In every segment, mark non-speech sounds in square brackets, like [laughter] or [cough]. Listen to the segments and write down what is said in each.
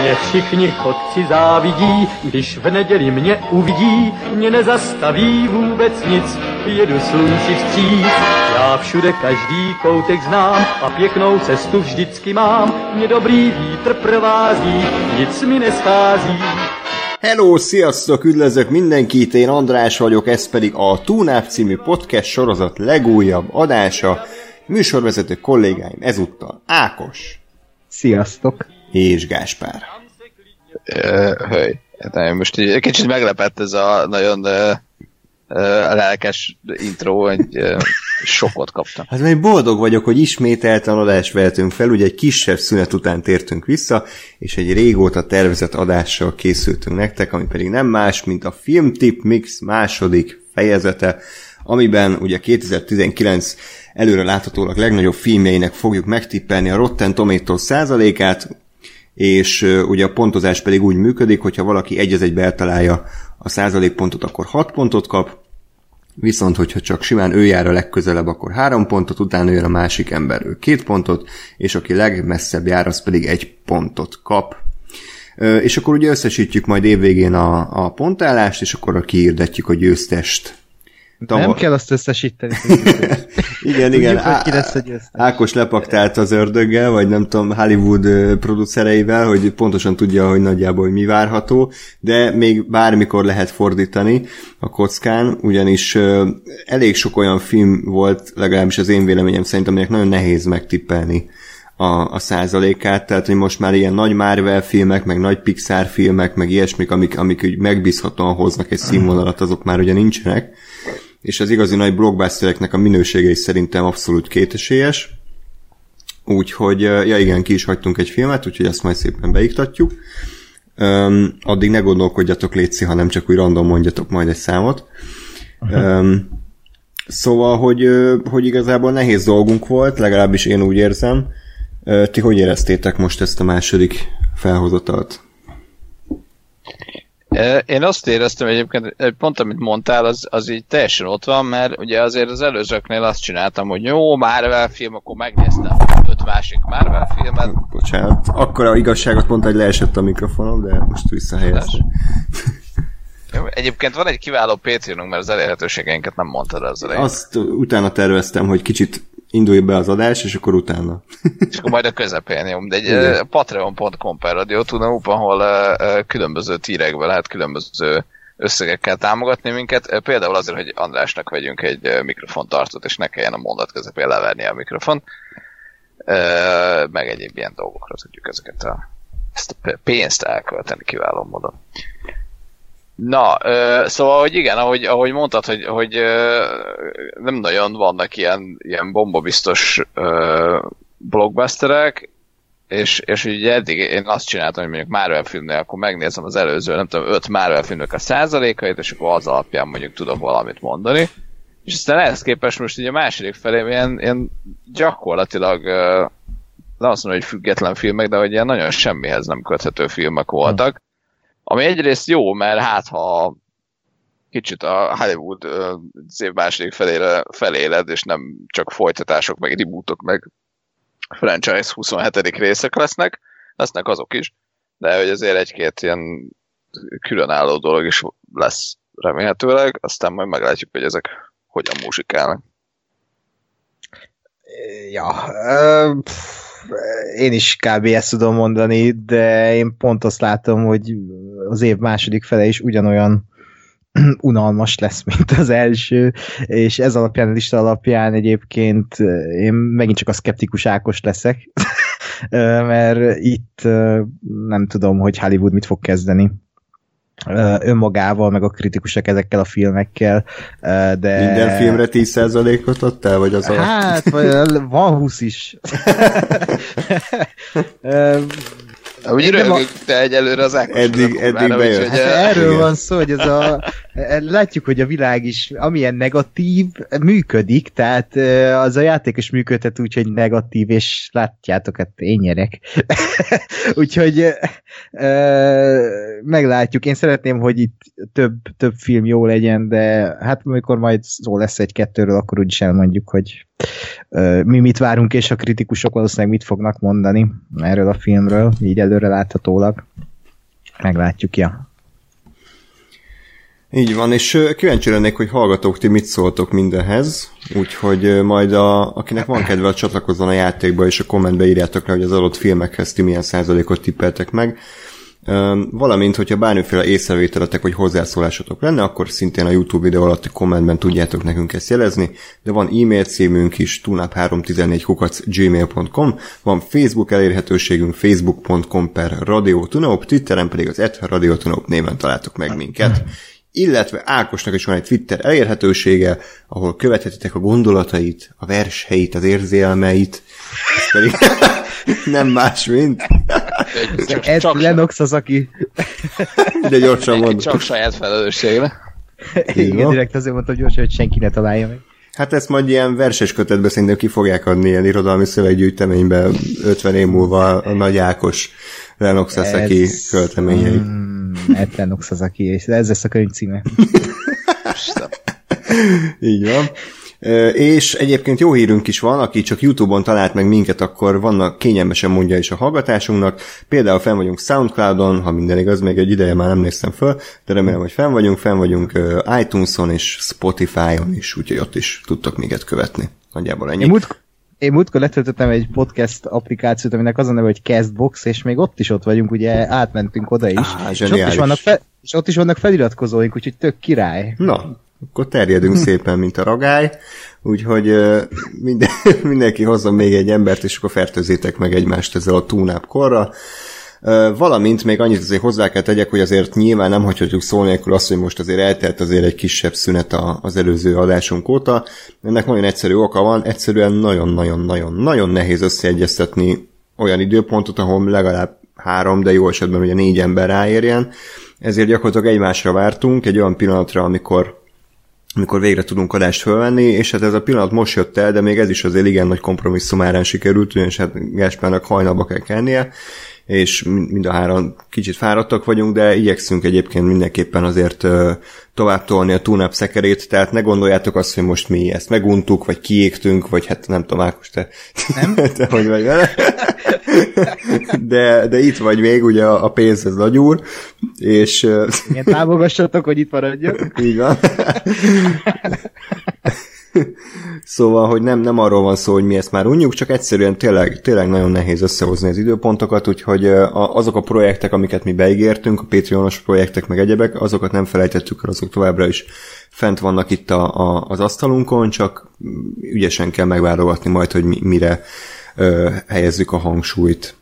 Mě všichni chodci závidí, když v neděli mě uvidí, mě nezastaví vůbec nic, jedu slunci vstříc. Já všude každý koutek znám a pěknou cestu vždycky mám, mě dobrý vítr provází, nic mi neschází. Hello, sziasztok, üdvözlök mindenkit, én András vagyok, ez pedig a Túnáp című podcast sorozat legújabb adása. Műsorvezető kollégáim ezúttal Ákos Sziasztok! és Gáspár. Höj. Hát most így, kicsit meglepett ez a nagyon ö, ö, lelkes intro, hogy ö, sokot kaptam. Hát még boldog vagyok, hogy ismételten adást vehetünk fel, ugye egy kisebb szünet után tértünk vissza, és egy régóta tervezett adással készültünk nektek, ami pedig nem más, mint a Filmtip Mix második fejezete, amiben ugye 2019 előre láthatólag legnagyobb filmjeinek fogjuk megtippelni a Rotten Tomatoes százalékát, és ugye a pontozás pedig úgy működik, hogyha valaki egy egybe eltalálja a százalékpontot, akkor 6 pontot kap, viszont hogyha csak simán ő jár a legközelebb, akkor 3 pontot, utána jön a másik ember, ő 2 pontot, és aki legmesszebb jár, az pedig egy pontot kap. És akkor ugye összesítjük majd évvégén a, a pontállást, és akkor kiirdetjük a győztest. Nem kell azt összesíteni. [laughs] igen, igen. Tudjuk, hogy ki lesz a győztes. Ákos lepaktált az ördöggel, vagy nem tudom, Hollywood producereivel, hogy pontosan tudja, hogy nagyjából hogy mi várható, de még bármikor lehet fordítani a kockán, ugyanis elég sok olyan film volt, legalábbis az én véleményem szerint, aminek nagyon nehéz megtippelni a, a százalékát, tehát hogy most már ilyen nagy Marvel filmek, meg nagy Pixar filmek, meg ilyesmik, amik, amik úgy megbízhatóan hoznak egy színvonalat, azok már ugye nincsenek, és az igazi nagy blockbustereknek a minősége is szerintem abszolút kétesélyes. Úgyhogy, ja igen, ki is hagytunk egy filmet, úgyhogy ezt majd szépen beiktatjuk. Um, addig ne gondolkodjatok Léci, hanem csak úgy random mondjatok majd egy számot. Um, szóval, hogy, hogy igazából nehéz dolgunk volt, legalábbis én úgy érzem. Ti hogy éreztétek most ezt a második felhozatalt? Én azt éreztem egyébként, pont amit mondtál, az, az így teljesen ott van, mert ugye azért az előzőknél azt csináltam, hogy jó, Marvel film, akkor megnéztem öt másik Marvel filmet. Bocsánat, akkor a igazságot mondta, hogy leesett a mikrofonom, de most visszahelyeztem. Egyébként van egy kiváló Patreonunk, mert az elérhetőségeinket nem mondtad az elején. Azt utána terveztem, hogy kicsit indulj be az adás, és akkor utána. [laughs] És akkor majd a közepén nyom. De egy uh, patreon.com per radio tudom, ahol uh, különböző tírekben lehet különböző összegekkel támogatni minket. Például azért, hogy Andrásnak vegyünk egy mikrofontartót, és ne kelljen a mondat közepén leverni a mikrofon. Uh, meg egyéb ilyen dolgokra tudjuk ezeket a, ezt a pénzt elkölteni kiváló módon. Na, ö, szóval, hogy igen, ahogy, ahogy mondtad, hogy, hogy ö, nem nagyon vannak ilyen, ilyen bombabiztos ö, blockbusterek, és, és ugye eddig én azt csináltam, hogy mondjuk Marvel filmnél, akkor megnézem az előző, nem tudom, öt Marvel filmnek a százalékait, és akkor az alapján mondjuk tudok valamit mondani. És aztán ehhez képest most ugye a második felé ilyen, ilyen gyakorlatilag nem azt mondom, hogy független filmek, de hogy ilyen nagyon semmihez nem köthető filmek voltak. Ami egyrészt jó, mert hát ha kicsit a Hollywood az második felére feléled, és nem csak folytatások, meg rebootok, meg franchise 27. részek lesznek, lesznek azok is, de hogy azért egy-két ilyen különálló dolog is lesz remélhetőleg, aztán majd meglátjuk, hogy ezek hogyan muzsikálnak. Ja, uh, én is kb. ezt tudom mondani, de én pont azt látom, hogy az év második fele is ugyanolyan [clears throat] unalmas lesz, mint az első, és ez alapján, a lista alapján egyébként én megint csak a szkeptikus Ákos leszek, [laughs] mert itt nem tudom, hogy Hollywood mit fog kezdeni önmagával, meg a kritikusok ezekkel a filmekkel, de... Minden filmre 10%-ot adtál, vagy az Hát, van 20 is. [laughs] Úgy rögök, de egyelőre az Ákos. Eddig, eddig bejön. Hát erről igen. van szó, hogy ez a, látjuk, hogy a világ is, amilyen negatív, működik, tehát az a játék is működhet úgy, hogy negatív, és látjátok, hát én nyerek. [laughs] Úgyhogy meglátjuk. Én szeretném, hogy itt több, több film jó legyen, de hát amikor majd szó lesz egy-kettőről, akkor úgyis elmondjuk, hogy mi mit várunk, és a kritikusok valószínűleg mit fognak mondani erről a filmről, így előre láthatólag. Meglátjuk, ja. Így van, és kíváncsi lennék, hogy hallgatók, ti mit szóltok mindenhez, úgyhogy majd a, akinek van kedve, csatlakozzon a játékba, és a kommentbe írjátok le, hogy az adott filmekhez ti milyen százalékot tippeltek meg. Valamint, hogyha bármiféle észrevételetek vagy hozzászólásotok lenne, akkor szintén a YouTube videó alatti kommentben tudjátok nekünk ezt jelezni, de van e-mail címünk is, tunap314 kukac gmail.com, van Facebook elérhetőségünk facebook.com per Radio Tunop, Twitteren pedig az et Radio néven találtok meg minket. Illetve Ákosnak is van egy Twitter elérhetősége, ahol követhetitek a gondolatait, a verseit, az érzélmeit, ez pedig [laughs] nem más, mint... Csak, Ed csak, Lennox az, aki... De gyorsan mondom. Csak saját felelősségre. Igen, direkt azért mondtam gyorsan, hogy senki ne találja meg. Hát ezt majd ilyen verses kötetbe szerintem ki fogják adni ilyen irodalmi szöveggyűjteménybe 50 év múlva a nagy Ákos Lennox Sasaki költeményei. Mm, Ed Lennox Sasaki, és ez lesz a könyv címe. [laughs] Így van. És egyébként jó hírünk is van, aki csak YouTube-on talált meg minket, akkor vannak kényelmesen mondja is a hallgatásunknak. Például fenn vagyunk Soundcloud-on, ha minden igaz, még egy ideje már nem néztem föl, de remélem, hogy fenn vagyunk, fenn vagyunk iTunes-on és Spotify-on is, úgyhogy ott is tudtok minket követni. Nagyjából ennyi. Én, múlt, én múltkor letöltöttem egy podcast applikációt, aminek az a neve, hogy Castbox, és még ott is ott vagyunk, ugye átmentünk oda is. Á, és, ott is vannak fe, és ott is vannak feliratkozóink, úgyhogy tök király. Na, akkor terjedünk szépen, mint a ragály, úgyhogy minden, [laughs] mindenki hozzon még egy embert, és akkor fertőzétek meg egymást ezzel a túnáp korra. Valamint még annyit azért hozzá kell tegyek, hogy azért nyilván nem hagyhatjuk szó nélkül azt, hogy most azért eltelt azért egy kisebb szünet az előző adásunk óta. Ennek nagyon egyszerű oka van, egyszerűen nagyon-nagyon-nagyon-nagyon nehéz összeegyeztetni olyan időpontot, ahol legalább három, de jó esetben ugye négy ember ráérjen. Ezért gyakorlatilag egymásra vártunk, egy olyan pillanatra, amikor amikor végre tudunk adást fölvenni, és hát ez a pillanat most jött el, de még ez is azért igen nagy kompromisszum árán sikerült, ugyanis hát Gáspárnak hajnalba kell kennie, és mind a három kicsit fáradtak vagyunk, de igyekszünk egyébként mindenképpen azért tovább tolni a túnap szekerét, tehát ne gondoljátok azt, hogy most mi ezt meguntuk, vagy kiégtünk, vagy hát nem tudom, Ákos, te, nem? [laughs] te hogy vagy vele. [laughs] De, de itt vagy még, ugye a, pénz ez nagy úr, és... Igen, támogassatok, hogy itt maradjak. [laughs] Így van. [laughs] Szóval, hogy nem, nem arról van szó, hogy mi ezt már unjuk, csak egyszerűen tényleg, tényleg nagyon nehéz összehozni az időpontokat, úgyhogy azok a projektek, amiket mi beígértünk, a Patreonos projektek meg egyebek, azokat nem felejtettük el, azok továbbra is fent vannak itt a, a, az asztalunkon, csak ügyesen kell megválogatni majd, hogy mi, mire ö, helyezzük a hangsúlyt.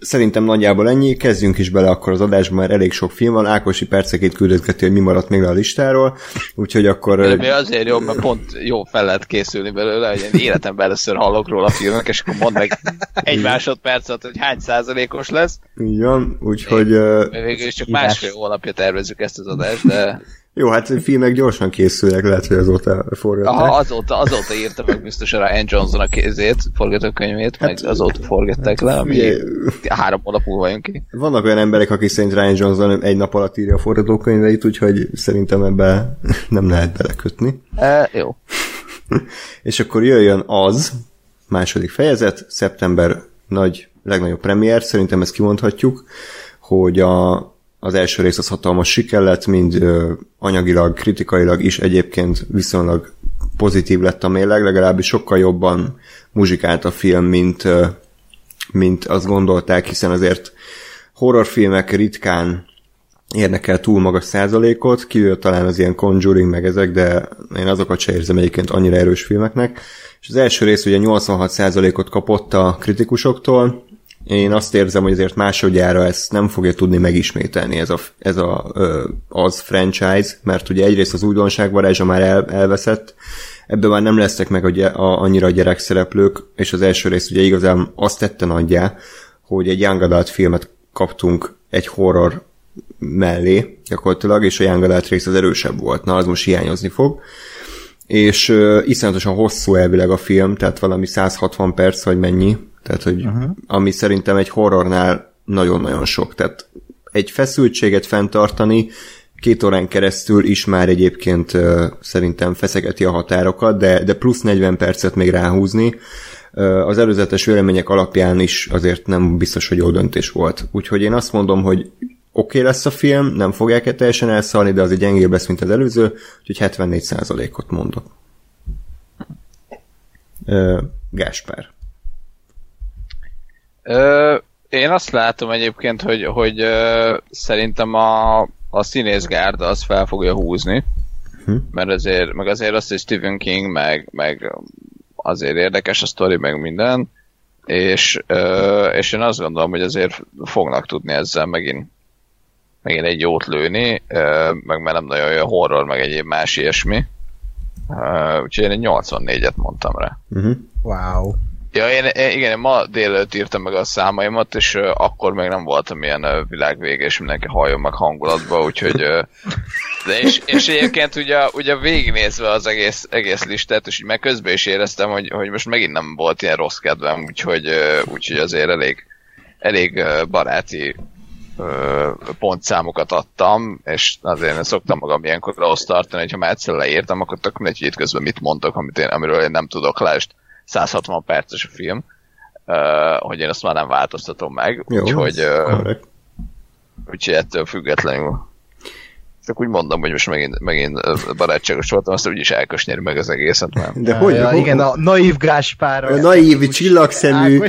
Szerintem nagyjából ennyi, kezdjünk is bele akkor az adásba, mert elég sok film van, Ákosi percekét küldözgeti, hogy mi maradt még le a listáról, úgyhogy akkor... Mi azért jó, mert pont jó fel lehet készülni belőle, hogy én életemben először hallok róla a filmek, és akkor mondd meg egy másodpercet, hogy hány százalékos lesz. Így van, úgyhogy... Végül is csak másfél hónapja tervezzük ezt az adást, de... Jó, hát filmek gyorsan készülnek, lehet, hogy azóta forgatták. Aha, azóta, azóta írta meg biztos rá Anne Johnson a kézét, forgatókönyvét, hát, meg azóta forgatták le, ami három hónap múlva vagyunk ki. Vannak olyan emberek, akik szerint Ryan Johnson egy nap alatt írja a forgatókönyveit, úgyhogy szerintem ebbe nem lehet belekötni. E, jó. [laughs] És akkor jöjjön az, második fejezet, szeptember nagy, legnagyobb premier, szerintem ezt kimondhatjuk, hogy a az első rész az hatalmas siker lett, mind anyagilag, kritikailag is egyébként viszonylag pozitív lett a mérleg, legalábbis sokkal jobban muzsikált a film, mint, mint azt gondolták, hiszen azért horrorfilmek ritkán érnek el túl magas százalékot, kívül talán az ilyen Conjuring meg ezek, de én azokat se érzem egyébként annyira erős filmeknek. És az első rész ugye 86 százalékot kapott a kritikusoktól, én azt érzem, hogy azért másodjára ezt nem fogja tudni megismételni ez, a, ez a, az franchise, mert ugye egyrészt az újdonság varázsa már el, elveszett, ebből már nem lesznek meg a, a, annyira a gyerekszereplők, és az első rész ugye igazán azt tette nagyjá, hogy egy young adult filmet kaptunk egy horror mellé gyakorlatilag, és a young adult rész az erősebb volt. Na, az most hiányozni fog. És uh, iszonyatosan hosszú elvileg a film, tehát valami 160 perc, vagy mennyi, tehát, hogy uh-huh. ami szerintem egy horrornál nagyon-nagyon sok. Tehát egy feszültséget fenntartani két órán keresztül is már egyébként uh, szerintem feszegeti a határokat, de, de plusz 40 percet még ráhúzni, uh, az előzetes vélemények alapján is azért nem biztos, hogy jó döntés volt. Úgyhogy én azt mondom, hogy oké okay lesz a film, nem fogják-e teljesen elszalni, de azért gyengébb lesz, mint az előző, úgyhogy 74%-ot mondok. Uh, Gáspár. Ö, én azt látom egyébként, hogy, hogy ö, szerintem a, a színészgárda az fel fogja húzni, hm. mert azért, meg azért azt, hogy Stephen King, meg, meg azért érdekes a sztori, meg minden, és, ö, és én azt gondolom, hogy azért fognak tudni ezzel megint, megint egy jót lőni, ö, meg mert nem nagyon olyan horror, meg egyéb más ilyesmi. Uh, úgyhogy én egy 84-et mondtam rá. Uh-huh. Wow. Ja, én, én igen, én ma délelőtt írtam meg a számaimat, és uh, akkor még nem voltam ilyen uh, világvége, és mindenki halljon meg hangulatba, úgyhogy uh, de és, és egyébként ugye, ugye végignézve az egész, egész listát, és így meg közben is éreztem, hogy, hogy most megint nem volt ilyen rossz kedvem, úgyhogy, uh, úgyhogy azért elég, elég uh, baráti pontszámokat adtam, és azért én szoktam magam ilyenkor rossz tartani, hogyha már egyszer leírtam, akkor tök mindegy, hogy itt közben mit mondok, amit én, amiről én nem tudok, lásd 160 perces a film, uh, hogy én azt már nem változtatom meg, Jó, úgyhogy, uh, úgyhogy ettől függetlenül csak úgy mondom, hogy most megint, megint barátságos voltam, azt úgyis elkösnyeri meg az egészet már. De ja, hogy? Ja, ho, igen, a naív Gáspár. A naív csillagszemű. [laughs] [laughs]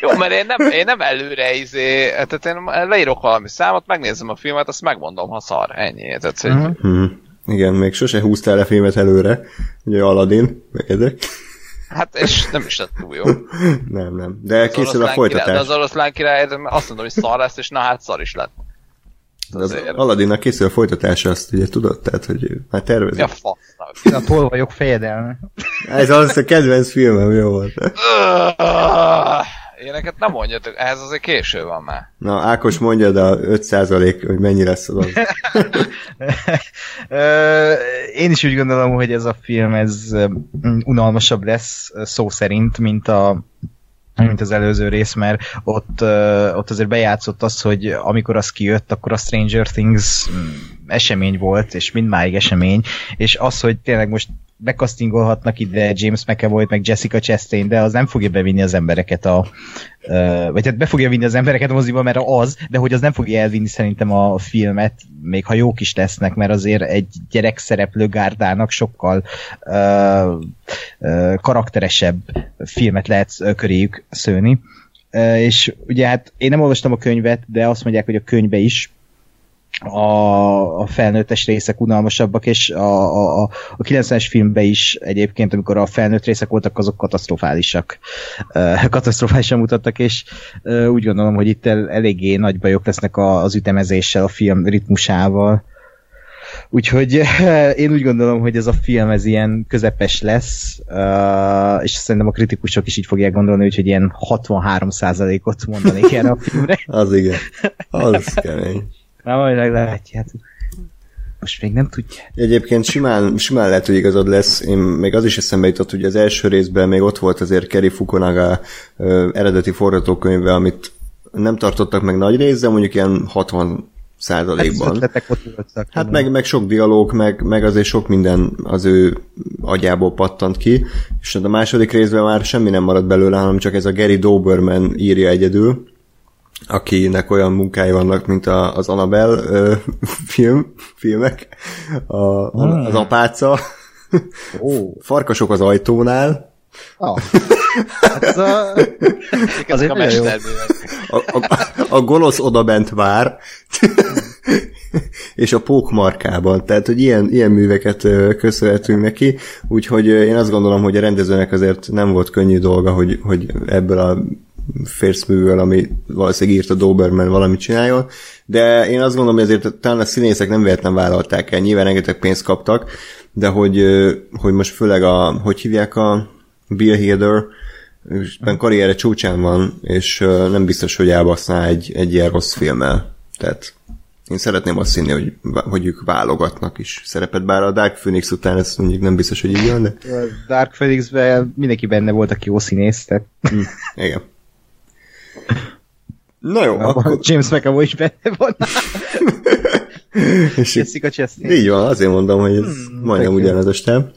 Jó, mert én nem, én nem előre izé, tehát én leírok valami számot, megnézem a filmet, azt megmondom, ha szar, ennyi. Tehát, hogy... uh-huh. Igen, még sose húztál le filmet előre, ugye Aladdin, meg ezek. Hát, és nem is lett túl jó. [laughs] nem, nem. De az készül a folytatás. Király, de az oroszlán király, azt mondom, hogy szar lesz, és na hát szar is lett. Az Aladdinnak készül a folytatása, azt ugye tudod, tehát, hogy már tervezik. Ja, fasznak. [laughs] A tolvajok fejedelme. Ez az a kedvenc filmem, jó volt. Ilyeneket nem mondjatok, ez azért késő van már. Na, Ákos mondja, de 5% hogy mennyi lesz az. Én is úgy gondolom, hogy ez a film ez unalmasabb lesz szó szerint, mint a mint az előző rész, mert ott, ott azért bejátszott az, hogy amikor az kijött, akkor a Stranger Things mm, esemény volt, és mindmáig esemény, és az, hogy tényleg most bekasztingolhatnak ide James McAvoy meg Jessica Chastain, de az nem fogja bevinni az embereket a vagy hát be fogja vinni az embereket a moziba, mert az, de hogy az nem fogja elvinni szerintem a filmet, még ha jók is lesznek, mert azért egy gyerek szereplő gárdának sokkal uh, uh, karakteresebb filmet lehet köréjük szőni. Uh, és ugye hát én nem olvastam a könyvet, de azt mondják, hogy a könyvbe is a, a felnőttes részek unalmasabbak, és a, a, a 90-es filmben is egyébként, amikor a felnőtt részek voltak, azok katasztrofálisak. Katasztrofálisan mutattak, és úgy gondolom, hogy itt el, eléggé nagy bajok lesznek az ütemezéssel, a film ritmusával. Úgyhogy én úgy gondolom, hogy ez a film ez ilyen közepes lesz, és szerintem a kritikusok is így fogják gondolni, hogy ilyen 63%-ot mondanék erre a filmre. [laughs] az igen, az kemény. Na majd meglátjátok. Most még nem tudja. Egyébként simán, simán lehet, hogy igazad lesz. Én még az is eszembe jutott, hogy az első részben még ott volt azért Kerry Fukunaga ö, eredeti forgatókönyve, amit nem tartottak meg nagy részre, mondjuk ilyen 60 százalékban. Hát, hát meg, meg sok dialóg, meg, meg azért sok minden az ő agyából pattant ki, és a második részben már semmi nem maradt belőle, hanem csak ez a Gary Doberman írja egyedül, akinek olyan munkái vannak, mint a, az Annabelle ö, [laughs] film, filmek, a, hmm. az apáca, oh. farkasok az ajtónál, Oh. Hát ez a... Azért a, a, a, a gonosz odabent vár, és a pókmarkában, tehát hogy ilyen, ilyen műveket köszönhetünk neki, úgyhogy én azt gondolom, hogy a rendezőnek azért nem volt könnyű dolga, hogy, hogy ebből a férszművel, ami valószínűleg írta Doberman valamit csináljon, de én azt gondolom, hogy ezért talán a színészek nem véletlen vállalták el, nyilván rengeteg pénzt kaptak, de hogy, hogy most főleg a, hogy hívják a Bill Hader, és karriere csúcsán van, és nem biztos, hogy elbaszná egy, egy ilyen rossz filmmel. Tehát én szeretném azt hinni, hogy, hogy ők válogatnak is szerepet, bár a Dark Phoenix után ez mondjuk nem biztos, hogy így van, de... A Dark Phoenix-ben mindenki benne volt, aki jó színész, tehát... Hm, igen. Na jó, akkor... akkor... James McAvoy is benne van. és Jessica Chastain. így van, azért mondom, hogy ez Hmm, majdnem ugyanaz a stám.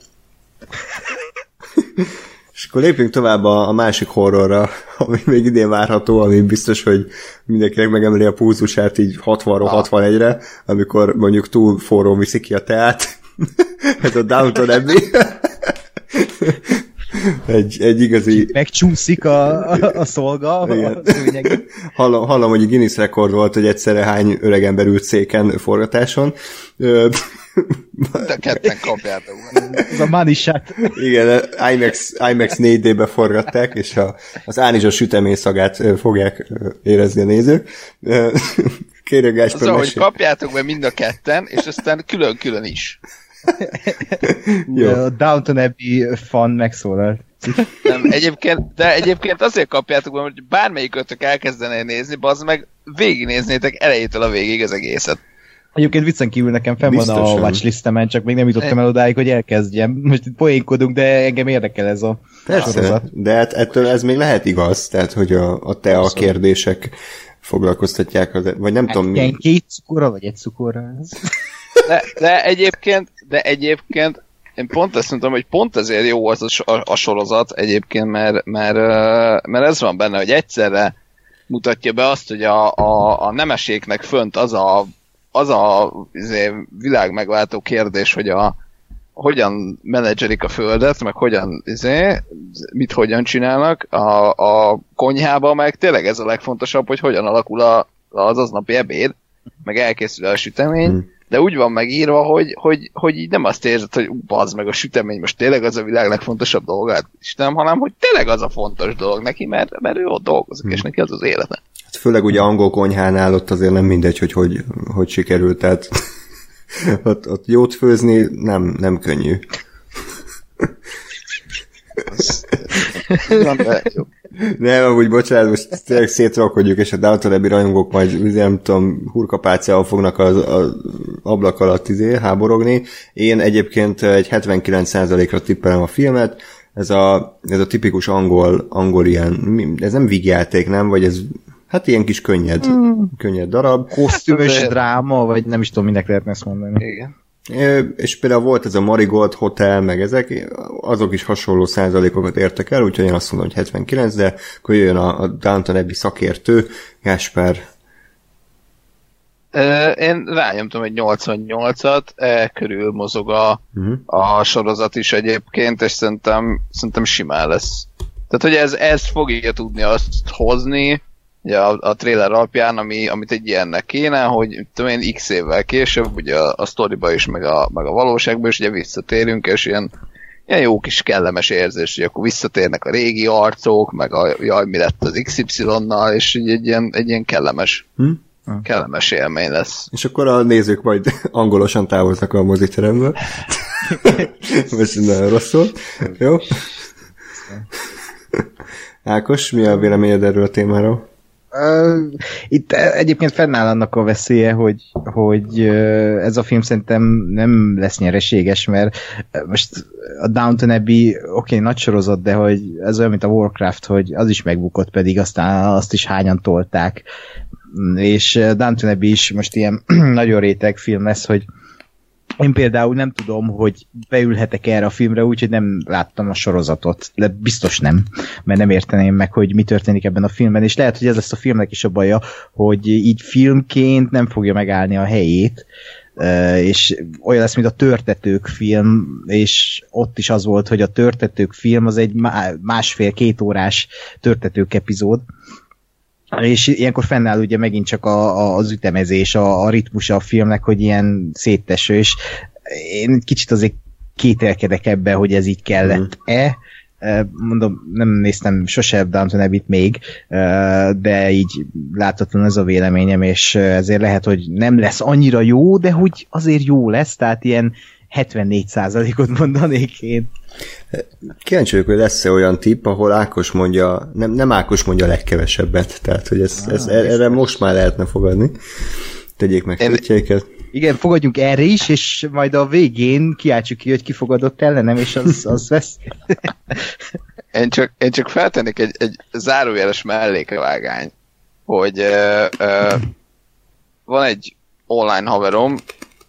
És akkor lépjünk tovább a, a másik horrorra, ami még idén várható, ami biztos, hogy mindenkinek megemeli a púzusát így 60-ról Ah. 61-re, amikor mondjuk túl forró viszi ki a teát. [laughs] Ez a Downton Abbey. Egy, egy igazi Megcsúszik a, a, a szolga a Igen. [laughs] Hallom, hallom, hogy Guinness rekord volt, hogy egyszerre hány öreg ember ült széken forgatáson. [laughs] De ketten kapjátok. Ez a shot. Igen, IMAX, IMAX 4D-be forgatták, és a, az ánizsas sütemény szagát fogják érezni a nézők. [laughs] Kérjük, Gáspár, Azzal, hogy mesélj. kapjátok be mind a ketten, és aztán külön-külön is. [laughs] Jó. A Downton Abbey fan megszólal. Nem, egyébként, de egyébként azért kapjátok be, hogy bármelyik ötök elkezdené nézni, bazd meg végignéznétek elejétől a végig az egészet. Egyébként viccen kívül nekem fenn van a Biztosan. watchlistemen, csak még nem jutottam el odáig, hogy elkezdjem. Most itt poénkodunk, de engem érdekel ez a Persze, sorozat. de hát ettől ez még lehet igaz, tehát hogy a, a te a kérdések foglalkoztatják, vagy nem tudom Ilyen mi. két cukorra, vagy egy cukorra? De, de egyébként, de egyébként én pont azt mondtam, hogy pont ezért jó az a, a, sorozat egyébként, mert, mert, mert ez van benne, hogy egyszerre mutatja be azt, hogy a, a, a nemeséknek fönt az a, az a izé, világ megváltó kérdés, hogy a, hogyan menedzserik a földet, meg hogyan, izé, mit hogyan csinálnak, a, a konyhában meg tényleg ez a legfontosabb, hogy hogyan alakul a, az aznapi ebéd, meg elkészül a sütemény, Hmm. De úgy van megírva, hogy, hogy, hogy így nem azt érzed, hogy az meg a sütemény most tényleg az a világ legfontosabb dolgát, Istenem, hanem hogy tényleg az a fontos dolog neki, mert, mert ő ott dolgozik, és neki az az élete. Hát főleg ugye angol konyhánál ott azért nem mindegy, hogy hogy, hogy sikerült, tehát [laughs] ott, ott jót főzni nem, nem könnyű. Van, [laughs] de jó. Nem, amúgy bocsánat, most tényleg szétralkodjuk, és a Downton Abbey rajongók majd, nem tudom, hurkapáciával fognak az, az ablak alatt izé, háborogni. Én egyébként egy 79%-ra tippelem a filmet, ez a, ez a tipikus angol, angol ilyen, ez nem vígjáték, nem? Vagy ez, hát ilyen kis könnyed, könnyed darab. Kosztümös Hát, dráma, vagy nem is tudom, minek lehetne ezt mondani. Igen. És például volt ez a Marigold Hotel, meg ezek, azok is hasonló százalékokat értek el, úgyhogy én azt mondom, hogy 79, de akkor jöjjön a, a Downton Abbey szakértő, Gáspár. Ö, Én rányomtam egy 88-at, e körül mozog a, Uh-huh. a sorozat is egyébként, és szerintem, szerintem simán lesz. Tehát, hogy ez, ez fogja tudni azt hozni, ugye a, a trailer alapján, ami, amit egy ilyennek kéne, hogy tudom én, x évvel később, ugye a, a sztoriba is, meg a, meg a valóságban is ugye visszatérünk, és ilyen, ilyen jó kis kellemes érzés, hogy akkor visszatérnek a régi arcok, meg a jaj, mi lett az XY-nal, és így egy ilyen, egy ilyen kellemes, Hm? kellemes élmény lesz. És akkor a nézők majd [laughs] angolosan távoznak a moziteremből. [laughs] Most nagyon rosszul. Jó? Ákos, mi a véleményed erről a témáról? Itt egyébként fennáll annak a veszélye, hogy, hogy ez a film szerintem nem lesz nyereséges, mert most a Downton Abbey, oké, okay, nagy sorozat, de hogy ez olyan, mint a Warcraft, hogy az is megbukott, pedig aztán azt is hányan tolták. És ö, Downton Abbey is most ilyen [clears throat] nagyon réteg film lesz, hogy én például nem tudom, hogy beülhetek erre a filmre, úgyhogy nem láttam a sorozatot, de biztos nem, mert nem érteném meg, hogy mi történik ebben a filmben, és lehet, hogy ez lesz a filmnek is a baja, hogy így filmként nem fogja megállni a helyét, és olyan lesz, mint a Törtetők film, és ott is az volt, hogy a Törtetők film az egy má- másfél-két órás Törtetők epizód, és ilyenkor fennáll ugye megint csak a, a, az ütemezés, a, a ritmusa a filmnek, hogy ilyen szétteső, és én kicsit azért kételkedek ebben, hogy ez így kellett-e. Eh, Mondom, nem néztem sose Downton Abbey-t még, de így láthatóan ez a véleményem, és ezért lehet, hogy nem lesz annyira jó, de hogy azért jó lesz, tehát ilyen 74%-ot mondanék én. Kíváncsi vagyok, hogy lesz-e olyan tipp, ahol Ákos mondja, nem, nem Ákos mondja a legkevesebbet, tehát hogy ez, ez, erre most már lehetne fogadni. Tegyék meg tétjeiket. Igen, fogadjunk erre is, és majd a végén kiáltsuk ki, hogy ki fogadott ellenem, és az, az vesz. [laughs] Én csak, én csak feltennék egy, egy zárójeles mellékevágány, hogy uh, uh, van egy online haverom,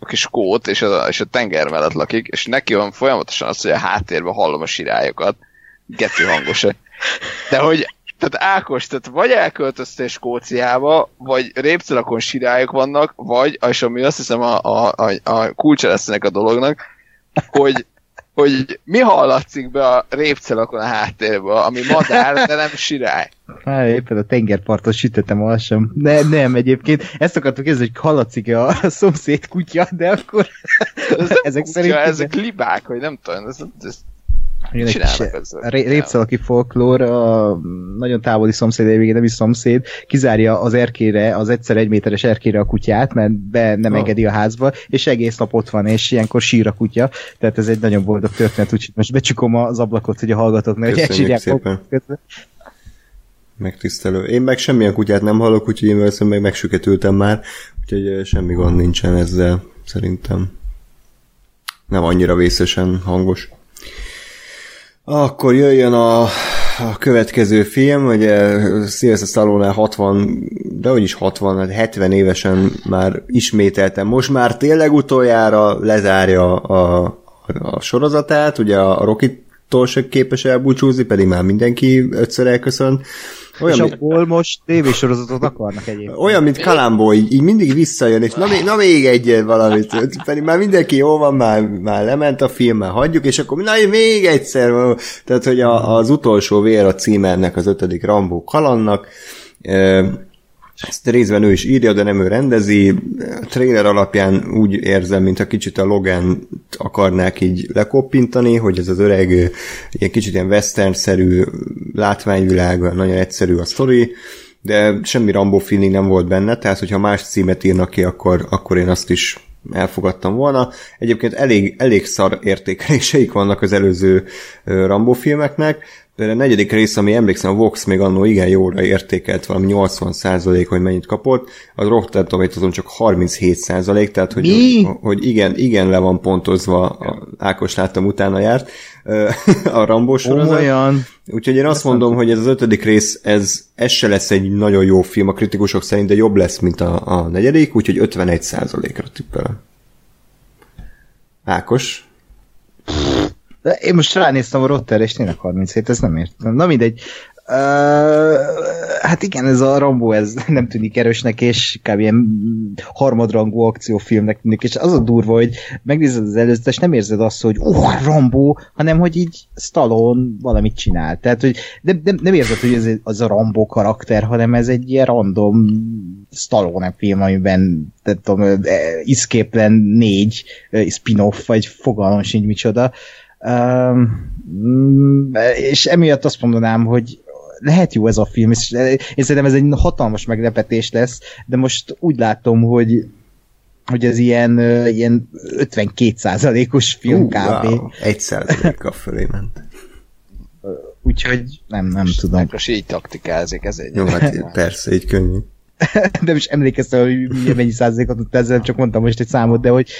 aki skót, és a, és a tenger mellett lakik, és neki van folyamatosan az, hogy a háttérben hallom a sirályokat. Gető hangos. De hogy tehát Ákos, tehát vagy elköltöztél Skóciába, vagy répcelakon sirályok vannak, vagy, és ami azt hiszem a, a, a, a kulcsa lesz ennek a dolognak, hogy hogy mi hallatszik be a répcelakon a háttérbe, ami madár, de nem sirály. [laughs] Hát éppen a tengerparton sütöttem alsam. Ne, nem, egyébként ezt akartuk kérdezni, hogy hallatszik-e a, a [laughs] szomszéd kutya, de akkor ez [laughs] ezek szerint... Ezek libák, vagy nem tudom, ez, ez igen, egy répszalaki folklór, a nagyon távoli szomszéd, végén nem is szomszéd, kizárja az erkére, az egyszer egy méteres erkére a kutyát, mert be nem oh. engedi a házba, és egész nap ott van, és ilyenkor sír a kutya, tehát ez egy nagyon boldog történet, úgyhogy most becsukom az ablakot, hogy a hallgatók ne elsírják. Megtisztelő. Én meg semmilyen kutyát nem hallok, úgyhogy én veszem meg megsüketültem már, úgyhogy semmi gond nincsen ezzel, szerintem. Nem annyira vészesen hangos. Akkor jöjjön a, a következő film, ugye Sylvester Stallone 60, de hogy is 60, 70 hát évesen már ismételtem. Most már tényleg utoljára lezárja a, a, a sorozatát, ugye a Rocky-tól se képes elbúcsúzni, pedig már mindenki ötször elköszönt. Olyan, és abból most tévésorozatot akarnak egyébként. Olyan, mint Kalambó, így, így mindig visszajön, és na, még, na még egy valamit. Pedig már mindenki jó van, már, már lement a film, már hagyjuk, és akkor na még egyszer. Tehát, hogy a, az utolsó vér a címernek az ötödik Rambó kalannak. Ezt részben ő is írja, de nem ő rendezi. A trailer alapján úgy érzem, mintha kicsit a Logan akarnák így lekoppintani, hogy ez az öreg ilyen kicsit ilyen western-szerű látványvilág, nagyon egyszerű a sztori, de semmi Rambo feeling nem volt benne, tehát hogyha más címet írnak ki, akkor, akkor én azt is elfogadtam volna. Egyébként elég, elég szar értékeléseik vannak az előző Rambo filmeknek, Például a negyedik rész, ami emlékszem, a Vox még annó igen jóra értékelt, valami 80 százalék, hogy mennyit kapott, az Rotten tomatoes csak 37 százalék, tehát hogy, Mi? hogy igen, igen le van pontozva, a Ákos láttam utána járt, [laughs] a Rambó sorozat. Olyan. Úgyhogy én azt mondom, hogy ez az ötödik rész, ez, ez se lesz egy nagyon jó film a kritikusok szerint, de jobb lesz, mint a, a negyedik, úgyhogy 51 százalékra tippelem. Ákos? De én most ránéztem a Rotterre, és tényleg 37, ez nem értem. Na mindegy. Uh, hát igen, ez a Rambo, ez [laughs] nem tűnik erősnek, és kb. ilyen harmadrangú akciófilmnek tűnik, és az a durva, hogy megnézed az előzőt, és nem érzed azt, hogy uh, Rambo, hanem hogy így Stallone valamit csinál. Tehát, hogy nem, nem, nem érzed, hogy ez az a Rambo karakter, hanem ez egy ilyen random Stallone film, amiben tehát tudom, Escape 4 spin-off, vagy fogalmam sincs micsoda. Uh, Um, és emiatt azt mondanám, hogy lehet jó ez a film, és én szerintem ez egy hatalmas meglepetés lesz, de most úgy látom, hogy hogy ez ilyen, ilyen 52 os film uh, kb. Wow, 1 a fölé ment. [laughs] Úgyhogy nem, nem most tudom. Most így taktikázik, ez egy... [laughs] Jó, hát persze, így könnyű. [laughs] de most emlékeztem, hogy mennyi százalékot tudta ezzel, csak mondtam most egy számot, de hogy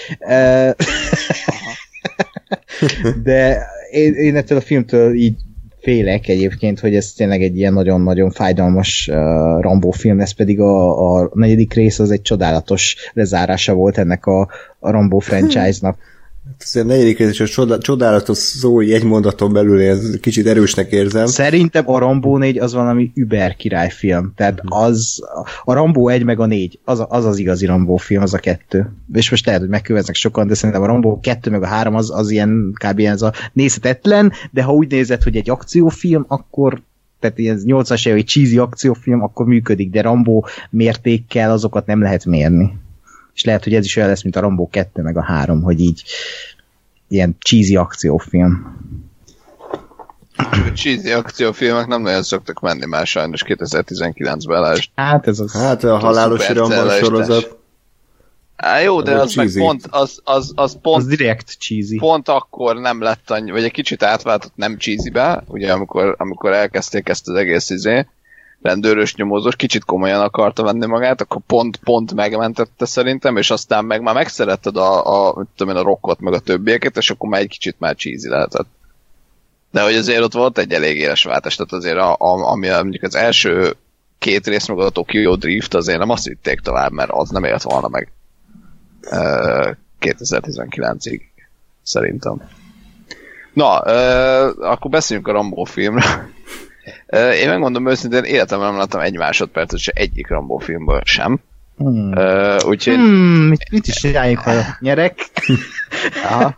de én, én ettől a filmtől így félek egyébként, hogy ez tényleg egy ilyen nagyon-nagyon fájdalmas uh, Rambo film, ez pedig a, a negyedik rész az egy csodálatos lezárása volt ennek a, a Rambo franchise-nak. Ez a negyedik rész és a csodálatos szó, egy mondaton belül ez kicsit erősnek érzem. Szerintem a Rambó 4 az valami über királyfilm. Tehát az, a Rambó 1 meg a 4, az, az az igazi Rambó film, az a kettő. És most lehet, hogy megköveznek sokan, de szerintem a Rambó 2 meg a 3 az, az ilyen kb. ez a nézhetetlen, de ha úgy nézed, hogy egy akciófilm, akkor tehát ilyen 80-as évek cheesy akciófilm, akkor működik, de Rambó mértékkel azokat nem lehet mérni és lehet, hogy ez is olyan lesz, mint a Rambo 2 meg a 3, hogy így ilyen cheesy akciófilm. A cheesy akciófilmek nem nagyon szoktak menni már sajnos 2019-ben lásd. Hát ez az... Hát a halálos Rambo sorozat. Á, jó, de az, meg pont, az, az, az pont, az direkt cheesy. pont akkor nem lett annyi, vagy egy kicsit átváltott nem cheesybe, ugye amikor, amikor elkezdték ezt az egész izé, rendőrös nyomozós, kicsit komolyan akarta venni magát, akkor pont-pont megmentette szerintem, és aztán meg már megszeretted a, a, tudom én, a rockot, meg a többieket, és akkor már egy kicsit már cheesy lehetett. De hogy azért ott volt egy elég éles váltás, tehát azért a, a, ami mondjuk az első két rész meg a Tokyo Drift azért nem azt vitték tovább, mert az nem élt volna meg uh, 2019-ig, szerintem. Na, uh, akkor beszéljünk a Rambo filmről. Én megmondom őszintén, életemben nem láttam egy másodpercet se egyik Rambo filmből sem. Hmm. Uh, úgyhogy... Hmm, mit, mit is csináljunk, ha nyerek? Aha.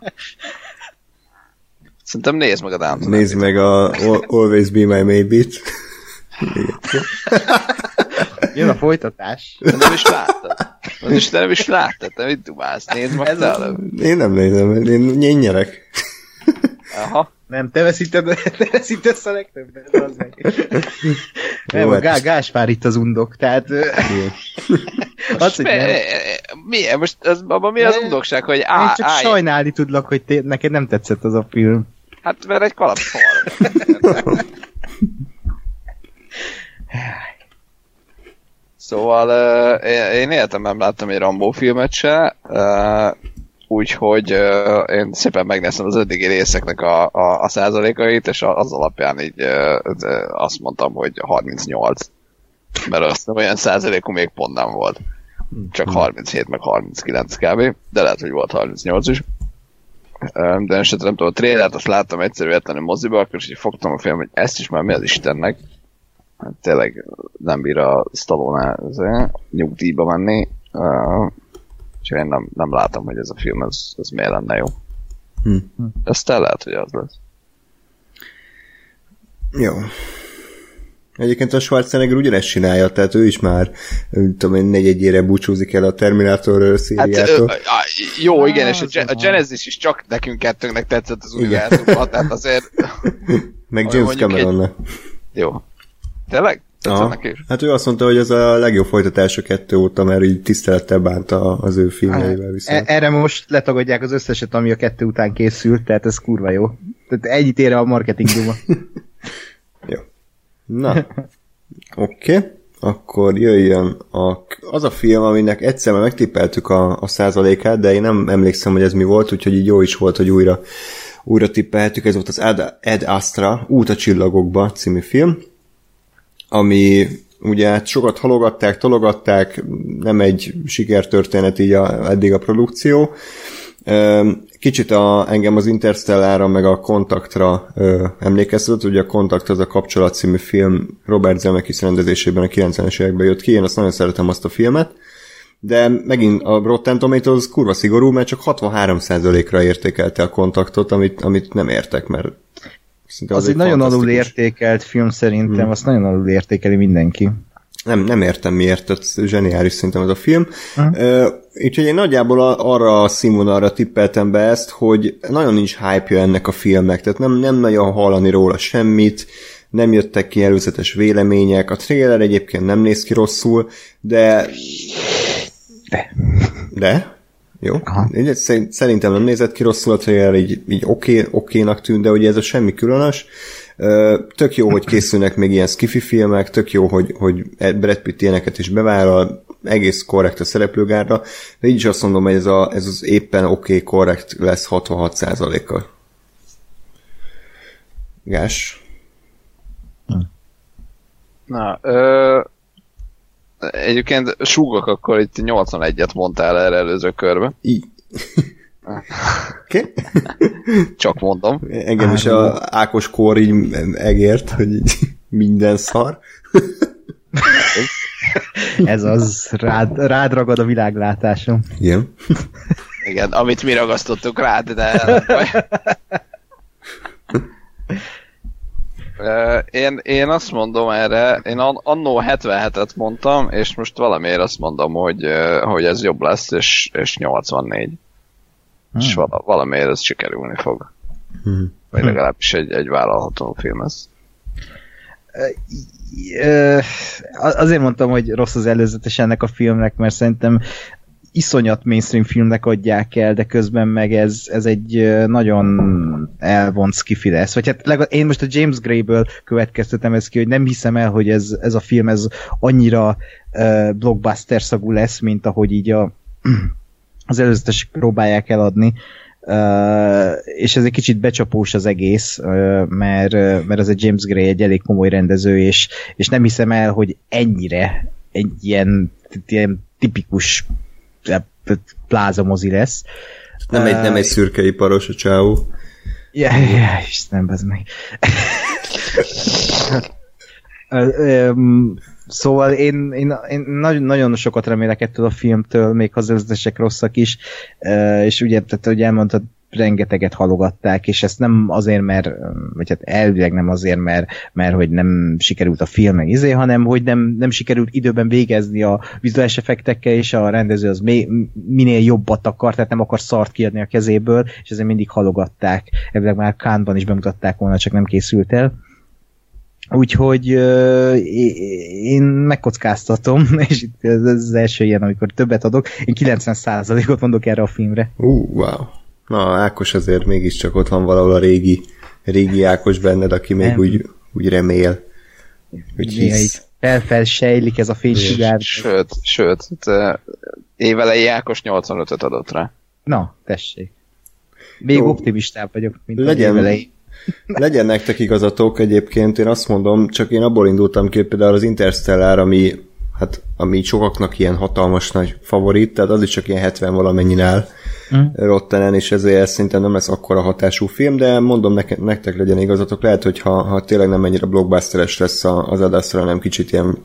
Szerintem nézd meg a Downton Nézd meg a Always Be My Maybe-t. Jön a folytatás. De nem is láttad. Nem is, nem is láttad, te mit dumálsz? Nézd meg te előbb. Én nem nézem, én, én nyerek. Aha. Nem, te veszíted, [laughs] te veszítesz a legtöbbet, az meg. Nem, a Gá, Gáspár itt az undok, tehát... az, [laughs] hogy nem... Mi, most az, abban mi az undokság, hogy á, Én csak állj. sajnálni tudlak, hogy te, neked nem tetszett az a film. Hát mert egy kalap [laughs] Szóval uh, én életemben láttam egy Rambo filmet se, uh, úgyhogy uh, én szépen megnéztem az eddigi részeknek a, a, a százalékait, és az alapján így uh, azt mondtam, hogy 38. Mert azt nem olyan százalékú még pont nem volt. Csak 37 meg 39 kb. De lehet, hogy volt 38 is. De esetleg nem tudom, a trélert azt láttam egyszerűen moziba, akkor is így fogtam a film, hogy ezt is már mi az Istennek hát tényleg nem bír a Stallone nyugdíjba menni, uh, és én nem, nem látom, hogy ez a film, ez, ez miért lenne jó. Hm. Aztán lehet, hogy az lesz. Jó. Egyébként a Schwarzenegger ugyanezt csinálja, tehát ő is már, tudom én, negyedjére búcsúzik el a Terminator szériától. Hát, jó, igen, és a, a Genesis is csak nekünk kettőnknek tetszett az univerzumban, tehát azért... [laughs] Meg James Cameron. Jó. Tényleg? Aha. Hát ő azt mondta, hogy ez a legjobb folytatás a kettő óta, mert így tisztelettel bánta az ő filmjeivel viszont. E- erre most letagadják az összeset, ami a kettő után készült, tehát ez kurva jó. Tehát egyit ér a marketing duma. [laughs] jó. Na, oké. Okay. Akkor jöjjön a, az a film, aminek egyszer már megtippeltük a, a százalékát, de én nem emlékszem, hogy ez mi volt, úgyhogy így jó is volt, hogy újra, újra tippeltük. Ez volt az Ed, Ed Astra, Út a csillagokba című film ami ugye sokat halogatták, tologatták, nem egy sikertörténet így a, eddig a produkció. Kicsit a, engem az Interstellára meg a Kontaktra ö, emlékeztetett, ugye a Kontakt az a kapcsolat című film Robert Zemeckis rendezésében a 90-es években jött ki, én azt nagyon szeretem azt a filmet, de megint a Rotten Tomatoes kurva szigorú, mert csak 63%-ra értékelte a kontaktot, amit, amit nem értek, mert Szinte az, az egy nagyon alul értékelt film szerintem, hmm. azt nagyon alul értékeli mindenki. Nem, nem értem miért, tehát zseniális szerintem ez a film. Uh-huh. Uh, úgyhogy én nagyjából arra a színvonalra tippeltem be ezt, hogy nagyon nincs hype ennek a filmnek, tehát nem, nem nagyon hallani róla semmit, nem jöttek ki előzetes vélemények, a trailer egyébként nem néz ki rosszul, de... De. De? Jó. Aha. Szerintem nem nézett ki rosszul a trailer, így, így oké, okénak tűnt, de ugye ez a semmi különös. Tök jó, hogy készülnek még ilyen skifi filmek, tök jó, hogy, hogy Brad Pitt ilyeneket is bevállal, egész korrekt a szereplőgárra, de így is azt mondom, hogy ez, a, ez az éppen oké, okay, korrekt lesz 66%-kal. Gás? Na, ö, Egyébként súgok, akkor itt 81-et mondtál erre előző körbe. I. Okay. Csak mondom. Engem is a Ákos kór így egért, hogy így minden szar. Ez az, rád, rád ragad a világlátásom. Igen. Igen, amit mi ragasztottuk rád, de... [laughs] Én, én azt mondom erre, én annó 77-et mondtam, és most valamiért azt mondom, hogy, hogy ez jobb lesz, és, és 84. Hmm. És vala, valamiért ez sikerülni fog. Hmm. Vagy legalábbis egy, egy vállalható film ez. Azért mondtam, hogy rossz az előzetes ennek a filmnek, mert szerintem iszonyat mainstream filmnek adják el, de közben meg ez, ez egy nagyon elvont skifi lesz. Vagy hát legalább én most a James Gray-ből következtetem ezt ki, hogy nem hiszem el, hogy ez, ez a film ez annyira uh, blockbuster szagú lesz, mint ahogy így a, [clears throat] az előzetes próbálják eladni. Uh, és ez egy kicsit becsapós az egész, uh, mert, uh, mert az a James Gray egy elég komoly rendező, és, és nem hiszem el, hogy ennyire egy ilyen, ilyen tipikus plázamozi lesz. Nem egy, nem egy szürkeiparos a csáó. Ja, ja, Istenem, ez meg. Szóval én, én, én nagyon, nagyon sokat remélek ettől a filmtől, még ha az rosszak is, és ugye, tehát, hogy elmondtad, rengeteget halogatták, és ezt nem azért, mert, vagy hát elvileg nem azért, mert, mert hogy nem sikerült a film meg izé, hanem hogy nem, nem sikerült időben végezni a vizuális effektekkel, és a rendező az még, minél jobbat akar, tehát nem akar szart kiadni a kezéből, és ezért mindig halogatták. Elvileg már Kánban is bemutatták volna, csak nem készült el. Úgyhogy uh, én megkockáztatom, [laughs] és itt ez az első ilyen, amikor többet adok, én 90%-ot mondok erre a filmre. Uh, wow. Na, Ákos azért mégiscsak ott van valahol a régi, régi Ákos benned, aki még Nem. úgy, úgy remél, hogy hisz. Felfel sejlik ez a fénysugár. Sőt, sőt, évelei Ákos 85-öt adott rá. Na, tessék. Még Jó. optimistább vagyok, mint Legyen. az évelei. [laughs] Legyen nektek igazatok egyébként, én azt mondom, csak én abból indultam ki, például az Interstellar, ami, hát, ami sokaknak ilyen hatalmas nagy favorit, tehát az is csak ilyen 70 valamennyi áll mm. Rottenen, és ezért szerintem nem lesz akkora hatású film, de mondom neke, nektek legyen igazatok, lehet, hogy ha, ha tényleg nem ennyire blockbusteres lesz az adásra, hanem kicsit ilyen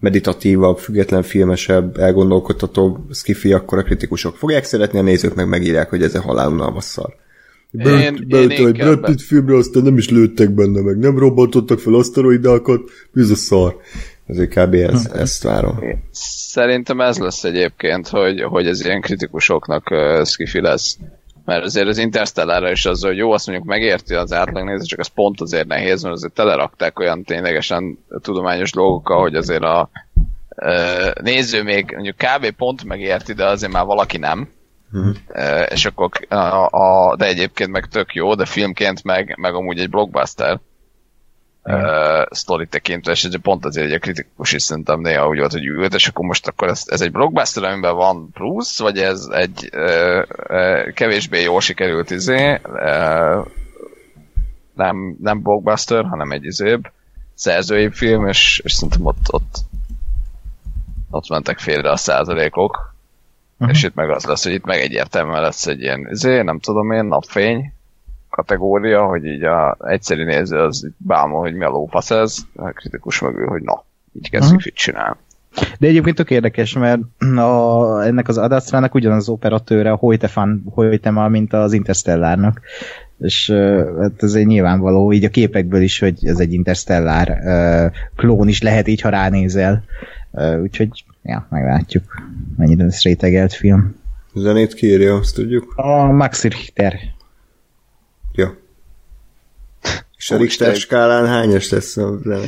meditatívabb, független filmesebb, elgondolkodtatóbb skifi, akkor a kritikusok fogják szeretni, a nézők meg megírják, hogy ez a halálunalmas szar. Beült egy Brad Pitt filmre, aztán nem is lőttek benne meg, nem robbantottak fel aszteroidákat, ez a szar. Ezért kb. Ez, hm. ezt várom. Szerintem ez lesz egyébként, hogy, hogy ez ilyen kritikusoknak uh, skifi lesz. Mert azért az Interstellára is az, hogy jó, azt mondjuk megérti az átlagnéző, csak az pont azért nehéz, mert azért telerakták olyan ténylegesen tudományos dolgokkal, hogy azért a uh, néző még mondjuk kb. pont megérti, de azért már valaki nem Uh-huh. És akkor a, a, de egyébként meg tök jó, de filmként meg, meg amúgy egy blockbuster uh, sztori tekintve, és pont azért a kritikus is szerintem néha úgy volt, hogy ült, és akkor most akkor ez, ez egy blockbuster, amiben van plusz, vagy ez egy uh, uh, kevésbé jól sikerült izé, uh, nem, nem blockbuster, hanem egy izébb szerzői film, és, és szerintem ott, ott ott mentek félre a százalékok, Uh-huh. És itt meg az lesz, hogy itt meg egyértelműen lesz egy ilyen, zé, nem tudom én, napfény kategória, hogy így a egyszerű néző az bámol, hogy mi a lófasz ez, a kritikus mögül, hogy na, így kezdjük uh-huh. csinálni. De egyébként tök érdekes, mert a, ennek az Adastrának ugyanaz az operatőre, a Hoytefan, Hoytema, mint az Interstellárnak. És hát ez egy nyilvánvaló, így a képekből is, hogy ez egy Interstellár klón is lehet így, ha ránézel. Úgyhogy ja, meglátjuk, mennyire lesz rétegelt film. Zenét kírja, azt tudjuk? A Max Richter. Ja. És a Richter skálán hányas lesz a zene?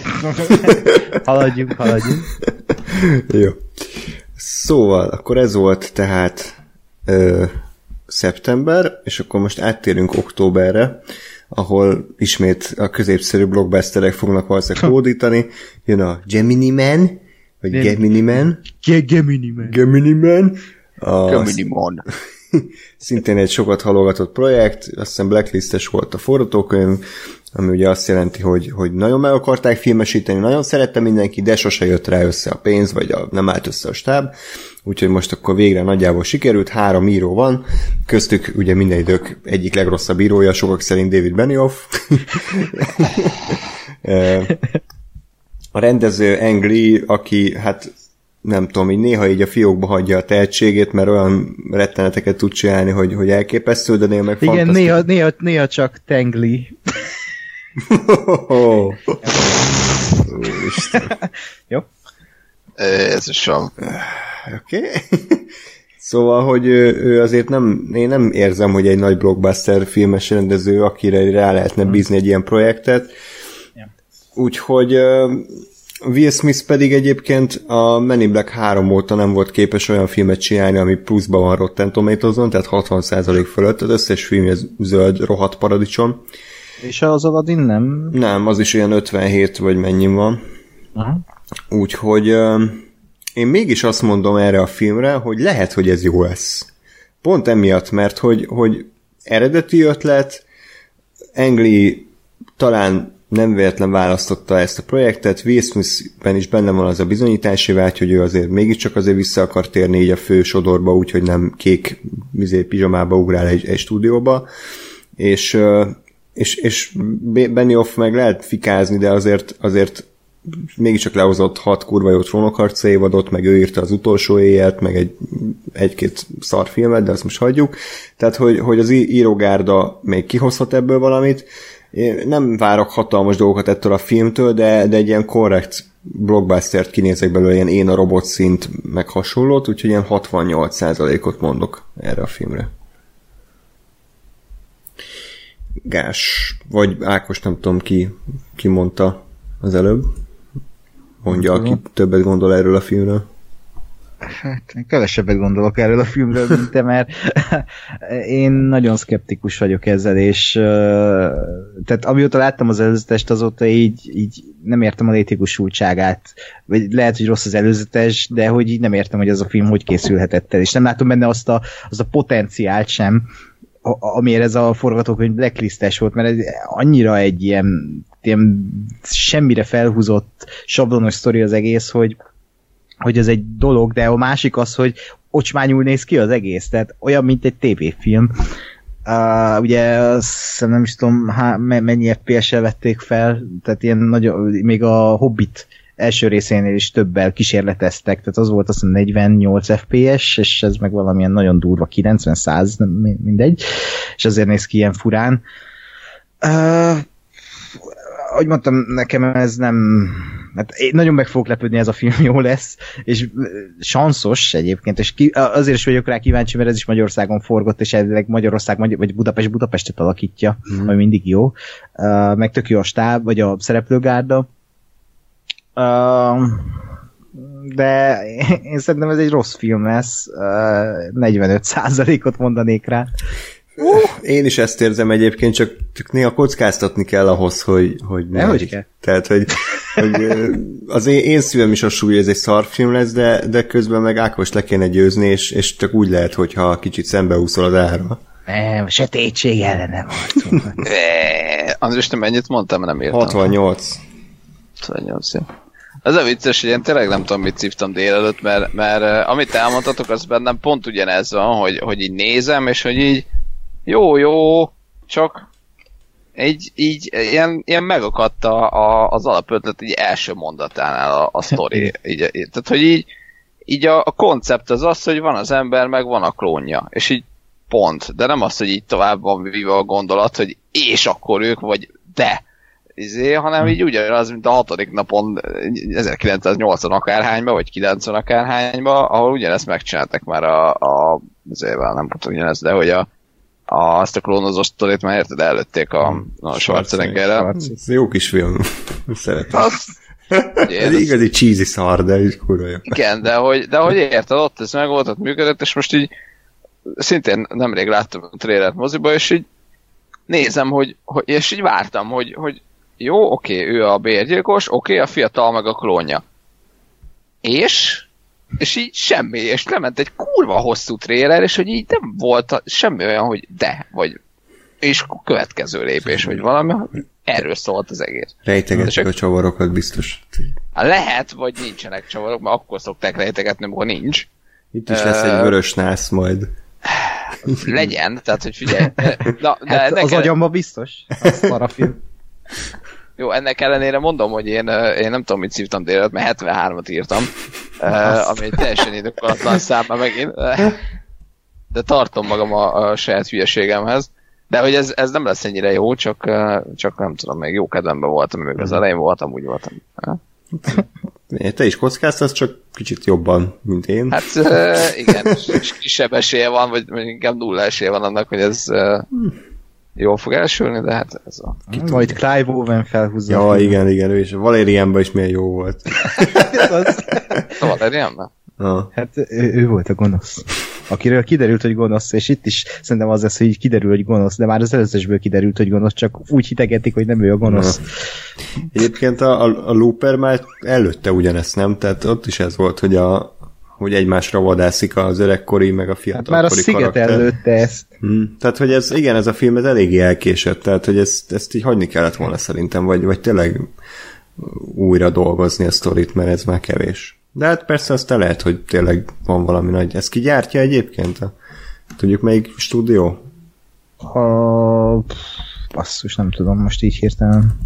[laughs] haladjunk, haladjunk. Jó. Szóval, akkor ez volt tehát ö, szeptember, és akkor most áttérünk októberre, ahol ismét a középszerű blockbusterek fognak valószínűleg [laughs] hódítani. Jön a Gemini Man, vagy. Gemini Man. Gemini Man. Gemini Man. A, Gemini Man. [laughs] szintén egy sokat halogatott projekt, azt hiszem blacklistes volt a forgatókönyv, ami ugye azt jelenti, hogy, hogy nagyon meg akarták filmesíteni, nagyon szerette mindenki, de sose jött rá össze a pénz, vagy a, nem állt össze a stáb, úgyhogy most akkor végre nagyjából sikerült, három író van, köztük ugye minden idők egyik legrosszabb írója, sokak szerint David Benioff. [laughs] [laughs] a rendező Angry, aki hát nem tudom, így néha így a fiókba hagyja a tehetségét, mert olyan retteneteket tud csinálni, hogy, hogy elképesztő, de néha meg Igen, néha, néha, néha csak Tengli. [laughs] Jó. Ez is van. Oké. Okay. [laughs] Szóval, hogy ő, ő azért nem, én nem érzem, hogy egy nagy blockbuster filmes rendező, akire rá lehetne bízni egy ilyen projektet. Úgyhogy uh, Will Smith pedig egyébként a Men in Black 3 óta nem volt képes olyan filmet csinálni, ami pluszban van Rotten tomatoes tehát 60% fölött, az összes film zöld, rohadt paradicsom. És az Aladdin nem? Nem, az is olyan 57 vagy mennyi van. Aha. Úgyhogy én mégis azt mondom erre a filmre, hogy lehet, hogy ez jó lesz. Pont emiatt, mert hogy, hogy eredeti ötlet, Engli talán nem véletlen választotta ezt a projektet, Will Smith-ben is benne van az a bizonyítási vágy, hogy ő azért mégiscsak azért vissza akar térni így a fő sodorba, úgyhogy nem kék vizé, pizsamába ugrál egy, egy stúdióba, és, és, és Benioff meg lehet fikázni, de azért, azért mégiscsak lehozott hat kurva jó trónokharca évadot, meg ő írta az utolsó éjjelt, meg egy, egy-két szar filmet, de azt most hagyjuk. Tehát, hogy, hogy az írógárda még kihozhat ebből valamit. Én nem várok hatalmas dolgokat ettől a filmtől, de, de egy ilyen korrekt blockbustert kinézek belőle, ilyen én a robot szint, meg hasonlót, úgyhogy ilyen 68%-ot mondok erre a filmre. Gás, vagy Ákos, nem tudom ki, ki mondta az előbb. Mondja, aki többet gondol erről a filmről. Hát, kevesebbet gondolok erről a filmről, mint te, mert [laughs] én nagyon szkeptikus vagyok ezzel, és tehát amióta láttam az előzetest, azóta így, így nem értem a létjogosultságát, vagy lehet, hogy rossz az előzetes, de hogy így nem értem, hogy az a film hogy készülhetett el, és nem látom benne azt a, azt a potenciált sem, amiért ez a forgatókönyv blacklistes volt, mert ez annyira egy ilyen, ilyen semmire felhúzott sablonos sztori az egész, hogy, hogy ez egy dolog, de a másik az, hogy ocsmányul néz ki az egész, tehát olyan, mint egy tévéfilm. Uh, ugye azt nem is tudom, há, mennyi FPS-el vették fel, tehát ilyen nagyon, még a Hobbit első részénél is többel kísérleteztek, tehát az volt azt 48 FPS, és ez meg valamilyen nagyon durva 90-100, mindegy, és azért néz ki ilyen furán. Uh, ahogy mondtam, nekem ez nem... Hát én nagyon meg fogok lepődni, ez a film [laughs] jó lesz, és sanszos egyébként, és ki, azért is vagyok rá kíváncsi, mert ez is Magyarországon forgott, és eredetileg Magyarország, vagy Budapest Budapestet alakítja, mm. ami mindig jó. Uh, meg tök jó a stáb, vagy a szereplőgárda de [laughs] én szerintem ez egy rossz film lesz. 45%-ot mondanék rá. Uh, én is ezt érzem egyébként, csak, csak néha kockáztatni kell ahhoz, hogy, hogy ne. Hogy kell. Tehát, hogy, hogy az én, én szívem is a súly, ez egy szarfilm lesz, de, de közben meg Ákos le kéne győzni, és, és csak úgy lehet, hogyha kicsit szembeúszol az ára. Nem, sötétség ellene harcol. [laughs] András, te mennyit mondtam, nem értem. 68. 68, jó. Ez a vicces, hogy én tényleg nem tudom, mit szívtam délelőtt, mert, mert amit elmondhatok, az bennem pont ugyanez van, hogy, hogy így nézem, és hogy így jó, jó, csak így, így ilyen, ilyen megakadt a, a, az alapötlet így első mondatánál a, a sztori. [laughs] így, így, tehát, hogy így, így a, a koncept az az, hogy van az ember, meg van a klónja. És így pont. De nem az, hogy így tovább van vive a gondolat, hogy és akkor ők, vagy de izé, hanem így ugyanaz, mint a hatodik napon 1980 akárhányba, vagy 90 akárhányba, ahol ugyanezt megcsináltak már a, a azért nem tudom ugyanezt, de hogy a, a, azt a klónozó sztorit már érted, előtték a, a Schwarzeneggerrel. Ez jó kis film. [laughs] Szeretem. Ez igazi cheesy szar, de is kurva jó. Igen, de hogy, de hogy érted, ott ez meg volt, ott működött, és most így szintén nemrég láttam a trélert moziba, és így nézem, hogy, hogy és így vártam, hogy, hogy jó, oké, ő a bérgyilkos, oké, a fiatal meg a klónja. És? És így semmi, és lement egy kurva hosszú tréler, és hogy így nem volt semmi olyan, hogy de, vagy és a következő lépés, vagy valami, erről szólt az egész. Rejtegettek a csavarokat biztos. Lehet, vagy nincsenek csavarok, mert akkor szokták rejtegetni, amikor nincs. Itt is lesz egy vörös nász majd. Legyen, tehát hogy figyelj. Na, de hát az agyamba biztos, az parafilm. [laughs] Jó, ennek ellenére mondom, hogy én, én nem tudom, mit szívtam délelőtt, mert 73-at írtam, ami egy teljesen időkolatlan szám megint, de tartom magam a, a saját hülyeségemhez. De hogy ez, ez nem lesz ennyire jó, csak, csak nem tudom, még jó kedvemben voltam, még az elején voltam, úgy voltam. Te is kockáztasz, csak kicsit jobban, mint én. Hát igen, és kisebb esélye van, vagy inkább nulla esélye van annak, hogy ez jól fog elsülni, de hát ez a... Kit Majd Clive Owen felhúzza. Ja, igen, igen, ő is. Valérianban is milyen jó volt. [laughs] a Valérianban? Hát ő, ő volt a gonosz. Akiről kiderült, hogy gonosz, és itt is szerintem az lesz, hogy kiderül, hogy gonosz, de már az előzősből kiderült, hogy gonosz, csak úgy hitegetik, hogy nem ő a gonosz. Na. Egyébként a, a, a Looper már előtte ugyanezt, nem? Tehát ott is ez volt, hogy a, hogy egymásra vadászik az öregkori, meg a Hát fiatalkori már a sziget karakter. előtte ezt. Hmm. Tehát, hogy ez, igen, ez a film ez eléggé elkésett, tehát, hogy ezt, ezt így hagyni kellett volna szerintem, vagy, vagy tényleg újra dolgozni a sztorit, mert ez már kevés. De hát persze aztán lehet, hogy tényleg van valami nagy. Ez ki gyártja egyébként? A, tudjuk melyik stúdió? A... Basszus, nem tudom most így hirtelen.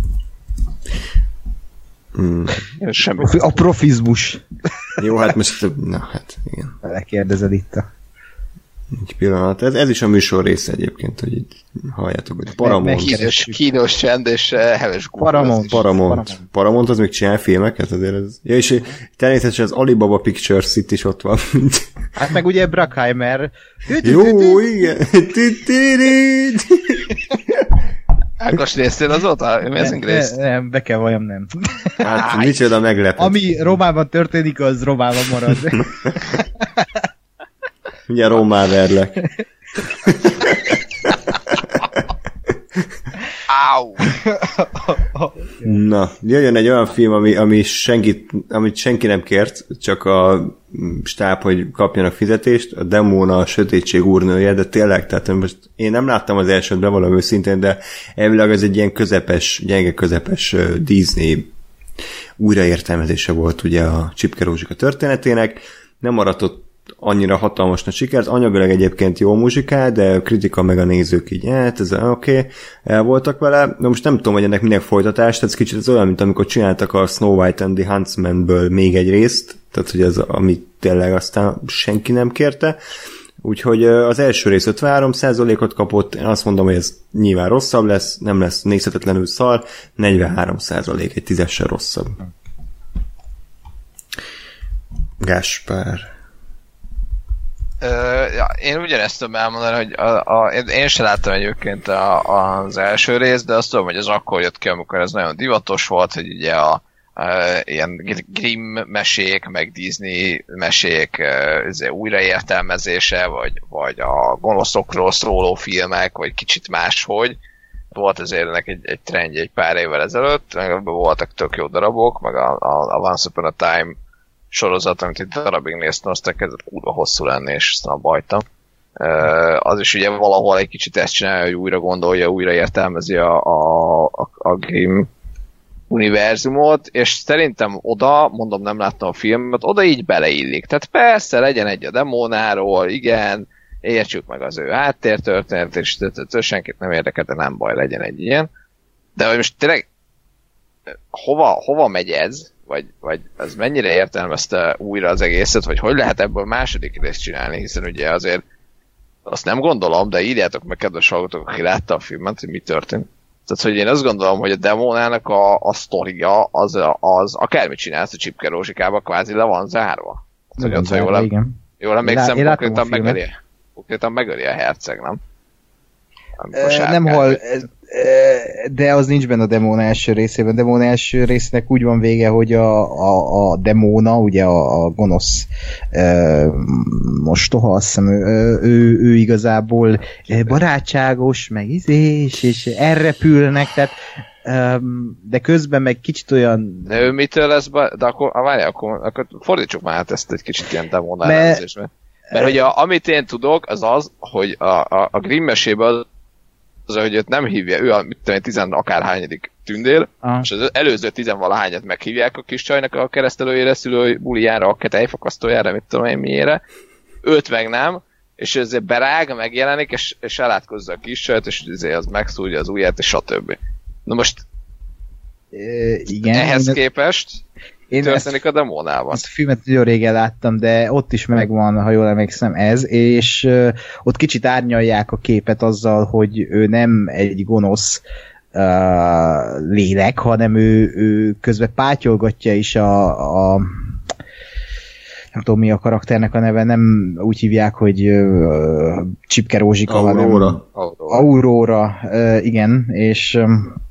Hmm. Semmi. Profi- A profizmus. Jó, hát most, na hát, igen. Lekérdezed itt a... Egy pillanat. Ez, ez is a műsor része egyébként, hogy így halljátok, hogy Paramount. Kínos, kínos csend és eh, heves Paramount. Paramount. Paramount. Paramount az még csinál filmeket, azért ez... Ja, és természetesen az Alibaba Pictures itt is ott van. Hát meg ugye Brackheimer. Jó, igen. [laughs] Ákos néztél azóta? Ez Ne, ingrész? ne, nem, be kell valljam, nem. Hát, micsoda meglepet. Ami Romában történik, az Romában marad. [laughs] Ugye rommá verlek. Áú! [laughs] Na, jöjjön egy olyan film, ami, ami senkit, amit senki nem kért, csak a stáb, hogy kapjanak fizetést, a Demona a Sötétség úrnője, de tényleg, tehát most én nem láttam az elsőt, bevallom őszintén, de elvileg ez egy ilyen közepes, gyenge közepes Disney újraértelmezése volt ugye a Csipke Rózsika történetének, nem maradt annyira hatalmas nagy sikert, anyagilag egyébként jó muzsikál, de kritika meg a nézők így, hát ez oké, okay, el voltak vele, de most nem tudom, hogy ennek minek folytatás, tehát ez kicsit ez olyan, mint amikor csináltak a Snow White and the Huntsman-ből még egy részt, tehát hogy ez, amit tényleg aztán senki nem kérte, Úgyhogy az első rész 53%-ot kapott, én azt mondom, hogy ez nyilván rosszabb lesz, nem lesz nézhetetlenül szar, 43% egy tízessel rosszabb. Gáspár. Ö, ja, én ugyanezt tudom elmondani, hogy a, a, én- sem láttam egyébként a, az első részt, de azt tudom, hogy az akkor jött ki, amikor ez nagyon divatos volt, hogy ugye a, a ilyen Grimm mesék, meg Disney mesék izé, újraértelmezése, vagy, vagy a gonoszokról szóló filmek, vagy kicsit máshogy. Volt azért ennek egy, egy trendje egy pár évvel ezelőtt, meg voltak tök jó darabok, meg a, a, a Once Upon a Time sorozat, amit egy darabig néztem, aztán kezdett kurva hosszú lenni, és aztán. Uh, az is ugye valahol egy kicsit ezt csinálja, hogy újra gondolja, újra értelmezi a, a, a, a Grimm univerzumot, és szerintem oda, mondom nem láttam a filmet, oda így beleillik. Tehát persze legyen egy a demónáról, igen, értsük meg az ő háttértörténet, és senkit nem érdekel, de nem baj, legyen egy ilyen. De most tényleg hova, hova megy ez, vagy, vagy ez mennyire értelmezte újra az egészet, vagy hogy lehet ebből második részt csinálni, hiszen ugye azért azt nem gondolom, de írjátok meg, kedves hallgatók, aki látta a filmet, hogy mi történt. Tehát, hogy én azt gondolom, hogy a demónának a, a sztoria az, az akármit csinálsz a Csipke Rózsikába, kvázi le van zárva. Tehát, hogy ott, ha jól, igen. jól emlékszem, a konkrétan megöli, konkrétan megöli a herceg, nem? Amikor sárkány Nem ö, de az nincs benne a demóna első részében. A demóna első résznek úgy van vége, hogy a, a, a demóna, ugye a, a gonosz ö, mostoha, azt hiszem, ő, ő, ő igazából barátságos, meg izés, és elrepülnek, tehát de közben meg kicsit olyan De ő mitől lesz be, de akkor, ah, várjál, akkor, akkor fordítsuk már át ezt egy kicsit ilyen demónál Mert- elemzésbe. Mert hogy a, amit én tudok, az az, hogy a, a, a Grimm mesében az, az, hogy őt nem hívja, ő a mit tudom, tizen akárhányadik tündér, Ah. és az előző tizenvalahányat meghívják a kis csajnak a keresztelőjére, szülő bulijára, a tejfakasztójára, mit tudom én miére, őt meg nem, és ezért berág, megjelenik, és, és elátkozza a kis csajt, és ezért az megszúrja az ujját, és stb. Na most igen. ehhez képest én ezt történik a demónában. Azt a filmet nagyon régen láttam, de ott is megvan, ha jól emlékszem, ez, és uh, ott kicsit árnyalják a képet azzal, hogy ő nem egy gonosz uh, lélek, hanem ő, ő közben pátyolgatja is a, a nem tudom mi a karakternek a neve, nem úgy hívják, hogy uh, Csipke Rózsika, hanem Aurora. Aurora, uh, igen, és um,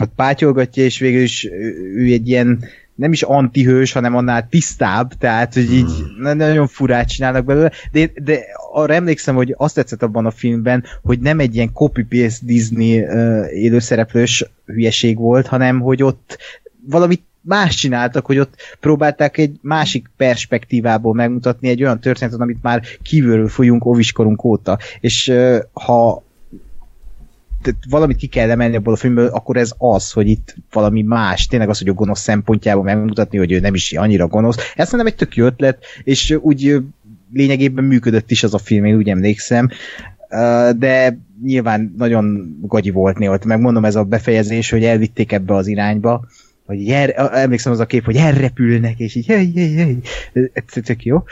ott pátyolgatja, és végül is ő, ő egy ilyen nem is antihős, hanem annál tisztább, tehát, hogy így na- nagyon furát csinálnak belőle, de, de arra emlékszem, hogy azt tetszett abban a filmben, hogy nem egy ilyen copy-paste Disney uh, élőszereplős hülyeség volt, hanem hogy ott valami más csináltak, hogy ott próbálták egy másik perspektívából megmutatni egy olyan történetet, amit már kívülről folyunk óviskorunk óta. És ha tehát valamit ki kell emelni abból a filmből, akkor ez az, hogy itt valami más, tényleg az, hogy a gonosz szempontjából megmutatni, hogy ő nem is annyira gonosz. Ez nem egy tök jó ötlet, és úgy lényegében működött is az a film, én úgy emlékszem, de nyilván nagyon gagyi volt néha, megmondom ez a befejezés, hogy elvitték ebbe az irányba, hogy jer, emlékszem az a kép, hogy elrepülnek, és így hej, hej, hej, ez tök jó.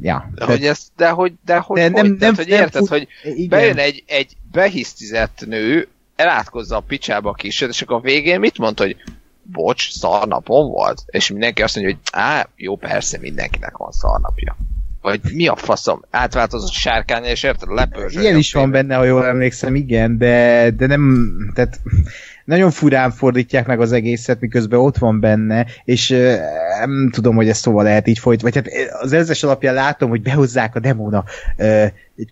Ja. De, hogy ez, de hogy, de hogy, de nem, hogy, nem, tehát, hogy nem érted, fut, hogy igen. bejön egy, egy behisztizett nő, elátkozza a picsába a kiset, és akkor a végén mit mond, hogy bocs, szarnapom volt? És mindenki azt mondja, hogy á, jó, persze, mindenkinek van szarnapja. Vagy mi a faszom? Átváltozott sárkány, és érted? Lepőzsöl. Ilyen is van benne, ha jól emlékszem, igen, de, de nem, tehát nagyon furán fordítják meg az egészet, miközben ott van benne, és nem tudom, hogy ezt szóval lehet így folyt, vagy hát az ezes alapján látom, hogy behozzák a demóna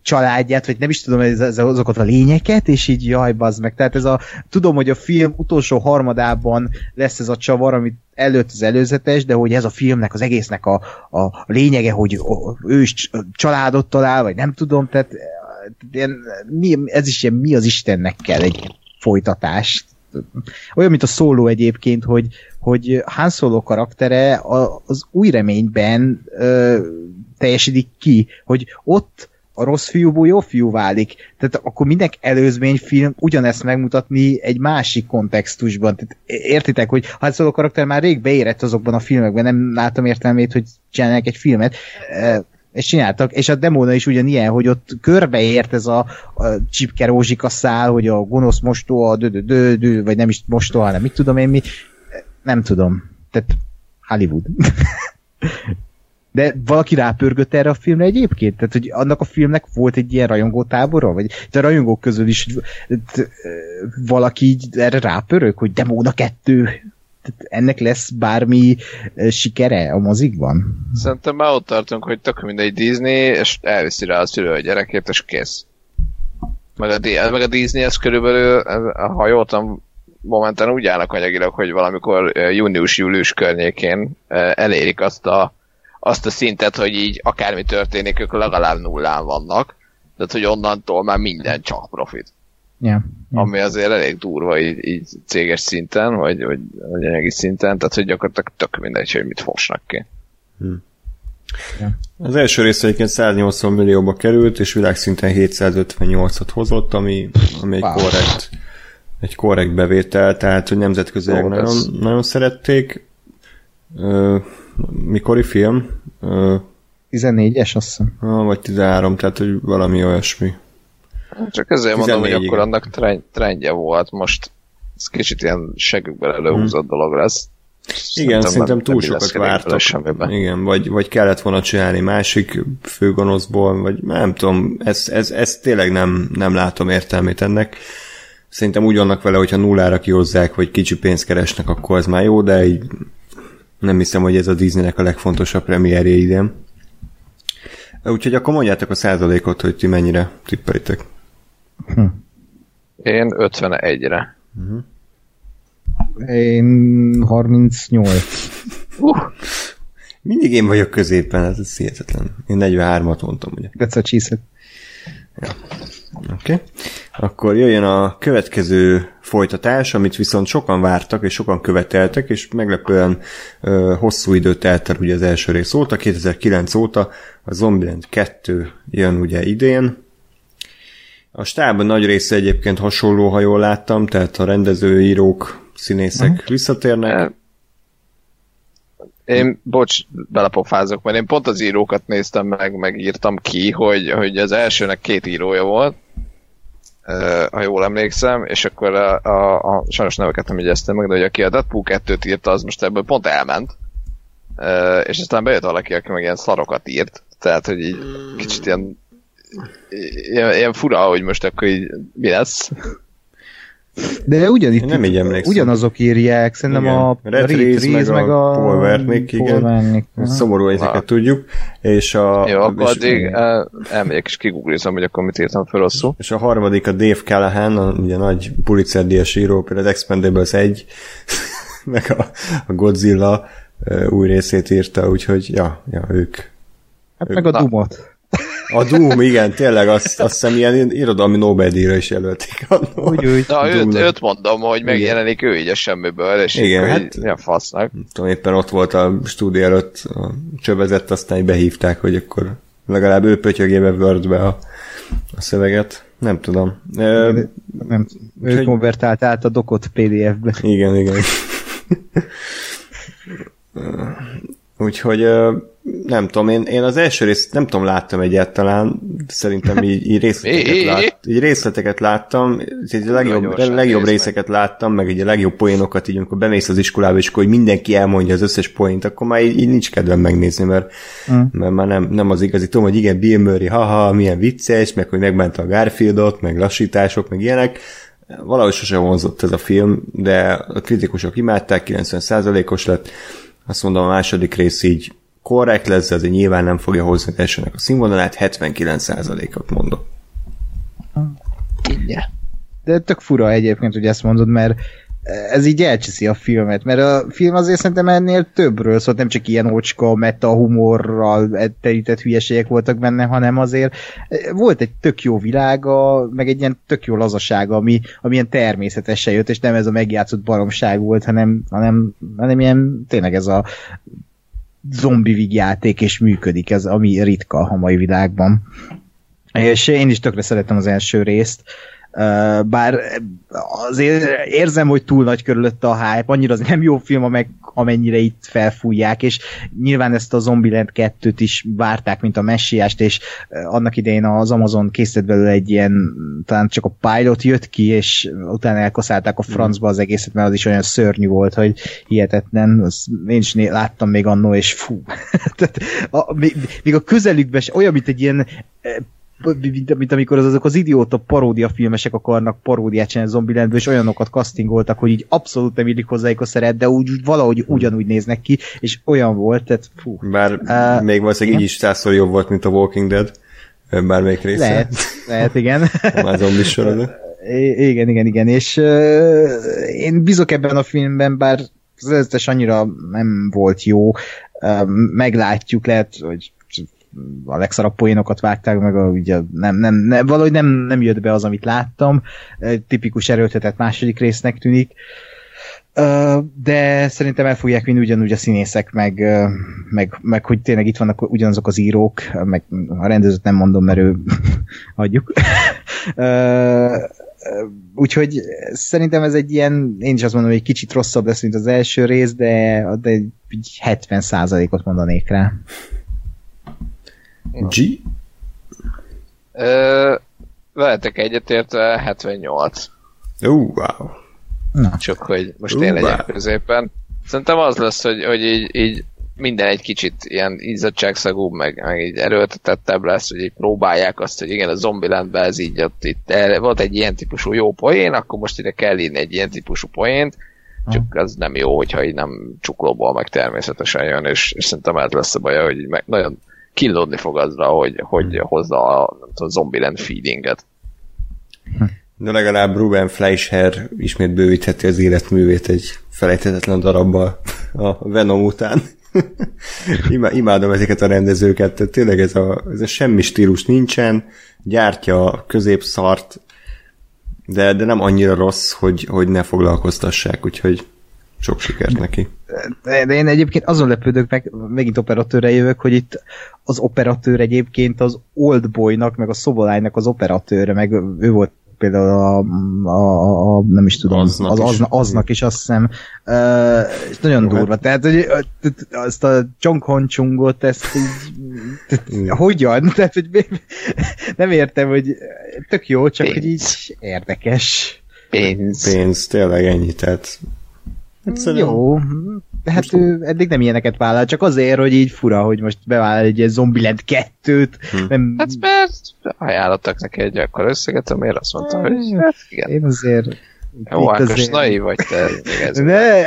családját, vagy nem is tudom ez, ez, azokat a lényeket, és így jaj, bazd meg. Tehát ez a, tudom, hogy a film utolsó harmadában lesz ez a csavar, amit előtt az előzetes, de hogy ez a filmnek, az egésznek a, a lényege, hogy ő is családot talál, vagy nem tudom, tehát mi, ez is ilyen mi az Istennek kell egy folytatást olyan, mint a szóló egyébként, hogy, hogy Han Solo karaktere az új reményben ö, teljesítik ki, hogy ott a rossz fiúból jó fiú válik. Tehát akkor mindenk előzményfilm ugyanezt megmutatni egy másik kontextusban. Tehát értitek, hogy Han Solo karakter már rég beérett azokban a filmekben, nem látom értelmét, hogy csinálják egy filmet és csináltak, és a demóna is ugyanilyen, hogy ott körbeért ez a, a csipke rózsika szál, hogy a gonosz mostó, a dö, dö, dö, vagy nem is mostó, hanem mit tudom én mi, nem tudom. Tehát Hollywood. [laughs] De valaki rápörgött erre a filmre egyébként? Tehát, hogy annak a filmnek volt egy ilyen rajongótábora? Vagy a rajongók közül is valaki így erre rápörög, hogy Demóna 2 ennek lesz bármi sikere a mozikban? Szerintem már ott tartunk, hogy tök mindegy Disney, és elviszi rá a szülő a gyerekét, és kész. Meg a, meg a Disney ez körülbelül, ha jól tudom, momentán úgy állnak anyagilag, hogy valamikor június-július környékén elérik azt a, azt a szintet, hogy így akármi történik, ők legalább nullán vannak. Tehát, hogy onnantól már minden csak profit. Yeah, yeah. Ami azért elég durva így, így céges szinten, vagy, vagy, vagy anyagi szinten, tehát hogy gyakorlatilag tök mindegy, hogy mit fosnak ki. Hmm. Yeah. Az első rész egyébként 180 millióba került, és világszinten 758-at hozott, ami, ami egy wow. korrekt egy korrekt bevétel, tehát hogy nemzetközileg nagyon, ez... nagyon szerették. Uh, mikori film? Uh, 14-es, azt hiszem. Vagy 13, tehát hogy valami olyasmi. Csak ezért mondom, hogy akkor annak trend, trendje volt, most ez kicsit ilyen segükben előhúzott hmm. dolog lesz. Igen, szerintem, szerintem túl sokat vártak. Igen, vagy, vagy kellett volna csinálni másik főgonoszból, vagy nem tudom, ez, ez, ez tényleg nem, nem látom értelmét ennek. Szerintem úgy vannak vele, hogyha nullára kihozzák, vagy kicsi pénzt keresnek, akkor ez már jó, de így nem hiszem, hogy ez a Disneynek a legfontosabb premierje idén. Úgyhogy akkor mondjátok a százalékot, hogy ti mennyire tippelitek. Hm. Én 51-re. Uh-huh. Én 38. Uh. Mindig én vagyok középen, ez hihetetlen. Én 43-at mondtam, ugye. That's a cheese. Ja. Oké. Okay. Akkor jöjjön a következő folytatás, amit viszont sokan vártak, és sokan követeltek, és meglepően ö, hosszú időt telt el ugye az első rész óta, 2009 óta, a Zombieland 2 jön ugye idén, a stáb nagy része egyébként hasonló, ha jól láttam, tehát a rendezőírók, színészek uh-huh. visszatérnek. Én, bocs, belepofázok, mert én pont az írókat néztem meg, megírtam ki, hogy, hogy az elsőnek két írója volt, ha jól emlékszem, és akkor a, a, a sajnos neveket nem igyeztem meg, de hogy aki a Deadpool 2-t írta, az most ebből pont elment, és aztán bejött valaki, aki meg ilyen szarokat írt, tehát, hogy így kicsit ilyen ilyen, ilyen fura, hogy most akkor így mi lesz. De ugyanitt, nem így emlékszem. ugyanazok írják, szerintem igen. a Red Reese, meg, meg a, a Paul Wernick, igen. Szomorú ezeket tudjuk. És a, Jó, akkor és, addig elmegyek és kigooglizom, hogy akkor mit írtam fel rosszul. És a harmadik a Dave Callahan, a, ugye nagy Pulitzer díjas író, például az Expendables 1 [laughs] meg a, a Godzilla új részét írta, úgyhogy ja, ja ők. Hát ők, meg a Dumot. A Doom, igen, tényleg azt, azt hiszem ilyen irodalmi Nobel-díjra is jelölték. Úgy, úgy. Na, őt, őt, mondom, hogy megjelenik ő így a semmiből, és igen, így, hát, ilyen fasznak. Tudom, éppen ott volt a stúdió előtt, a csövezett, aztán behívták, hogy akkor legalább ő pötyögébe Wordbe a, a szöveget. Nem tudom. Nem, nem, ő konvertált át a dokot PDF-be. Igen, igen. [laughs] Úgyhogy nem tudom, én, én az első részt nem tudom, láttam egyáltalán, szerintem így, így, részleteket, [laughs] lát, így részleteket láttam, így a legjobb, a legjobb részeket meg. láttam, meg így a legjobb poénokat, így amikor bemész az iskolába, és akkor hogy mindenki elmondja az összes poént, akkor már így, így nincs kedvem megnézni, mert, mm. mert már nem, nem az igazi. Tudom, hogy igen, Bill Murray, haha, milyen vicces, meg hogy megbánta a Garfieldot, meg lassítások, meg ilyenek, valahogy sosem vonzott ez a film, de a kritikusok imádták, 90%-os lett, azt mondom, a második rész így korrekt lesz, de azért nyilván nem fogja hozni elsőnek a színvonalát, 79%-ot mondok. Igen. De tök fura egyébként, hogy ezt mondod, mert ez így elcseszi a filmet, mert a film azért szerintem ennél többről szólt, nem csak ilyen ocska, meta humorral terített hülyeségek voltak benne, hanem azért volt egy tök jó világa, meg egy ilyen tök jó lazasága, ami, ami ilyen természetesen jött, és nem ez a megjátszott baromság volt, hanem, hanem, hanem ilyen tényleg ez a zombi vígjáték, és működik, ez ami ritka a mai világban. És én is tökre szeretem az első részt, bár azért érzem, hogy túl nagy körülötte a hype, annyira az nem jó film, amely, amennyire itt felfújják, és nyilván ezt a Zombieland 2-t is várták, mint a messiást, és annak idején az Amazon készített belőle egy ilyen, talán csak a pilot jött ki, és utána elkaszálták a francba az egészet, mert az is olyan szörnyű volt, hogy hihetetlen, azt én is láttam még annó, és fú, [laughs] tehát a, még, még a közelükben olyan, mint egy ilyen mint, mint amikor az, azok az idióta paródia filmesek akarnak paródiát csinálni Zombielandből, és olyanokat castingoltak, hogy így abszolút nem illik hozzájuk a szeret, de úgy, úgy valahogy ugyanúgy néznek ki, és olyan volt, tehát fú. Bár uh, még valószínűleg így is százszor jobb volt, mint a Walking Dead, bármelyik része. Lehet, lehet igen. [laughs] a zombi sorozat. Igen, igen, igen, és uh, én bízok ebben a filmben, bár az annyira nem volt jó, uh, meglátjuk, lehet, hogy a legszarabb poénokat vágták, meg a, ugye nem, nem, nem, valahogy nem, nem jött be az, amit láttam. Tipikus erőltetett második résznek tűnik. De szerintem el fogják vinni ugyanúgy a színészek, meg, meg, meg hogy tényleg itt vannak ugyanazok az írók, meg a rendezőt nem mondom, mert ő [laughs] hagyjuk. Úgyhogy szerintem ez egy ilyen, én is azt mondom, hogy egy kicsit rosszabb lesz, mint az első rész, de, de egy 70%-ot mondanék rá. G? Ö, veletek egyetértve 78. Ó, uh, wow. Na. Csak hogy most uh, én legyek wow. középen. Szerintem az lesz, hogy, hogy így, így minden egy kicsit ilyen izzadságszagú, meg, meg így erőltetettebb lesz, hogy így próbálják azt, hogy igen, a Zombielandben ez így ott itt volt egy ilyen típusú jó poén, akkor most ide kell írni egy ilyen típusú poént, csak az nem jó, hogyha így nem csuklóból meg természetesen jön, és, és szerintem ez lesz a baja, hogy így meg nagyon kínlódni fog azra, hogy, hogy hmm. hozza a, a Zombieland feedinget. De legalább Ruben Fleischer ismét bővítheti az életművét egy felejthetetlen darabbal a Venom után. [laughs] Imádom ezeket a rendezőket, tehát tényleg ez a, ez a semmi stílus nincsen, gyártja a középszart, de, de nem annyira rossz, hogy, hogy ne foglalkoztassák, úgyhogy sok sikert neki. De, de én egyébként azon lepődök meg, megint operatőre jövök, hogy itt az operatőr egyébként az Oldboynak, meg a Szobolájnak az operatőre, meg ő volt például a, a, a nem is tudom, aznak az, aznak, is. aznak is azt hiszem, uh, és nagyon Jó, durva, hát. tehát hogy azt a Chong Hon Chungot, ezt így, hogyan? [laughs] Tehát, hogy nem értem, hogy tök jó, csak Pénz. hogy így érdekes. Pénz. Pénz, tényleg ennyi, tehát Hát Jó, de hát ő eddig nem ilyeneket vállal, csak azért, hogy így fura, hogy most bevállal egy ilyen Zombieland 2-t. Hm. Nem... Hát mert ajánlottak neki egy akkor összeget, amiért azt mondta, hogy hát, igen. Én azért Jó, hát most naiv vagy te. Ez ne,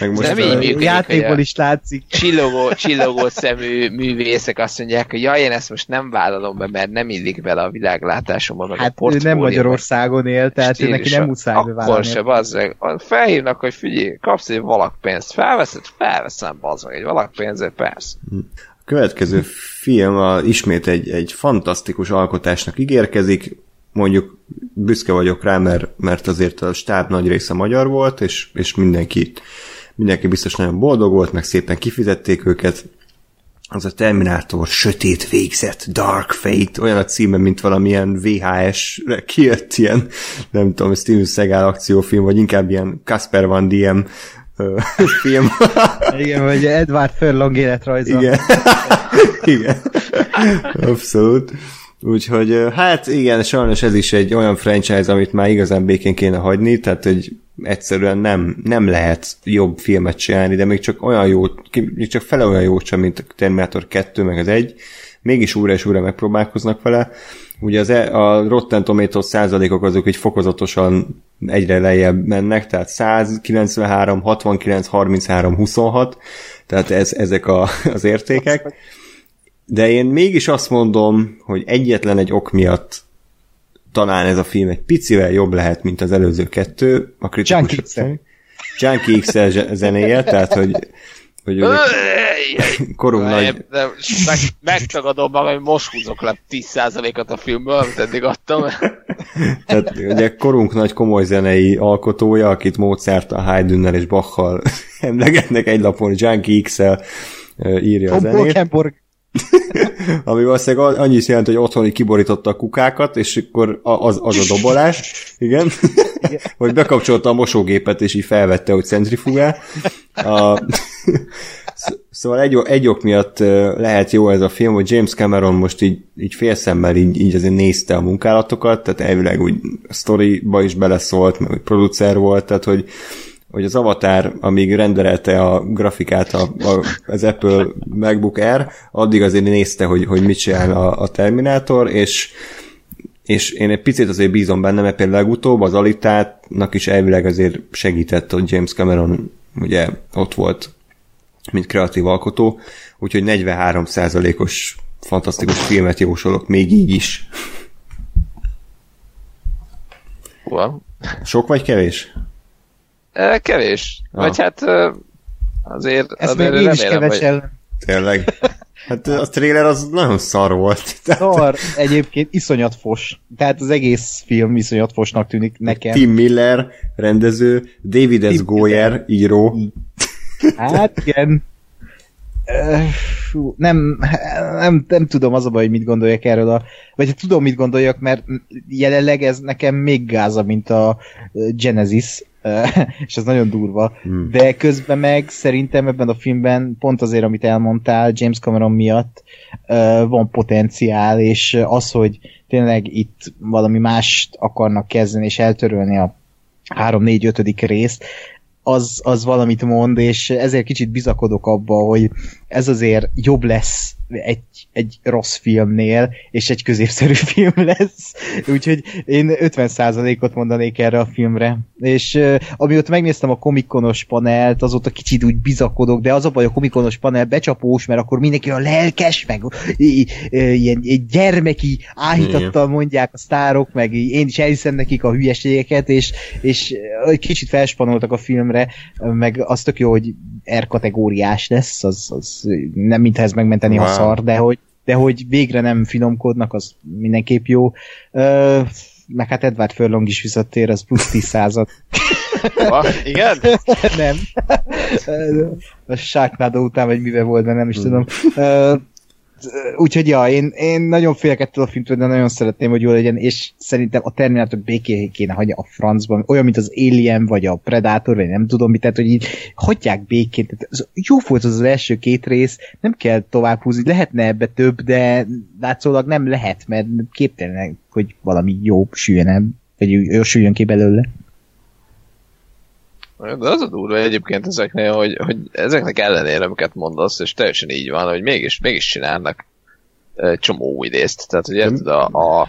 Meg most Nem így működik, játékból is látszik. csillogó, csillogó szemű művészek azt mondják, hogy jaj, én ezt most nem vállalom be, mert nem illik bele a világlátásomba, meg a Hát ő nem Magyarországon él, tehát ő neki nem muszáj Akkor bevállalni. se, bazd meg. Felhívnak, hogy figyelj, kapsz egy valakpénzt. Felveszed? Felveszem, bazd meg. Egy valakpénzért, persze. A következő film a, ismét egy, egy fantasztikus alkotásnak ígérkezik, mondjuk büszke vagyok rá, mert, mert azért a stáb nagy része magyar volt, és, és mindenki, mindenki biztos nagyon boldog volt, meg szépen kifizették őket. Az a Terminátor Sötét Végzet, Dark Fate, olyan a címe, mint valamilyen VHS-re kijött ilyen, nem tudom, Steven Seagal akciófilm, vagy inkább ilyen Casper Van Diem [laughs] film. Igen, vagy Edward Furlong életrajza. Igen. [laughs] igen. Abszolút. Úgyhogy hát igen, sajnos ez is egy olyan franchise, amit már igazán békén kéne hagyni, tehát hogy egyszerűen nem, nem lehet jobb filmet csinálni, de még csak olyan jó, még csak fele olyan jó sem, mint a Terminator 2, meg az egy, mégis újra és újra megpróbálkoznak vele. Ugye az, e- a Rotten Tomatoes százalékok azok így fokozatosan egyre lejjebb mennek, tehát 193, 69, 33, 26, tehát ez, ezek a, az értékek. De én mégis azt mondom, hogy egyetlen egy ok miatt talán ez a film egy picivel jobb lehet, mint az előző kettő. A kritikusok Junkie szerint. Junkie zse- zenéje, tehát hogy, hogy korunk Nem, nagy... nem, meg, megtagadom magam, hogy most húzok le 10%-ot a filmből, amit eddig adtam. Tehát ugye korunk nagy komoly zenei alkotója, akit Mozart, a Haydnnel és Bachal [laughs] emlegetnek egy lapon, Junkie ö, írja a zenét. Bolkenborg. [laughs] ami valószínűleg annyi is jelent, hogy otthon kiborította a kukákat, és akkor az, az a dobolás, igen, vagy [laughs] bekapcsolta a mosógépet, és így felvette, hogy centrifugál. A, [laughs] Sz- szóval egy, egy ok miatt lehet jó ez a film, hogy James Cameron most így, így félszemmel így, így azért nézte a munkálatokat, tehát elvileg úgy sztoriba is beleszólt, meg hogy producer volt, tehát hogy hogy az Avatar, amíg rendelte a grafikát a, a, az Apple MacBook Air, addig azért nézte, hogy, hogy mit csinál a, a Terminátor, és és én egy picit azért bízom benne, mert például legutóbb az Alitátnak is elvileg azért segített, hogy James Cameron ugye ott volt, mint kreatív alkotó, úgyhogy 43%-os fantasztikus filmet jósolok, még így is. Húha. Sok vagy kevés? Kevés. Ah. Vagy hát azért, Ezt azért még én is remélem, hogy kevesel. Tényleg. [laughs] Hát a trailer az nagyon szar volt. [laughs] Tehát Szar egyébként iszonyat fos. Tehát az egész film iszonyat fosnak tűnik nekem. Tim Miller, rendező, David S. Goyer, író. Hát igen. Fú, nem, nem, nem tudom az a baj, hogy mit gondoljak erről a... Vagy tudom, mit gondoljak, mert jelenleg ez nekem még gáza, mint a Genesis, [laughs] és ez nagyon durva. Hmm. De közben meg szerintem ebben a filmben pont azért, amit elmondtál James Cameron miatt van potenciál, és az, hogy tényleg itt valami mást akarnak kezdeni, és eltörölni a 3-4-5. részt, az, az valamit mond, és ezért kicsit bizakodok abba, hogy ez azért jobb lesz egy, egy rossz filmnél, és egy középszerű [laughs] film lesz. Úgyhogy én 50%-ot mondanék erre a filmre. És uh, amióta megnéztem a komikonos panelt, azóta kicsit úgy bizakodok, de az a baj, a komikonos panel becsapós, mert akkor mindenki a lelkes, meg ilyen gyermeki áhítattal mondják a sztárok, meg én is elhiszem nekik a hülyeségeket, és, és kicsit felspanoltak a filmre, meg az tök jó, hogy R kategóriás lesz, az, az nem mintha ez megmenteni a Wow. szar, de hogy, de hogy végre nem finomkodnak, az mindenképp jó. Ö, meg hát Edward Furlong is visszatér, az plusz 10 század. Igen? nem. a Sharknado után, vagy mivel volt, de nem is tudom. Ö, Úgyhogy ja, én, én nagyon félek ettől a filmtől, de nagyon szeretném, hogy jó legyen, és szerintem a Terminator békén kéne hagyja a francban, olyan, mint az Alien, vagy a Predator, vagy nem tudom mit, tehát, hogy így hagyják békén. Tehát az, jó volt az az első két rész, nem kell tovább húzni, lehetne ebbe több, de látszólag nem lehet, mert képtelenek, hogy valami jó süljön, el, vagy jó süljön ki belőle. De az a durva egyébként ezeknél, hogy, hogy ezeknek ellenére, amiket mondasz, és teljesen így van, hogy mégis, mégis csinálnak egy csomó új részt. Tehát, hogy érted, a, a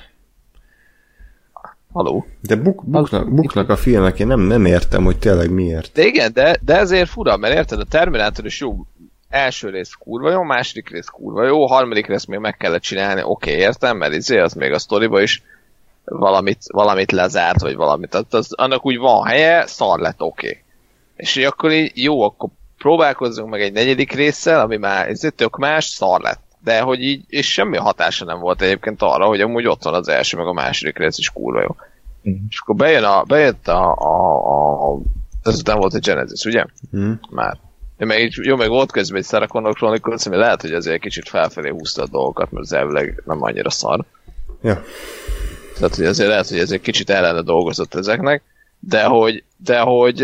Haló? De buk, buknak, buknak a filmek, én nem, nem értem, hogy tényleg miért. De igen, de, de ezért fura, mert érted, a Terminátor is jó első rész kurva jó, második rész kurva jó, harmadik rész még meg kellett csinálni, oké, okay, értem, mert izé, az még a sztoriba is valamit, valamit lezárt, vagy valamit. Tehát az, annak úgy van helye, szar lett, oké. Okay. És így akkor így, jó, akkor próbálkozzunk meg egy negyedik résszel, ami már ez tök más, szar lett. De hogy így, és semmi hatása nem volt egyébként arra, hogy amúgy ott van az első, meg a második rész is kurva jó. Mm. És akkor bejön a, bejött a, a, a, ezután volt a Genesis, ugye? Mm. Már. Én meg így, jó, meg volt közben egy Sarah Chronicles, ami lehet, hogy azért kicsit felfelé húzta a dolgokat, mert az elvileg nem annyira szar. Ja. Tehát, hogy azért lehet, hogy ez egy kicsit ellene dolgozott ezeknek, de hogy, de hogy,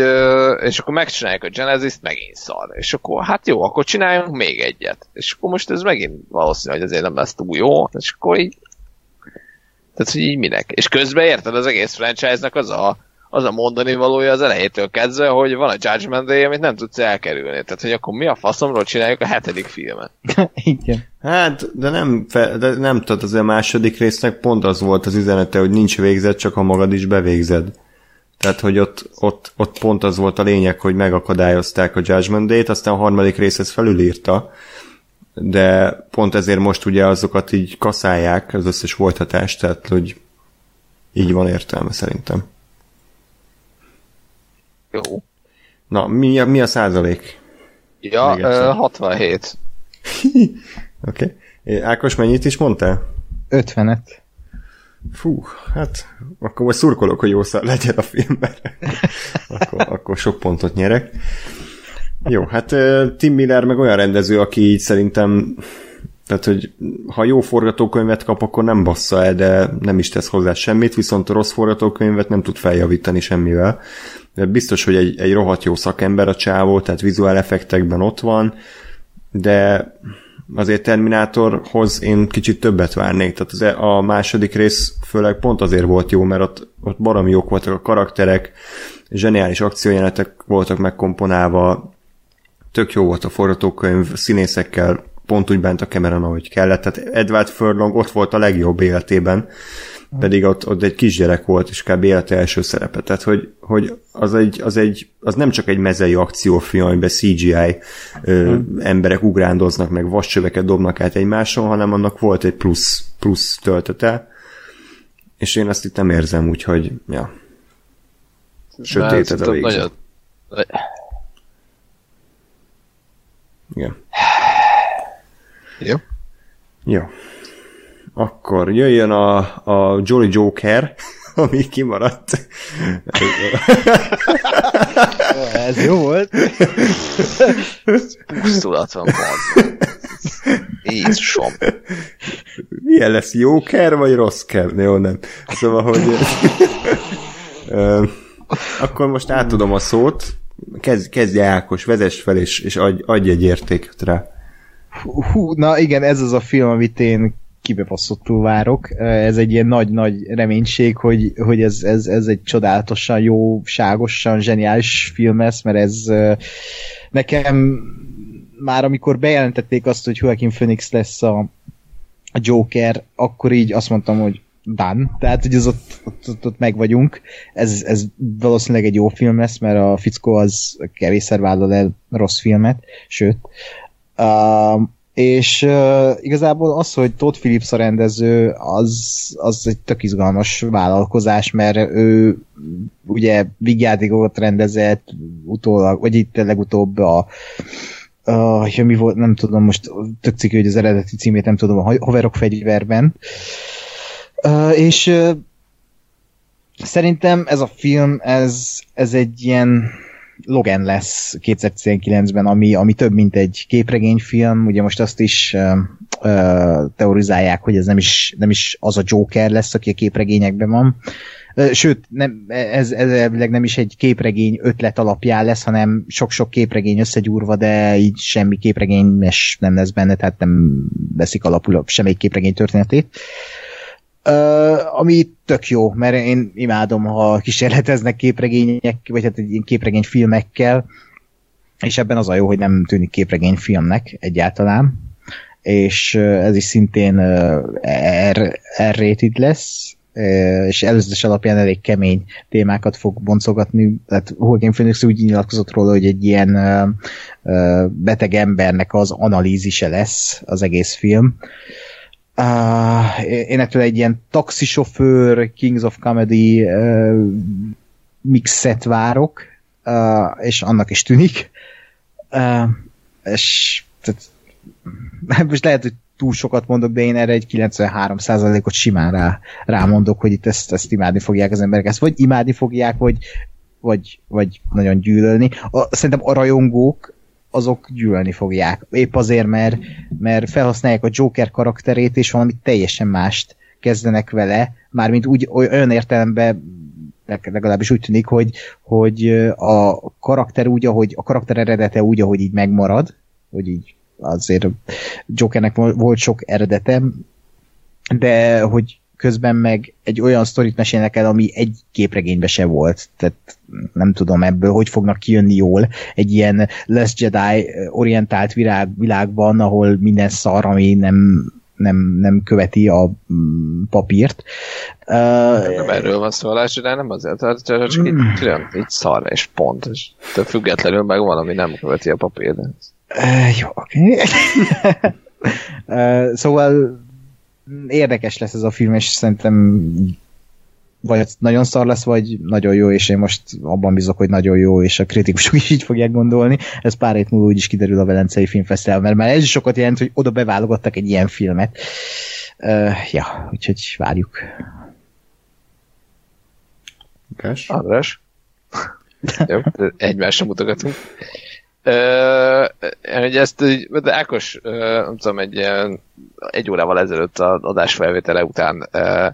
és akkor megcsinálják a Genesis-t, megint szar. És akkor, hát jó, akkor csináljunk még egyet. És akkor most ez megint valószínű, hogy azért nem lesz túl jó, és akkor így, tehát, hogy így minek. És közben érted az egész franchise-nak az a, az a mondani valója az elejétől kezdve, hogy van a Judgment Day, amit nem tudsz elkerülni. Tehát, hogy akkor mi a faszomról csináljuk a hetedik filmet? [laughs] Igen. Hát, de nem, fe, de nem tudod, az a második résznek pont az volt az üzenete, hogy nincs végzet, csak ha magad is bevégzed. Tehát, hogy ott, ott, ott pont az volt a lényeg, hogy megakadályozták a Judgment Day-t, aztán a harmadik rész ezt felülírta, de pont ezért most ugye azokat így kaszálják, az összes folytatást, tehát, hogy így van értelme szerintem. Jó. Na, mi a, mi a százalék? Ja, uh, [laughs] 67. Oké. okay. Ákos, mennyit is mondtál? 50-et. Fú, hát akkor most szurkolok, hogy jó szar legyen a filmben. [laughs] akkor, akkor sok pontot nyerek. Jó, hát Tim Miller meg olyan rendező, aki így szerintem tehát, hogy ha jó forgatókönyvet kap, akkor nem bassza el, de nem is tesz hozzá semmit, viszont a rossz forgatókönyvet nem tud feljavítani semmivel. De biztos, hogy egy, egy rohadt jó szakember a csávó, tehát vizuál effektekben ott van, de azért Terminátorhoz én kicsit többet várnék. Tehát az, e- a második rész főleg pont azért volt jó, mert ott, ott baromi jók voltak a karakterek, zseniális akciójelenetek voltak megkomponálva, tök jó volt a forgatókönyv, színészekkel pont úgy bent a Cameron, ahogy kellett. Tehát Edward Furlong ott volt a legjobb életében, pedig ott, ott egy kisgyerek volt, és kb. élete első szerepe. Tehát, hogy, hogy az, egy, az, egy, az nem csak egy mezei akciófilm, amiben CGI ö, hmm. emberek ugrándoznak, meg vascsöveket dobnak át egymáson, hanem annak volt egy plusz, plusz töltete, és én azt itt nem érzem, úgyhogy, ja. Sötét ez a végzet. Nagyon... Igen. Jó. Jó. Akkor jöjjön a, a Jolly Joker, [laughs] ami kimaradt. Ez jó volt. Pusztulat van, Jézusom. Milyen lesz, Joker vagy rossz ker? Jó, nem. Szóval, hogy... [laughs] akkor most átadom a szót. Kezd, kezdje Ákos, vezess fel, és, és adj, adj egy értéket rá. Hú, na igen, ez az a film, amit én kibebaszottul várok. Ez egy ilyen nagy-nagy reménység, hogy, hogy ez, ez, ez egy csodálatosan jó, ságosan, zseniális film lesz, mert ez nekem már amikor bejelentették azt, hogy Joaquin Phoenix lesz a, a Joker, akkor így azt mondtam, hogy done. Tehát, hogy az ott, ott, ott, ott meg vagyunk. Ez, ez valószínűleg egy jó film lesz, mert a fickó az kevésszer vállal el rossz filmet, sőt. Uh, és uh, igazából az, hogy Todd Phillips a rendező, az, az egy tök izgalmas vállalkozás, mert ő ugye vigyátékokat rendezett utólag, vagy itt legutóbb a uh, mi volt, nem tudom, most tök cikk, hogy az eredeti címét nem tudom, a Hoverok fegyverben. Uh, és uh, szerintem ez a film, ez, ez egy ilyen Logan lesz 2019-ben, ami, ami több, mint egy képregényfilm, ugye most azt is uh, teorizálják, hogy ez nem is, nem is az a Joker lesz, aki a képregényekben van. Sőt, nem, ez, ez elvileg nem is egy képregény ötlet alapján lesz, hanem sok-sok képregény összegyúrva, de így semmi képregényes nem lesz benne, tehát nem veszik alapul semmelyik képregény történetét. Uh, Uh, ami tök jó, mert én imádom, ha kísérleteznek képregények, vagy hát egy képregény filmekkel, és ebben az a jó, hogy nem tűnik képregény filmnek egyáltalán, és ez is szintén R, R-rated lesz, és előzetes alapján elég kemény témákat fog boncogatni. Tehát Joaquin Phoenix úgy nyilatkozott róla, hogy egy ilyen beteg embernek az analízise lesz az egész film. Én ettől egy ilyen taxisofőr, Kings of Comedy mixet várok, és annak is tűnik. És tehát, [laughs] most lehet, hogy túl sokat mondok, de én erre egy 93%-ot simán rá, rámondok, hogy itt ezt, ezt imádni fogják az emberek. Ezt vagy imádni fogják, vagy, vagy, vagy nagyon gyűlölni. A, szerintem a rajongók azok gyűlölni fogják. Épp azért, mert, mert felhasználják a Joker karakterét, és valami teljesen mást kezdenek vele, mármint úgy olyan értelemben legalábbis úgy tűnik, hogy, hogy a karakter úgy, ahogy a karakter eredete úgy, ahogy így megmarad, hogy így azért Jokernek volt sok eredetem, de hogy közben meg egy olyan sztorit mesélnek el, ami egy képregénybe se volt. Tehát nem tudom ebből, hogy fognak kijönni jól egy ilyen Les Jedi orientált világ, világban, ahol minden szar, ami nem nem, nem követi a mm, papírt. Uh, nem erről van szó, de nem azért, tehát csak mm. így, így szar és pont, és függetlenül meg van, ami nem követi a papírt. Uh, jó, oké. [laughs] Okay. uh, szóval érdekes lesz ez a film, és szerintem vagy nagyon szar lesz, vagy nagyon jó, és én most abban bízok, hogy nagyon jó, és a kritikusok is így fogják gondolni. Ez pár hét múlva úgy is kiderül a Velencei Filmfesztivál, mert már ez is sokat jelent, hogy oda beválogattak egy ilyen filmet. Uh, ja, úgyhogy várjuk. András? András? jó, egymásra mutogatunk. Hogy ezt, de Ákos, nem tudom, egy, egy órával ezelőtt az adás felvétele után uh,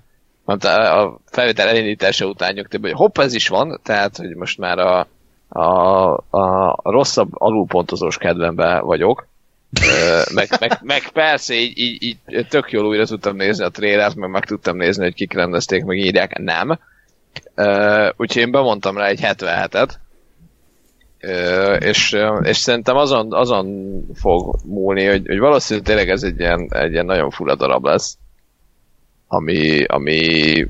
a felvétel elindítása után nyugtében, hogy hopp, ez is van, tehát, hogy most már a, a, a, rosszabb alulpontozós kedvemben vagyok, meg, meg, meg, persze így, így, így tök jól újra tudtam nézni a trélert, meg meg tudtam nézni, hogy kik rendezték, meg írják, nem. Úgyhogy én bemondtam rá egy 77-et, uh, és, és szerintem azon, azon fog múlni, hogy, hogy valószínűleg tényleg ez egy ilyen, egy ilyen nagyon fura darab lesz ami, ami,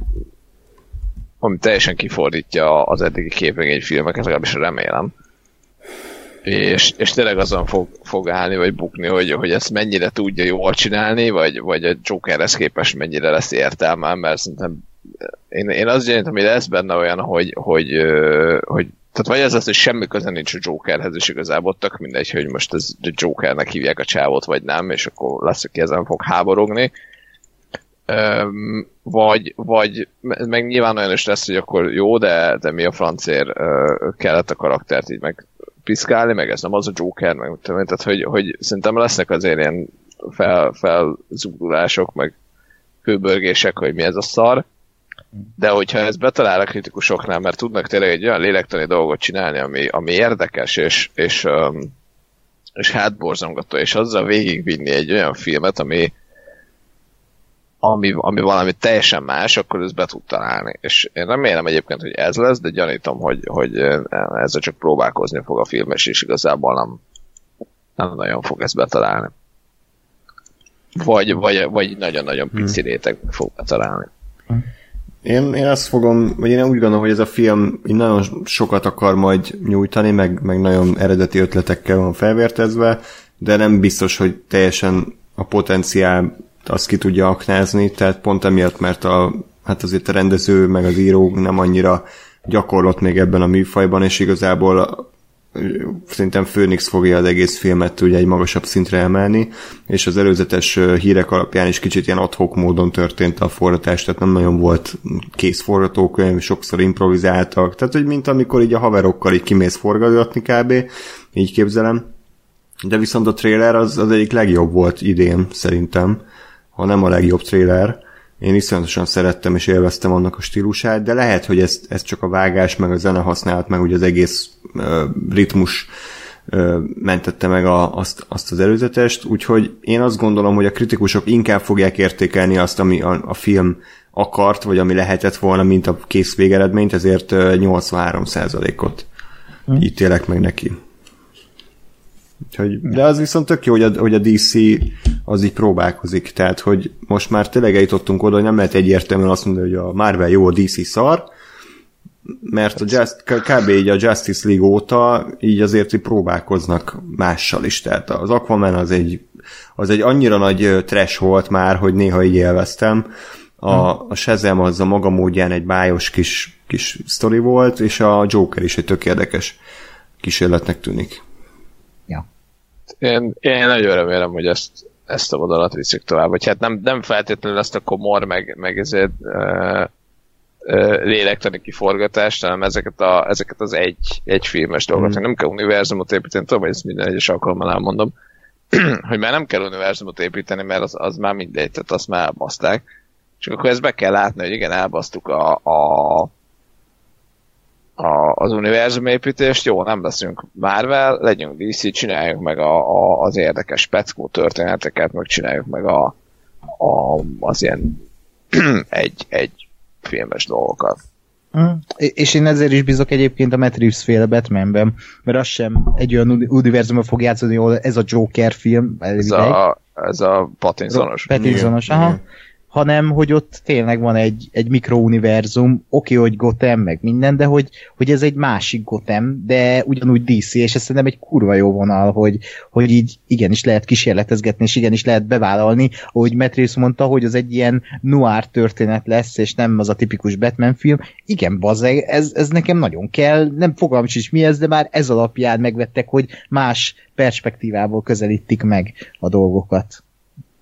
ami teljesen kifordítja az eddigi képregényfilmeket, legalábbis remélem. És, és tényleg azon fog, fog állni, vagy bukni, hogy, hogy ezt mennyire tudja jól csinálni, vagy, vagy a Jokerhez képest mennyire lesz értelme, mert szerintem én, én azt gyanítom, hogy lesz benne olyan, hogy, hogy, hogy tehát vagy ez az, hogy semmi köze nincs a Jokerhez, és igazából tök mindegy, hogy most ez a Jokernek hívják a csávot, vagy nem, és akkor lesz, aki ezen fog háborogni, vagy, vagy meg nyilván olyan is lesz, hogy akkor jó, de, de mi a francér kellett a karaktert így meg piszkálni, meg ez nem az a Joker, meg tehát hogy, hogy szerintem lesznek azért ilyen fel, felzúdulások, meg kőbörgések, hogy mi ez a szar, de hogyha ez betalál a kritikusoknál, mert tudnak tényleg egy olyan lélektani dolgot csinálni, ami, ami érdekes, és, és, és hátborzongató, és azzal végigvinni egy olyan filmet, ami, ami, ami valami teljesen más, akkor ez be tud találni. És én remélem egyébként, hogy ez lesz, de gyanítom, hogy, hogy ezzel csak próbálkozni fog a film, és igazából nem, nem nagyon fog ezt betalálni. Vagy, vagy, vagy nagyon-nagyon hmm. pici réteg fog betalálni. Én, én azt fogom, vagy én úgy gondolom, hogy ez a film nagyon sokat akar majd nyújtani, meg, meg nagyon eredeti ötletekkel van felvértezve, de nem biztos, hogy teljesen a potenciál azt ki tudja aknázni, tehát pont emiatt, mert a, hát azért a rendező meg az író nem annyira gyakorlott még ebben a műfajban, és igazából szerintem Phoenix fogja az egész filmet ugye egy magasabb szintre emelni, és az előzetes hírek alapján is kicsit ilyen adhok módon történt a forratás, tehát nem nagyon volt kész forgatókönyv, sokszor improvizáltak, tehát hogy mint amikor így a haverokkal így kimész forgatni kb. Így képzelem. De viszont a trailer az, az egyik legjobb volt idén, szerintem ha nem a legjobb trailer. Én iszonyatosan szerettem és élveztem annak a stílusát, de lehet, hogy ez, ez csak a vágás, meg a zene használat, meg ugye az egész uh, ritmus mentette meg a, azt, azt az előzetest, úgyhogy én azt gondolom, hogy a kritikusok inkább fogják értékelni azt, ami a, a film akart, vagy ami lehetett volna, mint a kész végeredményt, ezért 83%-ot hmm. ítélek meg neki. Úgyhogy, de az viszont tök jó, hogy a, hogy a DC az így próbálkozik. Tehát, hogy most már tényleg eljutottunk oda, hogy nem lehet egyértelműen azt mondani, hogy a Marvel jó, a DC szar, mert a Just, kb. így a Justice League óta így azért hogy próbálkoznak mással is. Tehát az Aquaman az egy, az egy annyira nagy trash volt már, hogy néha így élveztem. A, a Shazam az a maga módján egy bájos kis, kis sztori volt, és a Joker is egy tök érdekes kísérletnek tűnik. Én, én nagyon remélem, hogy ezt, ezt a vonalat viszik tovább. Vagy hát nem, nem feltétlenül ezt a komor, meg, meg ezért uh, lélektani kiforgatást, hanem ezeket, a, ezeket az egy, egy filmes dolgokat. Mm. Nem kell univerzumot építeni, tudom, hogy ezt minden egyes alkalommal elmondom, [clears throat] hogy már nem kell univerzumot építeni, mert az, az már mindegy, tehát azt már elbaszták. Csak akkor ezt be kell látni, hogy igen, elbasztuk a, a, a, az univerzum építést, jó, nem leszünk Marvel, legyünk DC, csináljuk meg a, a, az érdekes speckó történeteket, meg csináljuk meg a, a, az ilyen [clears throat] egy, egy filmes dolgokat. Mm. És én ezért is bízok egyébként a Reeves féle Batmanben, mert az sem egy olyan univerzumban fog játszani, ahol ez a Joker film. Ez a, ez a Pattinsonos. Pattinsonos, aha. Igen hanem hogy ott tényleg van egy, egy mikrouniverzum, oké, hogy Gotham, meg minden, de hogy, hogy ez egy másik Gotham, de ugyanúgy DC, és ez szerintem egy kurva jó vonal, hogy, hogy így igenis lehet kísérletezgetni, és igenis lehet bevállalni, ahogy Matt mondta, hogy az egy ilyen noir történet lesz, és nem az a tipikus Batman film. Igen, bazeg, ez, ez nekem nagyon kell, nem fogalmam is mi ez, de már ez alapján megvettek, hogy más perspektívából közelítik meg a dolgokat.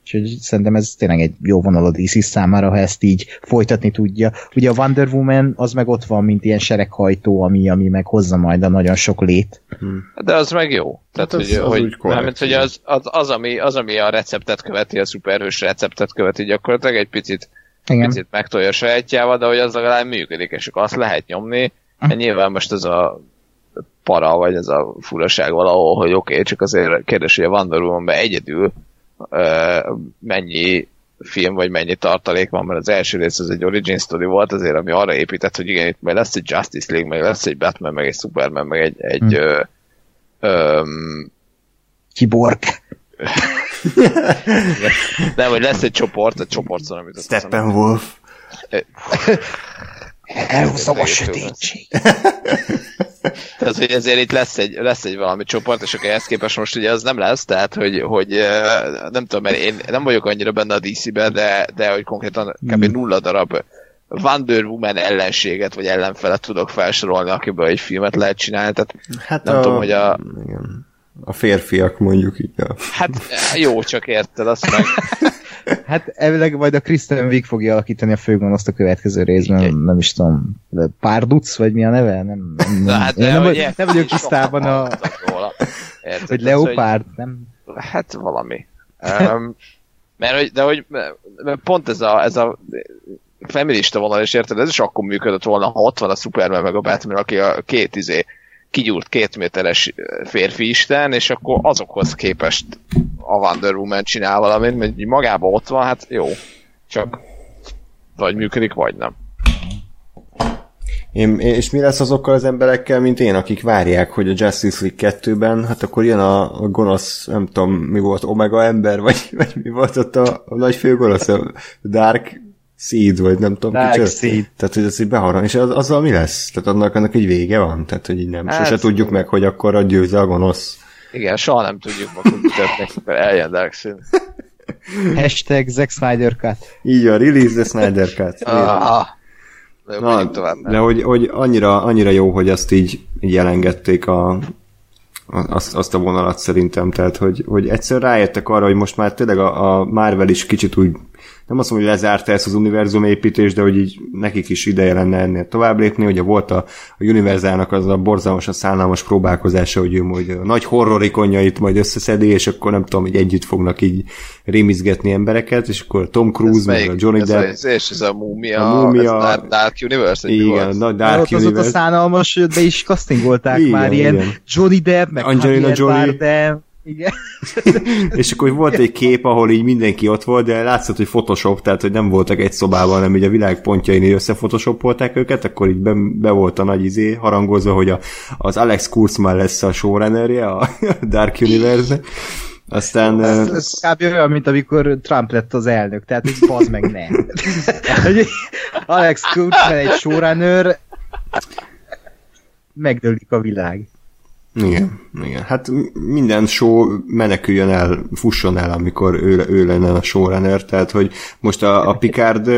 Úgyhogy szerintem ez tényleg egy jó vonal a DC számára, ha ezt így folytatni tudja. Ugye a Wonder Woman az meg ott van, mint ilyen sereghajtó, ami, ami meg hozza majd a nagyon sok lét. Hmm. De az meg jó. Tehát, hát az, hogy, az hogy, korrekt, hogy az, az, az, ami, az, ami a receptet követi, a szuperhős receptet követi gyakorlatilag egy picit, Igen. picit megtolja a sajátjával, de hogy az legalább működik, és akkor azt lehet nyomni. Uh. Nyilván most ez a para, vagy ez a furaság valahol, hogy oké, okay, csak azért kérdés, hogy a Wonder Woman-ben egyedül mennyi film, vagy mennyi tartalék van, mert az első rész az egy origin story volt, azért, ami arra épített, hogy igen, itt majd lesz egy Justice League, meg lesz egy Batman, meg egy Superman, meg egy, egy hmm. ö, ö, Kiborg. [laughs] Nem, hogy lesz egy csoport, egy csoport szóval, amit Steppenwolf. Elhúzom a sötétség. Tehát, hogy ezért itt lesz egy, lesz egy valami csoport, és akkor ezt képest most ugye az nem lesz, tehát, hogy, hogy nem tudom, mert én nem vagyok annyira benne a DC-ben, de, de hogy konkrétan kb. Hmm. nulla darab Wonder Woman ellenséget, vagy ellenfelet tudok felsorolni, akiből egy filmet lehet csinálni, tehát hát nem a... tudom, hogy a... Igen. A férfiak mondjuk így. A... Hát jó, csak érted, azt meg... [laughs] Hát elvileg majd a Kristen Wiig fogja alakítani a főgonoszt a következő részben, nem, nem is tudom, Párduc, vagy mi a neve? Nem, nem, nem, [laughs] hát nem, nem, nem vagyok tisztában a... Érted, hogy Leopard, hogy, nem? Hát valami. um, mert, hogy, de hogy mert pont ez a, ez a feminista vonal, és érted, ez is akkor működött volna, ha ott van a Superman meg a Batman, aki a két izé kigyúrt két méteres férfi isten, és akkor azokhoz képest a Wonder Woman csinál valamit, mert magában ott van, hát jó. Csak vagy működik, vagy nem. Én, és mi lesz azokkal az emberekkel, mint én, akik várják, hogy a Justice League 2-ben, hát akkor jön a, a gonosz, nem tudom, mi volt, Omega ember, vagy, vagy mi volt ott a, a nagy főgonosz, a Dark Seed, vagy nem tudom, Dark Seed. Tehát, hogy ez így beharran, és az, azzal mi lesz? Tehát annak, annak egy vége van? Tehát, hogy így nem, hát, sose tudjuk meg, hogy akkor a győzze a gonosz. Igen, soha nem tudjuk magunk mutatni, mert eljön Dark Seed. [laughs] Hashtag Zack Snyder Cut. Így van, release the Snyder Cut. Ah, Na, tovább, de hogy, hogy annyira, annyira jó, hogy azt így, így elengedték a, azt, azt a vonalat szerintem, tehát hogy, hogy egyszer rájöttek arra, hogy most már tényleg a, a Marvel is kicsit úgy nem azt mondom, hogy lezárta ezt az univerzum építést, de hogy így nekik is ideje lenne ennél tovább lépni. Ugye volt a, a Univerzának az a borzalmasan szállalmas próbálkozása, hogy ő majd a nagy horrorikonjait majd összeszedi, és akkor nem tudom, hogy együtt fognak így rémizgetni embereket, és akkor Tom Cruise, meg a Johnny Depp. Ez, és ez a múmia, a múmia ez Dark Universe. Igen, nagy Dark Universe. Az ott a szánalmas, be is castingolták igen, már ilyen igen. Johnny Depp, meg Angelina Jolie. Bardem. Igen. [laughs] és akkor volt egy kép, ahol így mindenki ott volt, de látszott, hogy Photoshop, tehát hogy nem voltak egy szobában, hanem így a világ pontjain összefotoshopolták őket, akkor így be, be volt a nagy izé harangozva, hogy a, az Alex Kurzman lesz a showrunnerje a [laughs] Dark Universe Aztán... Ez, ez kb. olyan, mint amikor Trump lett az elnök, tehát hogy bazd meg ne. [laughs] Alex Kurtzman egy showrunner, megdőlik a világ. Igen, igen. Hát minden show meneküljön el, fusson el, amikor ő, ő lenne a showrunner, tehát hogy most a, a Picard,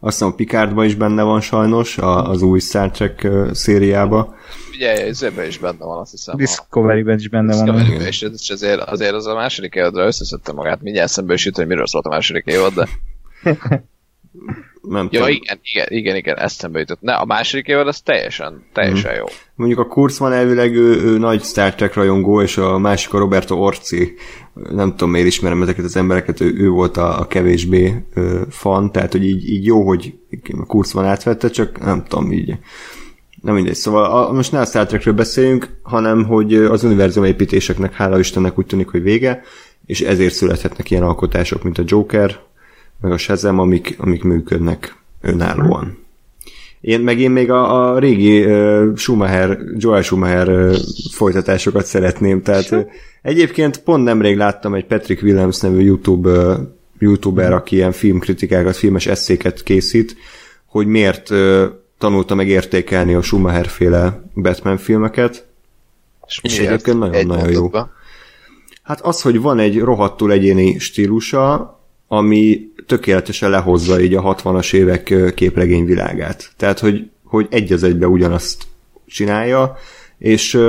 azt hiszem a Picardban is benne van sajnos, a, az új Star Trek szériába. Ugye, ez ebben is benne van, azt hiszem. Discovery-ben is benne van. Discovery és, és azért, azért az a második évadra összeszedte magát, mindjárt eszembe is jut, hogy miről szólt a második évad, de... [laughs] Nem Ja, tudom. igen, igen, igen, igen, eszembe jutott. Ne, a második évad az teljesen, teljesen Mhm. jó. Mondjuk a Kurzman elvileg ő, ő nagy Star Trek rajongó, és a másik a Roberto Orci. Nem tudom, miért ismerem ezeket az embereket, ő, ő volt a, a kevésbé ö, fan, tehát hogy így, így jó, hogy a Kurzman átvette, csak nem tudom, így nem mindegy. Szóval a, most ne a Star Trekről beszéljünk, hanem hogy az univerzum építéseknek hála Istennek úgy tűnik, hogy vége, és ezért születhetnek ilyen alkotások, mint a Joker, meg a Shazam, amik, amik működnek önállóan. Én, meg én még a, a régi uh, Schumacher, Joel Schumacher uh, folytatásokat szeretném, tehát uh, egyébként pont nemrég láttam egy Patrick Williams nevű YouTube, uh, youtuber, aki ilyen filmkritikákat, filmes eszéket készít, hogy miért uh, tanulta meg értékelni a Schumacher féle Batman filmeket, És miért? egyébként nagyon-nagyon Egy jó. mondatba. Hát az, hogy van egy rohadtul egyéni stílusa, ami tökéletesen lehozza így a 60-as évek ö, képregényvilágát. Tehát, hogy, hogy egy az egybe ugyanazt csinálja, és,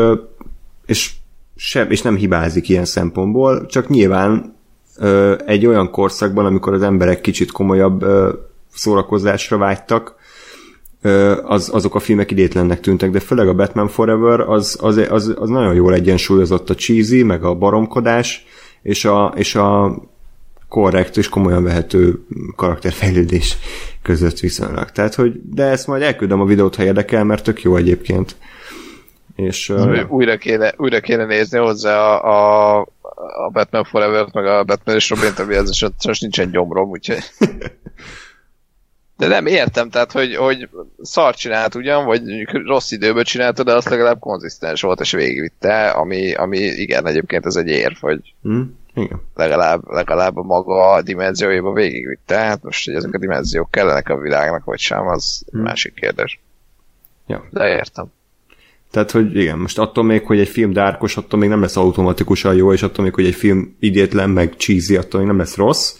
és, sem, és nem hibázik ilyen szempontból, csak nyilván egy olyan korszakban, amikor az emberek kicsit komolyabb szórakozásra vágytak, az, azok a filmek idétlennek tűntek, de főleg a Batman Forever az, az, az, az nagyon jól egyensúlyozott a cheesy, meg a baromkodás, és a, és a korrekt és komolyan vehető karakterfejlődés között viszonylag. Tehát, hogy, de ezt majd elküldöm a videót, ha érdekel, mert tök jó egyébként. És uh, Újra kéne, újra kéne nézni hozzá a, a, a Batman Forever-t, meg a Batman és Robin-t, ami ez most nincsen gyomrom, úgyhogy... [laughs] De nem értem, tehát, hogy, hogy szar csinált ugyan, vagy rossz időben csinálta, de azt legalább konzisztens volt, és végigvitte, ami, ami igen, egyébként ez egy érv, hogy hm, igen. legalább, legalább a maga a dimenzióiba végigvitte. Hát most, hogy ezek a dimenziók kellenek a világnak, vagy sem, az Hmm. másik kérdés. Ja. De értem. Tehát, hogy igen, most attól még, hogy egy film dárkos, attól még nem lesz automatikusan jó, és attól még, hogy egy film idétlen, meg cheesy, attól még nem lesz rossz.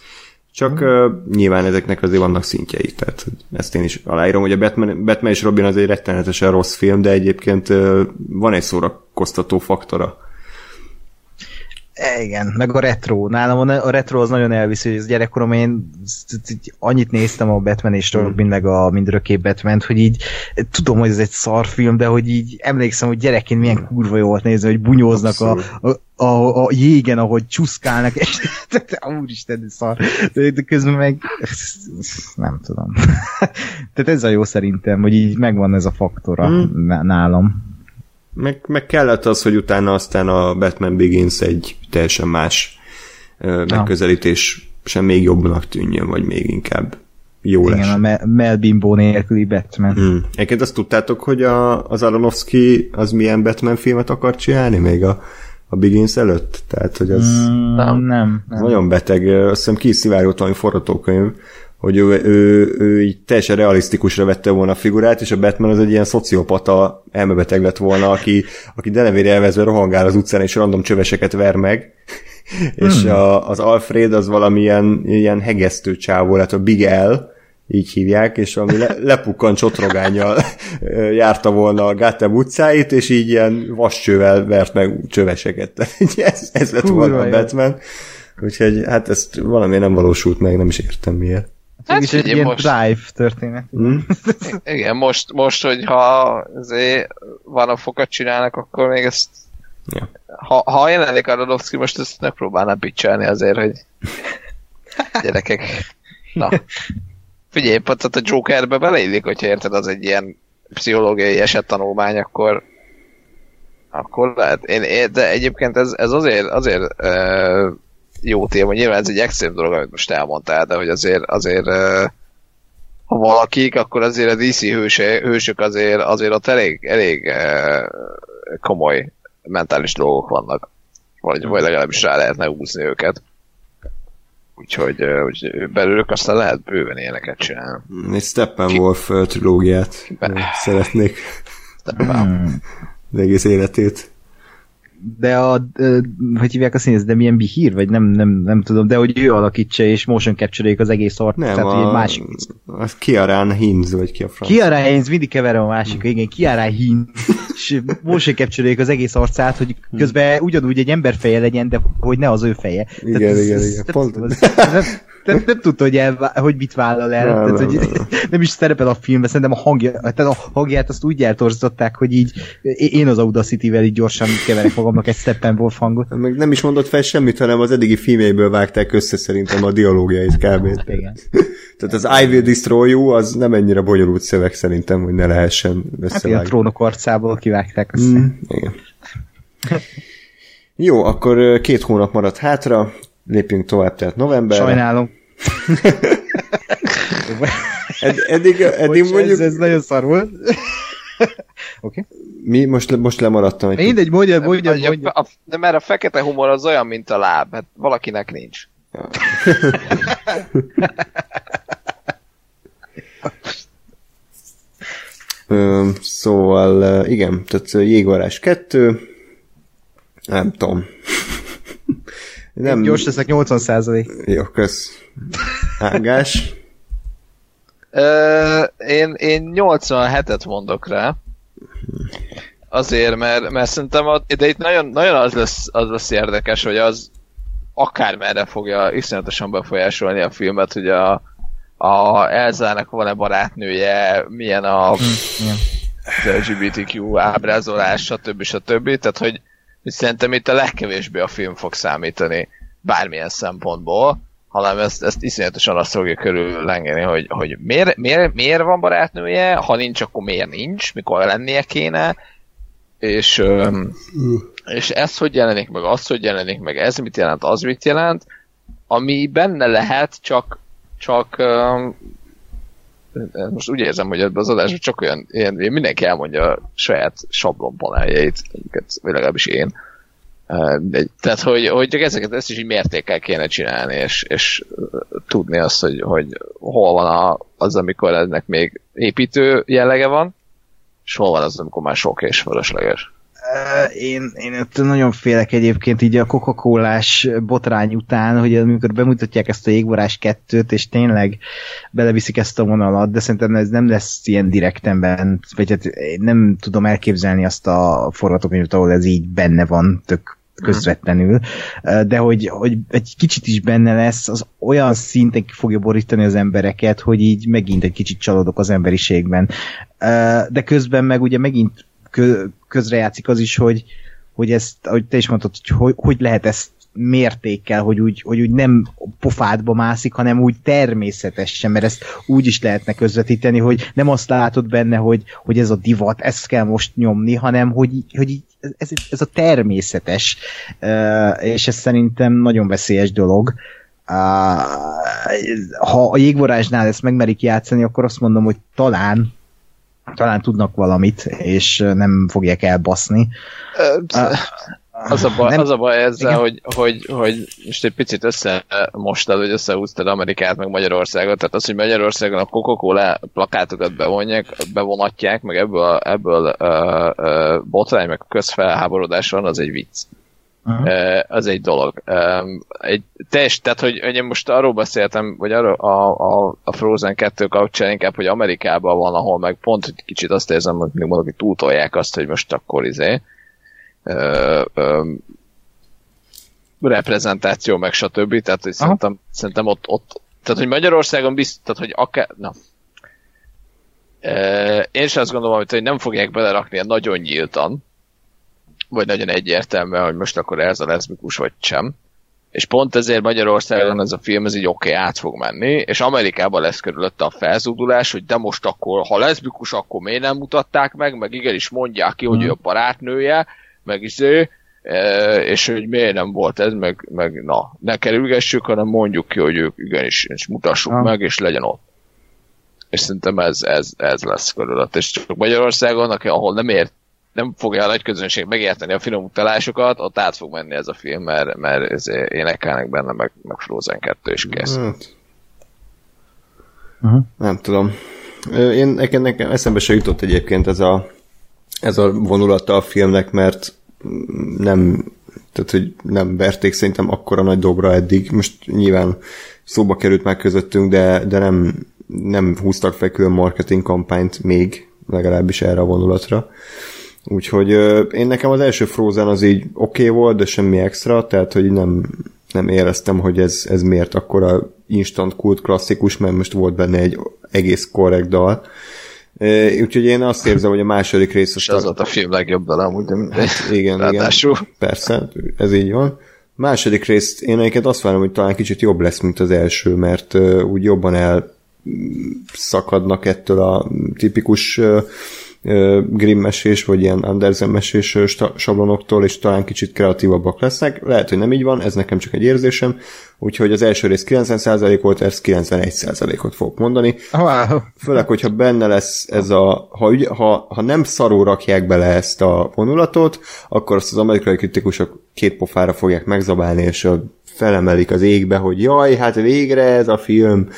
Csak uh, nyilván ezeknek azért vannak szintjei, tehát ezt én is aláírom, hogy a Batman, Batman és Robin az egy rettenetesen rossz film, de egyébként uh, van egy szórakoztató faktora. E, Igen, meg a retro. Nálam a retro az nagyon elviszi, hogy az gyerekkorom én annyit néztem a Batman és Robin, meg a mindörökké batman hogy így tudom, hogy ez egy szarfilm, de hogy így emlékszem, hogy gyerekként milyen kurva jó volt nézni, hogy bunyóznak a, a, a, a jégen, ahogy csuszkálnak, és [laughs] úristen, ez szar. De, de közben meg nem tudom. [laughs] Tehát ez a jó szerintem, hogy így megvan ez a faktora Mm. nálam. Meg, meg kellett az, hogy utána aztán a Batman Begins egy teljesen más megközelítés sem még jobbnak tűnjön, vagy még inkább jó lesz. Igen, a Me- Mel Bimbo nélküli Batman. Hmm. Egyébként azt tudtátok, hogy a, az Aronofsky az milyen Batman filmet akar csinálni még a, a Begins előtt? Tehát, hogy az Mm, nem, nem. nem. nagyon beteg, azt hiszem ki szivárgott valami forgatókönyv, hogy ő, ő, ő így teljesen realisztikusra vette volna a figurát, és a Batman az egy ilyen szociopata elmebeteg lett volna, aki, aki denevére elvezve rohangál az utcán, és random csöveseket ver meg, [laughs] és a, az Alfred az valamilyen ilyen hegesztő csávó, hát a Big L, így hívják, és ami le, [laughs] lepukkan csotrogányjal járta volna a Gotham utcáit, és így ilyen vascsővel vert meg csöveseket. [laughs] Ez, ez lett volna a. Batman. Úgyhogy hát ezt valami nem valósult meg, nem is értem miért. Hát Ez egy ilyen most- drive történet. Hm? [laughs] Igen, most, most hogyha azért van a fokat csinálnak, akkor még ezt Ja. ha, ha jelenik Aronofsky, most ezt megpróbálnám picselni azért, hogy [laughs] gyerekek. Na. Figyelj, tehát a Jokerbe beleillik, hogyha érted, az egy ilyen pszichológiai esettanulmány, akkor akkor lehet. Én, én, de egyébként ez, ez azért, azért uh, jó téma, nyilván ez egy extrém dolog, amit most elmondtál, de hogy azért, azért ha valakik, akkor azért a DC hőse, hősök azért, azért ott elég, elég komoly mentális dolgok vannak. vagy, vagy legalábbis rá lehetne húzni őket. Úgyhogy, úgyhogy belőlük aztán lehet bőven éneket csinálni. Egy Steppenwolf trilógiát Be. szeretnék. Steppen. Az egész életét de a, hogy hívják a színész, de milyen bihír, vagy nem, nem, nem tudom, de hogy ő alakítsa és motion capture az egész art, nem, tehát a, egy másik. Az Kiarán Hinz, vagy ki a franc. Kiarán Hinz, mindig keverem a másik, hmm. igen, Kiarán Hinz, és motion capture az egész arcát, hogy közben ugyanúgy egy ember feje legyen, de hogy ne az ő feje. Igen, tehát igen, ez, igen. Pont. Ez, nem, nem tudta, hogy, el, hogy mit vállal el. Nem, tehát, nem, hogy nem. [laughs] nem is szerepel a filmben, szerintem a, hangja, tehát a hangját azt úgy eltorzították, hogy így én az Audacity-vel így gyorsan keverek magamnak egy Steppenwolf hangot. Meg nem is mondott fel semmit, hanem az eddigi filmjeiből vágták össze szerintem a dialógiait kb. Igen. Tehát az I Will Destroy You az nem ennyire bonyolult szöveg szerintem, hogy ne lehessen összevágni. Hát a trónok arcából kivágták össze. Mm, igen. Jó, akkor két hónap maradt hátra, lépjünk tovább, tehát november. Sajnálom. Ed, eddig, eddig Bocs, mondjuk... Ez, ez nagyon szar volt. [laughs] Oké. Okay. Mi? Most, most lemaradtam egy Mindegy, mondja, mondja, mondja. mondja. A, de mert a fekete humor az olyan, mint a láb. Hát valakinek nincs. Ja. [laughs] Ö, szóval igen, tehát jégvarás 2 nem tudom. Nem... Gyors leszek 80 százalék. Jó, kösz. Ágás. Ö, én, én 87-et mondok rá. Azért, mert, mert szerintem, a, de itt nagyon, nagyon az, lesz, az lesz érdekes, hogy az akármerre fogja iszonyatosan befolyásolni a filmet, hogy a, a Elzának van-e barátnője, milyen a hmm, LGBTQ ábrázolás, stb. stb. Tehát, hogy, hogy szerintem itt a legkevésbé a film fog számítani bármilyen szempontból, hanem ezt, ezt iszonyatosan azt fogja körül lengeni, hogy, hogy miért, miért, miért van barátnője, ha nincs, akkor miért nincs, mikor lennie kéne, és, és ez hogy jelenik meg, az hogy jelenik meg, ez mit jelent, az mit jelent, ami benne lehet, csak, csak most úgy érzem, hogy ebben az adásban csak olyan, ilyen, mindenki elmondja a saját sablonpaneljeit, vagy legalábbis én, tehát, hogy, hogy csak ezeket ezt is így mértékkel kéne csinálni, és, és tudni azt, hogy, hogy hol van a, az, amikor ennek még építő jellege van, és hol van az, amikor már sok és fölösleges. Én, én nagyon félek egyébként így a coca cola botrány után, hogy amikor bemutatják ezt a jégvarás kettőt, és tényleg beleviszik ezt a vonalat, de szerintem ez nem lesz ilyen direktemben, vagy hát nem tudom elképzelni azt a forgatókönyvet, ahol ez így benne van, tök közvetlenül, de hogy, hogy egy kicsit is benne lesz, az olyan szinten ki fogja borítani az embereket, hogy így megint egy kicsit csalódok az emberiségben. De közben meg ugye megint közrejátszik az is, hogy, hogy ezt, ahogy te is mondtad, hogy hogy, lehet ezt mértékkel, hogy úgy, hogy úgy nem pofádba mászik, hanem úgy természetesen, mert ezt úgy is lehetne közvetíteni, hogy nem azt látod benne, hogy, hogy ez a divat, ezt kell most nyomni, hanem hogy, hogy ez, ez a természetes, és ez szerintem nagyon veszélyes dolog. Ha a jégvorásnál ezt megmerik játszani, akkor azt mondom, hogy talán talán tudnak valamit, és nem fogják elbaszni. Az a baj, nem, az a baj ezzel, hogy, hogy, hogy most egy picit összemostad, hogy összehúztad Amerikát, meg Magyarországot, tehát az, hogy Magyarországon a Coca-Cola plakátokat bevonják, bevonatják, meg ebből, ebből uh, uh, botrány, meg közfelháborodás van, az egy vicc. Uh-huh. Uh, az egy dolog. Egy teljes, tehát, hogy, hogy én most arról beszéltem, vagy arról a, a, a Frozen 2 kapcsán inkább, hogy Amerikában van, ahol meg pont, hogy kicsit azt érzem, hogy még mondok, hogy túltolják azt, hogy most akkor izé, ö, ö, reprezentáció, meg stb. Tehát, hogy szerintem, szerintem ott, ott, tehát, hogy Magyarországon biztos, tehát, hogy akár, na, én is azt gondolom, hogy nem fogják belerakni nagyon nyíltan, vagy nagyon egyértelműen, hogy most akkor ez a leszbikus, vagy sem. És pont ezért Magyarországon ez a film ez így oké, okay, át fog menni, és Amerikában lesz körülötte a felzúdulás, hogy de most akkor, ha leszbikus, akkor miért nem mutatták meg, meg igenis mondják ki, hogy ő a barátnője, meg izé, e, és hogy miért nem volt ez, meg, meg na, ne kerülgessük, hanem mondjuk ki, hogy ők igenis, és mutassuk ha. meg, és legyen ott. És szerintem ez, ez, ez lesz körülött. És csak Magyarországon, aki, ahol nem ért nem fogja a nagy közönség megérteni a finom utalásokat, ott át fog menni ez a film, mert, mert ez énekelnek benne, meg, meg Frozen 2 is kész. Hát. Uh-huh. Nem tudom. Én nekem, nekem eszembe se jutott egyébként ez a, ez a vonulata a filmnek, mert nem, tehát hogy nem verték szerintem akkora nagy dobra eddig. Most nyilván szóba került már közöttünk, de, de nem, nem húztak fel külön marketing kampányt még, legalábbis erre a vonulatra. Úgyhogy én nekem az első Frozen az így oké okay volt, de semmi extra, tehát hogy nem, nem éreztem, hogy ez, ez miért akkor a instant kult klasszikus, mert most volt benne egy egész korrekt dal. Úgyhogy én azt érzem, hogy a második rész... És az volt a film legjobb dal amúgy, hát, igen, Ráadásul. igen, persze, ez így van. Második részt én egyébként azt várom, hogy talán kicsit jobb lesz, mint az első, mert úgy jobban el szakadnak ettől a tipikus Grimm mesés, vagy ilyen Andersen mesés sablonoktól, és talán kicsit kreatívabbak lesznek. Lehet, hogy nem így van, ez nekem csak egy érzésem, úgyhogy az első rész 90% volt, ez 91%-ot fogok mondani. Wow. Főleg, hogyha benne lesz ez a, ha, ügy, ha, ha nem szarul rakják bele ezt a vonulatot, akkor azt az amerikai kritikusok két pofára fogják megzabálni, és felemelik az égbe, hogy jaj, hát végre ez a film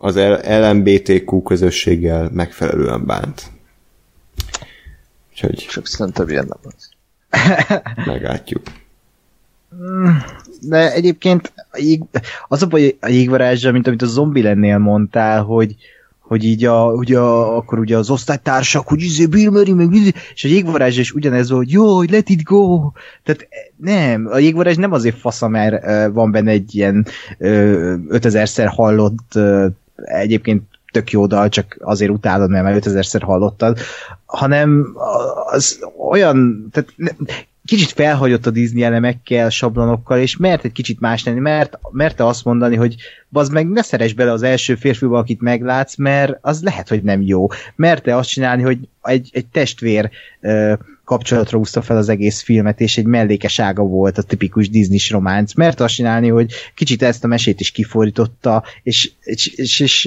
az LMBTQ közösséggel megfelelően bánt. Úgyhogy... Csak szerintem ilyen nem az. [laughs] Meglátjuk. De egyébként az a baj a jégvarázsra, mint amit a zombi lennél mondtál, hogy, hogy így a, ugye a, akkor ugye az osztálytársak, hogy izé Bill Murray, meg izé, és a jégvarázs is ugyanez, hogy jó, hogy let it go. Tehát nem, a jégvarázs nem azért fasza, mert uh, van benne egy ilyen uh, 5000-szer hallott uh, egyébként tök jó dal, csak azért utálod, mert már 5000-szer hallottad, hanem az olyan, tehát kicsit felhagyott a Disney elemekkel, sablonokkal, és mert egy kicsit más lenni, mert, mert azt mondani, hogy bazd meg ne szeres bele az első férfiba, akit meglátsz, mert az lehet, hogy nem jó. mert te azt csinálni, hogy egy, egy testvér uh, kapcsolatra húzta fel az egész filmet, és egy mellékesága volt a tipikus disney románc, mert azt csinálni, hogy kicsit ezt a mesét is kifordította, és, és, és, és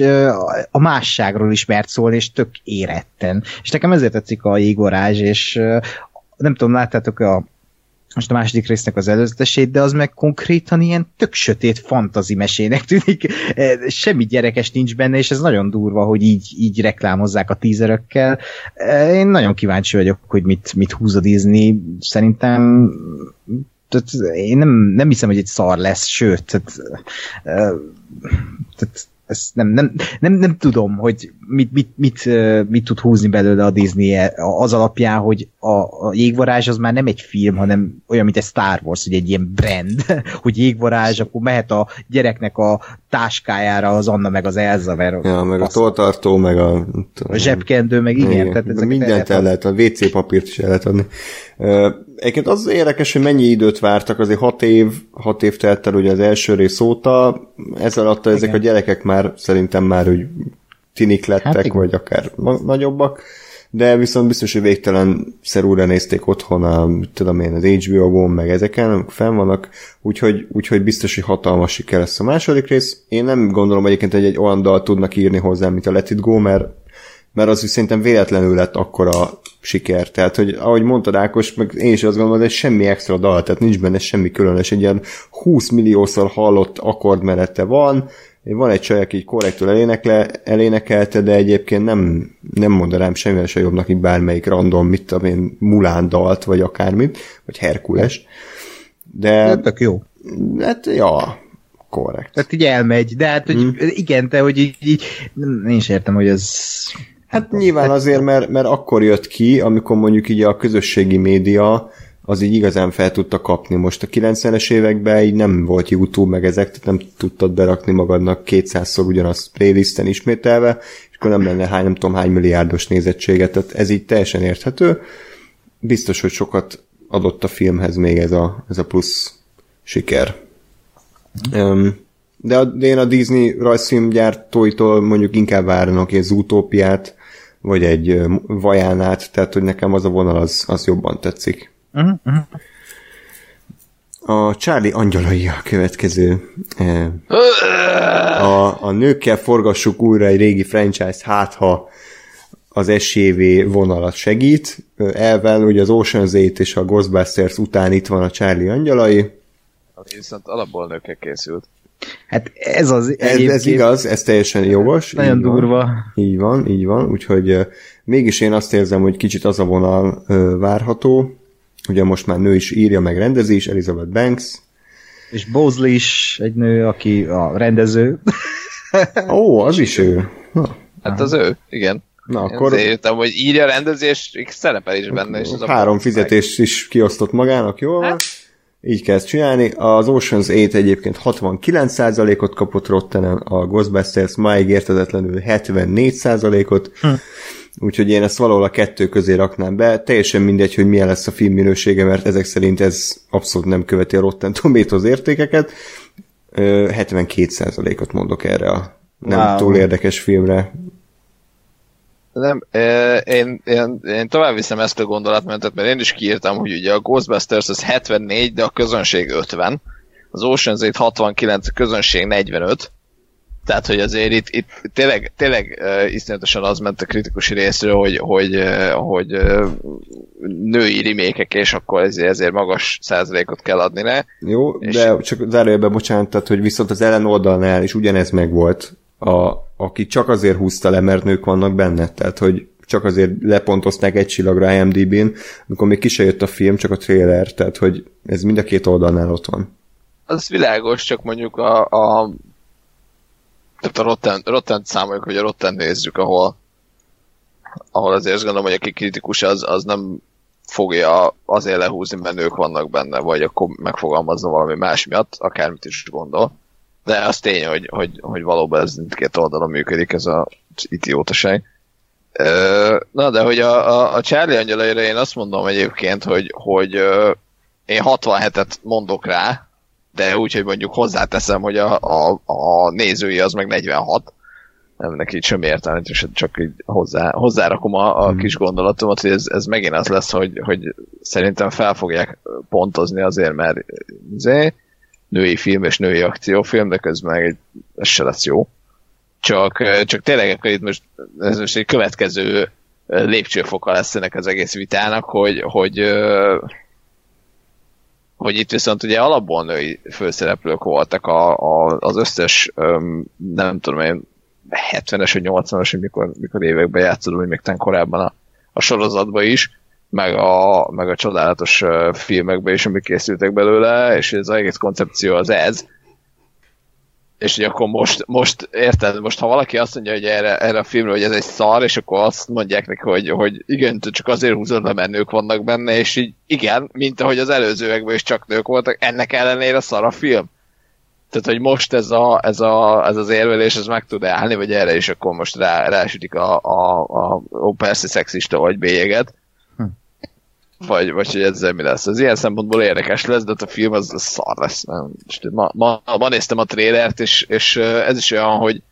a másságról is mert szólni, és tök éretten. És nekem ezért tetszik a jégorázs, és nem tudom, láttátok a most a második résznek az előzetesét, de az meg konkrétan ilyen tök sötét fantazi mesének tűnik. E, semmi gyerekes nincs benne, és ez nagyon durva, hogy így, így reklámozzák a tízerökkel. E, én nagyon kíváncsi vagyok, hogy mit, mit húz a Disney. Szerintem tehát én nem, nem hiszem, hogy egy szar lesz, sőt, tehát, e, tehát ezt nem, nem, nem, nem tudom, hogy mit, mit, mit, mit tud húzni belőle a Disney az alapján, hogy a, a jégvarázs az már nem egy film, hanem olyan, mint egy Star Wars, hogy egy ilyen brand, [laughs] hogy jégvarázs, akkor mehet a gyereknek a táskájára az Anna meg az Elza, mert ja, meg a toltartó, meg a... A zsebkendő, meg igen. igen tehát mindent el lehet, a WC papírt is el lehet adni. Egyébként az érdekes, hogy mennyi időt vártak, azért hat év, hat év telt el ugye az első rész óta, ez alatt ezek a gyerekek már szerintem már úgy tinik lettek, hát vagy akár nagyobbak, de viszont biztos, hogy végtelen szerúra nézték otthon a, tudom én, az HBO-gon, meg ezeken, amik fenn vannak, úgyhogy, úgyhogy biztos, hogy hatalmas siker lesz a második rész. Én nem gondolom egyébként, hogy egy olyan dal tudnak írni hozzá, mint a Let It Go, mert mert az szerintem véletlenül lett akkora siker. Tehát, hogy ahogy mondtad Ákos, meg én is azt gondolom, hogy ez semmi extra dal, tehát nincs benne semmi különös, egy ilyen 20 milliószor hallott akkordmenete van, van egy csaj, aki így korrektül elénekle, elénekelte, de egyébként nem, nem mondanám semmivel se jobbnak, mint bármelyik random, mit tudom én, Mulán dalt, vagy akármit, vagy Herkules. De... Tök jó. Hát, ja, korrekt. Tehát így elmegy, de hát, hogy hmm. igen, te, hogy így, így én is értem, hogy ez Hát nyilván azért, mert, mert akkor jött ki, amikor mondjuk így a közösségi média az így igazán fel tudta kapni. Most a 90-es években így nem volt YouTube meg ezek, tehát nem tudtad berakni magadnak 200-szor ugyanazt playlisten ismételve, és akkor nem lenne hány, nem tudom hány milliárdos nézettséget, tehát ez így teljesen érthető. Biztos, hogy sokat adott a filmhez még ez a, ez a plusz siker. De, a, de én a Disney rajzfilmgyártóitól mondjuk inkább várnak egy utópiát, vagy egy vajánát, tehát hogy nekem az a vonal az, az jobban tetszik. Uh-huh, uh-huh. A Charlie angyalai a következő. A, a nőkkel forgassuk újra egy régi franchise, hát ha az SJV vonalat segít. Elvel ugye az Ocean's 8 és a Ghostbusters után itt van a Charlie angyalai. Ami viszont alapból nőkkel készült. Hát ez az Ez, ez igaz, ez teljesen jogos. Nagyon így van. durva. Így van, így van, úgyhogy uh, mégis én azt érzem, hogy kicsit az a vonal uh, várható, ugye most már nő is írja, meg rendezi is, Elizabeth Banks. És Bosley is egy nő, aki a rendező. Ó, az is ő. Na, Hát az ő, igen. na Akkor... akkor Én értem, hogy írja rendezés, és szerepel is benne. És az a három fizetést is kiosztott magának, jól van? Így kell ezt csinálni. Az Ocean's 8 egyébként 69%-ot kapott Rottenen, a Ghostbusters máig értetetlenül 74%-ot, hm. Úgyhogy én ezt valahol a kettő közé raknám be. Teljesen mindegy, hogy milyen lesz a film minősége, mert ezek szerint ez abszolút nem követi a Rotten Tomatoes értékeket. Ö, 72%-ot mondok erre a nem Wow. túl érdekes filmre. Nem, én, én, én tovább viszem ezt a gondolatmenetet, mert én is kiírtam, hogy ugye a Ghostbusters az 74, de a közönség 50. Az Ocean's 8 69, a közönség 45. Tehát, hogy azért itt, itt tényleg, tényleg uh, iszonyatosan az ment a kritikus részről, hogy, hogy, uh, hogy uh, női remékek, és akkor ezért, ezért magas százalékot kell adni le. Jó, És- de csak zárójelben bocsánat, tehát, hogy viszont az ellen oldalnál is ugyanez megvolt, a, aki csak azért húzta le, mert nők vannak benne, tehát hogy csak azért lepontozták egy csillagra IMDb-n, amikor még ki se jött a film, csak a trailer, tehát hogy ez mind a két oldalnál ott van. Az világos, csak mondjuk a, a tehát a Rotten, Rotten számoljuk, hogy a Rotten nézzük, ahol ahol azért azt gondolom, hogy aki kritikus, az, az nem fogja azért lehúzni, mert nők vannak benne, vagy akkor megfogalmazza valami más miatt, akármit is gondol. De az tény, hogy, hogy, hogy valóban ez mindkét oldalon működik, ez a idiótaság. Na, de hogy a, a, a Charlie angyalaira én azt mondom egyébként, hogy, hogy én 67-et mondok rá, de úgy, hogy mondjuk hozzáteszem, hogy a, a, a nézői az meg 46, nem neki így semmi értelme, csak így hozzá, hozzárakom a, a kis gondolatomat, hogy ez, ez megint az lesz, hogy, hogy szerintem fel fogják pontozni azért, mert izé, női film és női akciófilm, de közben meg ez se lesz jó. Csak, csak tényleg akkor itt most, ez most egy következő lépcsőfoka lesz ennek az egész vitának, hogy, hogy hogy itt viszont ugye alapból női főszereplők voltak a, a, az összes, öm, nem tudom én, 70-es vagy 80-as, hogy mikor, mikor években játszódó, vagy még korábban a, a sorozatban is, meg a, meg a csodálatos filmekben is, amik készültek belőle, és ez az egész koncepció az ez. És hogy akkor most, most érted, most ha valaki azt mondja, hogy erre, erre a filmre, hogy ez egy szar, és akkor azt mondják neki, hogy, hogy igen, csak azért húzod le, mert nők vannak benne, és így igen, mint ahogy az előzőekben is csak nők voltak, ennek ellenére szar a film. Tehát, hogy most ez, a, ez, a, ez az érvelés, ez meg tud állni, vagy erre is akkor most rá, rásütik a, a, a, a persze szexista vagy bélyeget. Vagy, vagy hogy ezzel mi lesz. Ez ilyen szempontból érdekes lesz, de a film az, az szar lesz. Nem, ma, ma, ma, néztem a trélert, és, és ez is olyan, hogy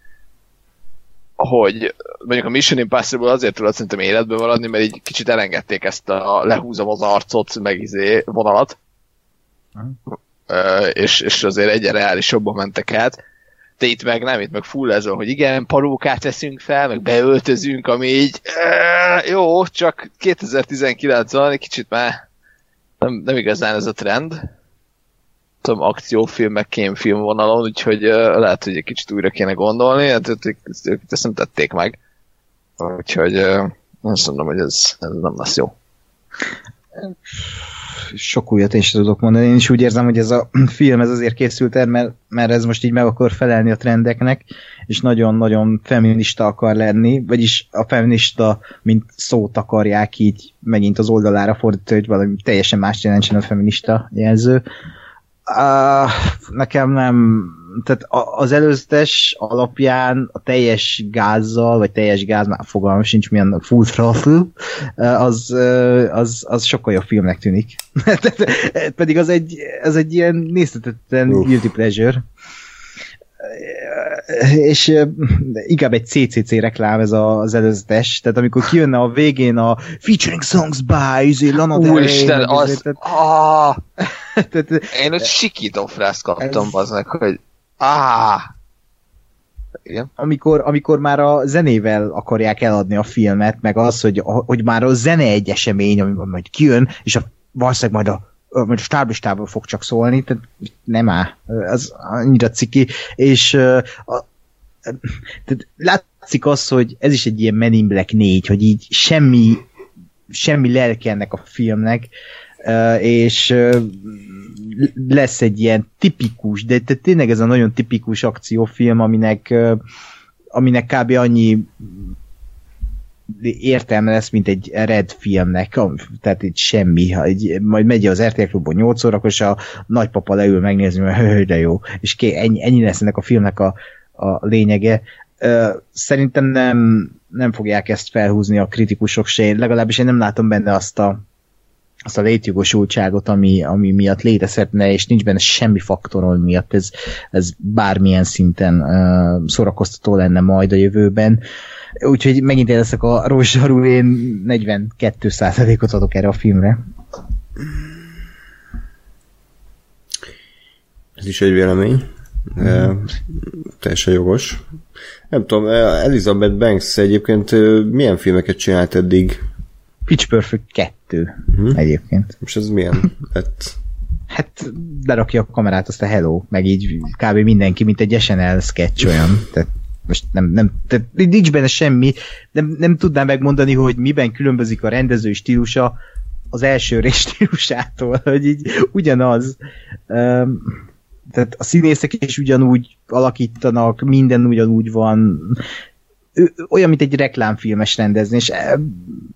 hogy mondjuk a Mission Impossible azért tudod szerintem életben maradni, mert így kicsit elengedték ezt a lehúzom az arcot, meg izé vonalat. Ö, és, és azért egyre reálisabban mentek át. De itt meg nem, itt meg full van, hogy igen, parókát teszünk fel, meg beöltözünk, ami így ö, jó, csak 2019 van, egy kicsit már nem, nem igazán ez a trend. Tudom, akciófilm, meg kémfilm vonalon, úgyhogy ö, lehet, hogy egy kicsit újra kéne gondolni, hát ők, ők, ezt nem tették meg. Úgyhogy ö, azt mondom, hogy ez, ez nem lesz jó. Sok újat én sem tudok mondani. Én is úgy érzem, hogy ez a [clears throat] film ez azért készült el, mert, mert ez most így meg akar felelni a trendeknek, és nagyon-nagyon feminista akar lenni, vagyis a feminista, mint szót akarják így megint az oldalára fordítani, hogy valami teljesen más jelentsen a feminista jelző. Uh, nekem nem, tehát az előzetes alapján a teljes gázzal, vagy teljes gáz, már fogalmam sincs milyen full throttle, az, az, az sokkal jobb filmnek tűnik. [laughs] Tehát, Pedig az egy, az egy ilyen néztetetlen Uff. guilty pleasure. És inkább egy CCC reklám ez a- az előzetes, tehát amikor kijönne a végén a featuring songs by izé, Lana Del Rey, Úristen, meg az... tehát- Ah, [laughs] tehát, én ott sikító frászt kaptam, Ez- baznak, hogy ah, Igen. Amikor, amikor már a zenével akarják eladni a filmet, meg az, hogy, hogy már a zene egy esemény, ami majd kijön, és a, valószínűleg majd a majd a stáblistából fog csak szólni, tehát nem áll, az annyira ciki, és a, tehát látszik az, hogy ez is egy ilyen Men in Black 4, hogy így semmi semmi lelke ennek a filmnek, és lesz egy ilyen tipikus, de tényleg ez a nagyon tipikus akciófilm, aminek, aminek kb. annyi értelme lesz, mint egy Red filmnek, tehát itt semmi, egy, majd megy az RTL klubban 8 órakor, és a nagypapa leül megnézni, hogy de jó, és ké, ennyi, ennyi lesz ennek a filmnek a, a lényege. Szerintem nem, nem fogják ezt felhúzni a kritikusok se, legalábbis én nem látom benne azt a, azt a létjogosultságot, ami, ami miatt létezhetne, és nincs benne semmi faktor, miatt ez, ez bármilyen szinten uh, szórakoztató lenne majd a jövőben. Úgyhogy megint én leszek a rózsarú, én 42%-ot adok erre a filmre. Ez is egy vélemény. Mm. teljesen jogos. Nem tudom, Elizabeth Banks egyébként milyen filmeket csinált eddig? Pitch Perfect 2 uh-huh. egyébként. Most ez milyen lett? Hát berakja a kamerát, azt a hello, meg így kb. mindenki, mint egy SNL sketch olyan. Tehát most nem, nem tehát nincs benne semmi, nem, nem tudnám megmondani, hogy miben különbözik a rendező stílusa az első rész stílusától, [laughs] hogy így ugyanaz. Um, tehát a színészek is ugyanúgy alakítanak, minden ugyanúgy van, olyan, mint egy reklámfilmes rendezni, és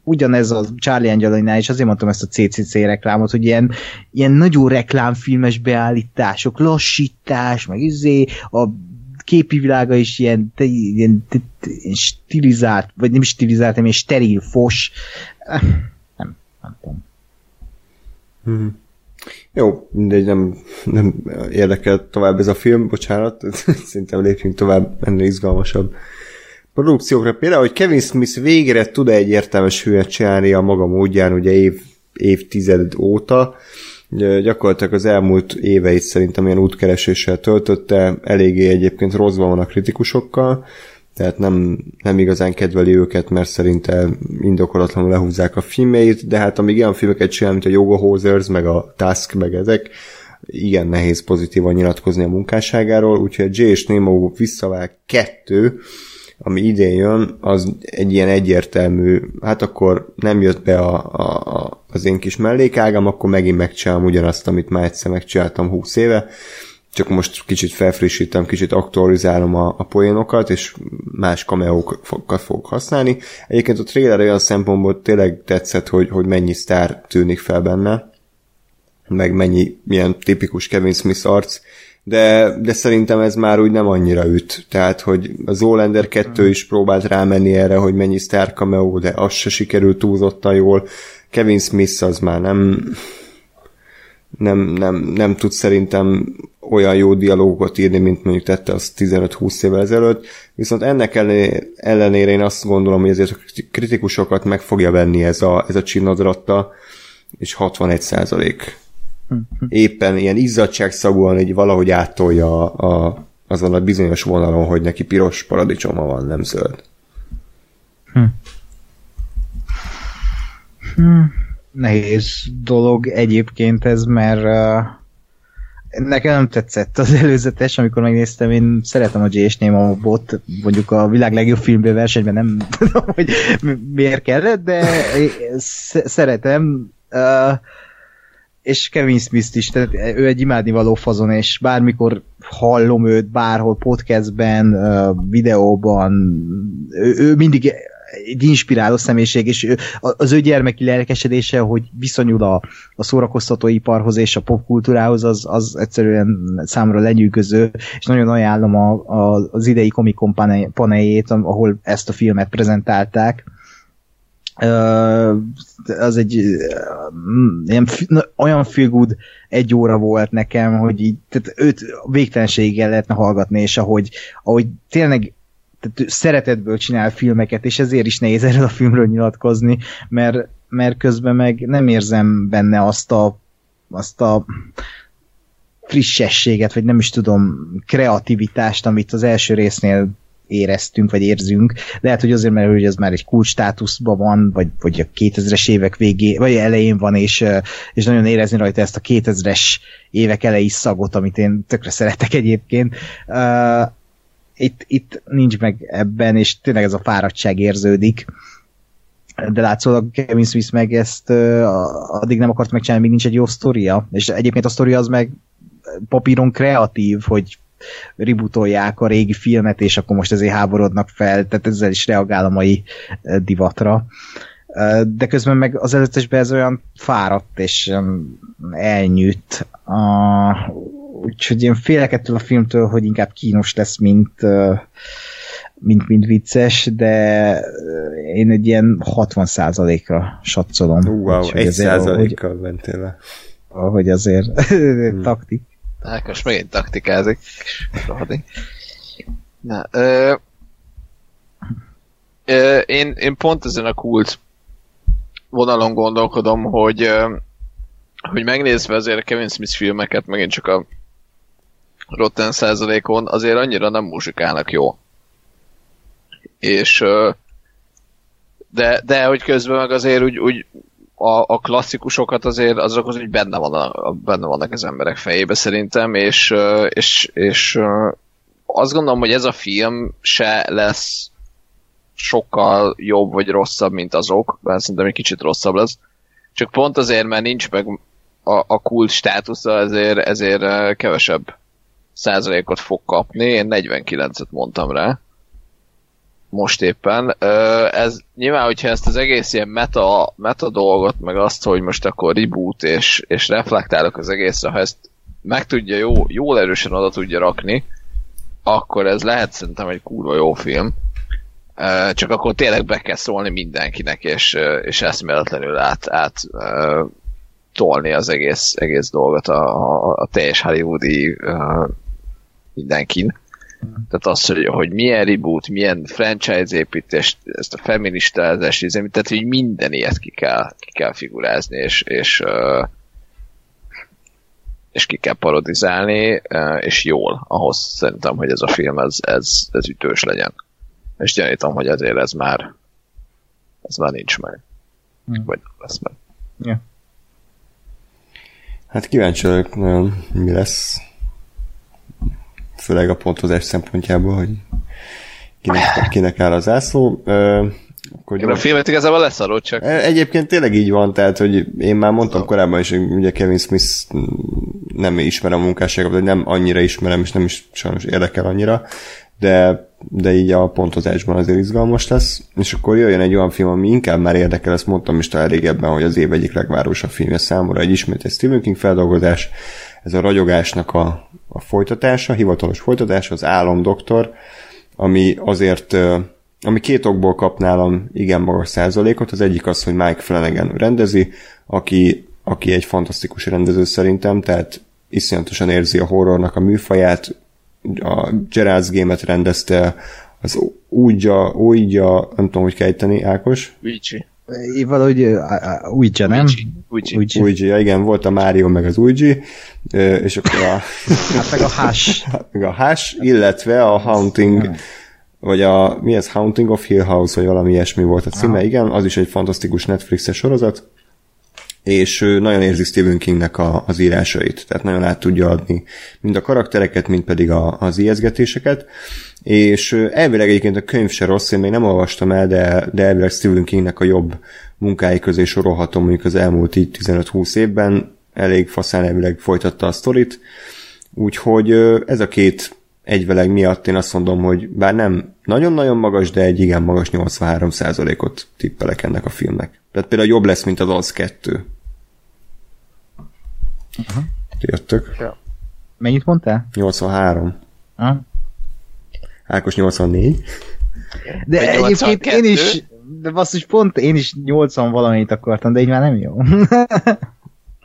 ugyanez a Charlie Angelainál, és azért mondtam ezt a CCC reklámot, hogy ilyen, ilyen nagyon reklámfilmes beállítások, lassítás, meg izé, a képi világa is ilyen, ilyen, ilyen stilizált, vagy nem stilizált, hanem ilyen steril, fos. [laughs] Nem, nem tudom. Mm-hmm. Jó, mindegy, nem, nem érdekel tovább ez a film, bocsánat, [laughs] szerintem lépjünk tovább, ennél izgalmasabb produkciókra. Például, hogy Kevin Smith végre tud egy értelmes filmet csinálni a maga módján, ugye év, évtized óta, gyakorlatilag az elmúlt éveit szerintem ilyen útkereséssel töltötte, eléggé egyébként rosszban van a kritikusokkal, tehát nem, nem igazán kedveli őket, mert szerinte indokolatlanul lehúzzák a filmeit, de hát amíg ilyen filmeket csinál, mint a Yoga Hosers, meg a Task, meg ezek, igen nehéz pozitívan nyilatkozni a munkásságáról, úgyhogy J és Nemo visszavág kettő, ami idén jön, az egy ilyen egyértelmű, hát akkor nem jött be a, a, az én kis mellékágam, akkor megint megcsinálom ugyanazt, amit már egyszer megcsináltam 20 éve, csak most kicsit felfrissítem, kicsit aktualizálom a, a poénokat, és más kameókat fogok használni. Egyébként a trailer olyan szempontból tényleg tetszett, hogy, hogy mennyi sztár tűnik fel benne, meg mennyi milyen tipikus Kevin Smith arc, de, de szerintem ez már úgy nem annyira üt. Tehát, hogy a Zoolander 2 is próbált rámenni erre, hogy mennyi sztár cameo, de az se sikerült túlzottan jól. Kevin Smith az már nem nem, nem, nem tud szerintem olyan jó dialógot írni, mint mondjuk tette az 15-20 évvel ezelőtt, viszont ennek ellenére én azt gondolom, hogy ezért a kritikusokat meg fogja venni ez a, ez a csinadratta, és 61 százalék. Éppen ilyen izzadságszagúan hogy valahogy áttolja a, a, azon a bizonyos vonalon, hogy neki piros paradicsoma van, nem zöld. Hm. Hm nehéz dolog egyébként ez, mert uh, nekem nem tetszett az előzetes, amikor megnéztem, én szeretem a J.S. bot, mondjuk a világ legjobb filmből versenyben nem [laughs] tudom, hogy miért kellett, de szeretem. Uh, és Kevin Smith is, tehát ő egy imádnivaló fazon, és bármikor hallom őt bárhol podcastben, videóban, ő, ő mindig egy inspiráló személyiség, és az ő gyermeki lelkesedése, hogy viszonyul a, a szórakoztatóiparhoz és a popkultúrához, az, az egyszerűen számomra lenyűgöző, és nagyon ajánlom a, a, az idei Comic Con paneljét, ahol ezt a filmet prezentálták. Az egy ilyen, olyan feel egy óra volt nekem, hogy így, tehát őt végtelenségig el lehetne hallgatni, és ahogy, ahogy tényleg tehát szeretetből csinál filmeket, és ezért is nehéz erről a filmről nyilatkozni, mert, mert közben meg nem érzem benne azt a, azt a frissességet, vagy nem is tudom, kreativitást, amit az első résznél éreztünk, vagy érzünk. Lehet, hogy azért, mert hogy ez már egy kulcs státuszban van, vagy, vagy a 2000-es évek végé, vagy elején van, és, és nagyon érezni rajta ezt a 2000-es évek elejé szagot, amit én tökre szeretek egyébként. Uh, itt, itt nincs meg ebben, és tényleg ez a fáradtság érződik. De látszólag Kevin Smith meg ezt uh, addig nem akart megcsinálni, még nincs egy jó sztoria. És egyébként a sztoria az meg papíron kreatív, hogy rebootolják a régi filmet, és akkor most ezért háborodnak fel, tehát ezzel is reagál a mai divatra. De közben meg az előzetesben ez olyan fáradt és elnyűtt. Úgyhogy én félek ettől a filmtől, hogy inkább kínos lesz, mint, mint, mint vicces, de én egy ilyen 60%-ra satszolom. Wow, egy százalékkal mentél le. Ahogy azért hmm. [laughs] taktik. Ákos megint taktikázik. Rohadik. Na, ö, ö, én, én pont ezen a kult vonalon gondolkodom, hogy ö, hogy megnézve azért a Kevin Smith filmeket, megint csak a Rotten százalékon, azért annyira nem muzsikálnak jó. És ö, de, de hogy közben meg azért úgy, úgy a, a klasszikusokat azért azok az úgy benne, van a, benne vannak az emberek fejébe szerintem, és, és, és azt gondolom, hogy ez a film se lesz sokkal jobb vagy rosszabb, mint azok, bár szerintem egy kicsit rosszabb lesz. Csak pont azért, mert nincs meg a, a kult státusza, ezért, ezért kevesebb százalékot fog kapni. Én 49-et mondtam rá most éppen. Ez nyilván, hogyha ezt az egész ilyen meta, meta dolgot, meg azt, hogy most akkor reboot és, és reflektálok az egészre, ha ezt meg tudja jó, jól erősen oda tudja rakni, akkor ez lehet szerintem egy kurva jó film. Csak akkor tényleg be kell szólni mindenkinek, és, és eszméletlenül át, át tolni az egész, egész dolgot a, a, a teljes hollywoodi mindenkin tehát az, hogy, hogy milyen reboot, milyen franchise építés, ezt a feministázást, tehát hogy minden ilyet ki kell, ki kell figurázni, és, és, és ki kell parodizálni, és jól, ahhoz szerintem, hogy ez a film ez, ez, ez ütős legyen. És gyanítom, hogy azért ez már ez már nincs meg. Hmm. Vagy nem lesz meg. Yeah. Hát kíváncsi vagyok nagyon, mi lesz főleg a pontozás szempontjából, hogy kinek, kinek áll az ászló. akkor én a filmet igazából leszarod csak. E, egyébként tényleg így van, tehát, hogy én már mondtam no. korábban is, hogy ugye Kevin Smith nem ismerem a munkásságot, vagy nem annyira ismerem, és nem is sajnos érdekel annyira, de, de így a pontozásban azért izgalmas lesz, és akkor jöjjön egy olyan film, ami inkább már érdekel, ezt mondtam is talán régebben, hogy az év egyik legvárosabb filmje számomra, egy ismét egy Stephen King feldolgozás, ez a ragyogásnak a, a folytatása, a hivatalos folytatása, az álomdoktor, ami azért, ami két okból kap nálam igen magas százalékot. Az egyik az, hogy Mike Flanagan rendezi, aki, aki egy fantasztikus rendező szerintem, tehát iszonyatosan érzi a horrornak a műfaját, a Gerard's Game-et rendezte, az úgyja, úgyja, nem tudom, hogy kejteni, Ákos? Ouija. Valahogy Ouija, nem? Ouija. Ouija. ja, igen, volt a Mario meg az Ouija, és akkor a... [laughs] hát meg a Hash. meg a Hash, illetve a Haunting, vagy a, mi ez, Haunting of Hill House, vagy valami ilyesmi volt a címe, ah. igen, az is egy fantasztikus Netflixes sorozat, és nagyon érzi Stephen Kingnek a, az írásait, tehát nagyon át tudja adni mind a karaktereket, mind pedig a, az ijeszgetéseket, és elvileg egyébként a könyv se rossz, én még nem olvastam el, de, de elvileg Stephen Kingnek a jobb munkái közé sorolhatom mondjuk az elmúlt így 15-20 évben, elég faszán elvileg folytatta a sztorit, úgyhogy ez a két egyveleg miatt én azt mondom, hogy bár nem nagyon-nagyon magas, de egy igen magas 83%-ot tippelek ennek a filmnek. Tehát például jobb lesz, mint az az 2. Uh-huh. Jöttök? Ja. Mennyit mondtál? 83. Aha. Ákos 84. De Egy egyébként én is, de basszus, pont én is 80 valamit akartam, de így már nem jó. [laughs]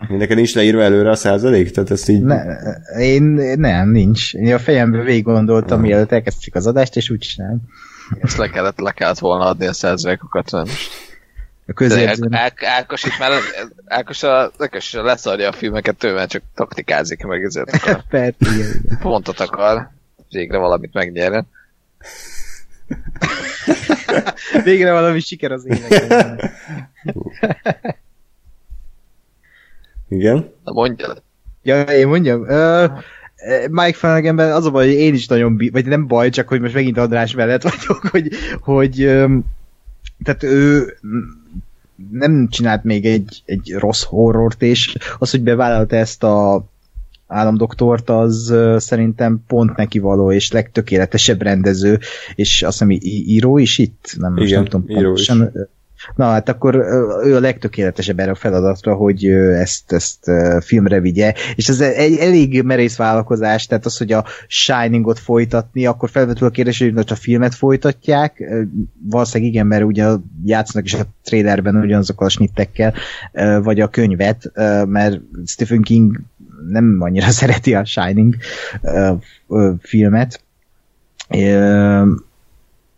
Neked nincs leírva előre a százalék? Tehát ezt így... Ne, én nem, nincs. Én a fejembe végig gondoltam, mielőtt elkezdtük az adást, és úgy sem. Ezt le kellett, le kellett volna adni a százalékokat most. A közérzőn. Ákos itt már, Ákos a, Ákos leszarja a filmeket tőle, mert csak taktikázik meg ezért akar. [laughs] Persze, igen, igen. Pontot akar végre valamit megnyerjen. [laughs] Végre valami siker az életben. [laughs] Igen? Na mondja. Ja, én mondjam. Uh, Mike Flanaganben az a baj, hogy én is nagyon, bí- vagy nem baj, csak hogy most megint András mellett vagyok, hogy, hogy um, tehát ő nem csinált még egy, egy rossz horrort, és az, hogy bevállalta ezt a államdoktort, az szerintem pont neki való, és legtökéletesebb rendező, és azt hiszem író is itt? Nem, most Igen, nem tudom író is. Na hát akkor ő a legtökéletesebb erre a feladatra, hogy ezt, ezt filmre vigye, és ez egy elég merész vállalkozás, tehát az, hogy a Shiningot folytatni, akkor felvetül a kérdés, hogy a filmet folytatják, valószínűleg igen, mert ugye játszanak is a trailerben ugyanazokkal a snittekkel, vagy a könyvet, mert Stephen King nem annyira [laughs] szereti a Shining filmet.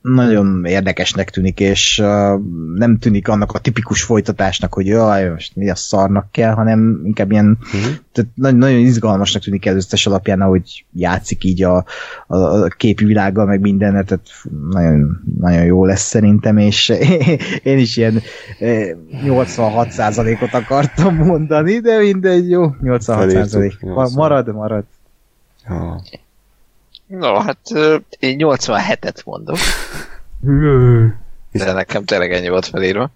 Nagyon érdekesnek tűnik, és uh, nem tűnik annak a tipikus folytatásnak, hogy jaj, most mi a szarnak kell, hanem inkább ilyen, uh-huh. tehát nagyon, nagyon izgalmasnak tűnik előzetes alapján, ahogy játszik így a, a, a képi világgal, meg minden, tehát nagyon, nagyon jó lesz szerintem, és [laughs] én is ilyen 86%-ot akartam mondani, de mindegy, jó, 86%. Marad, marad. Ja. No, hát én 87-et mondok. De nekem tényleg ennyi volt felírva.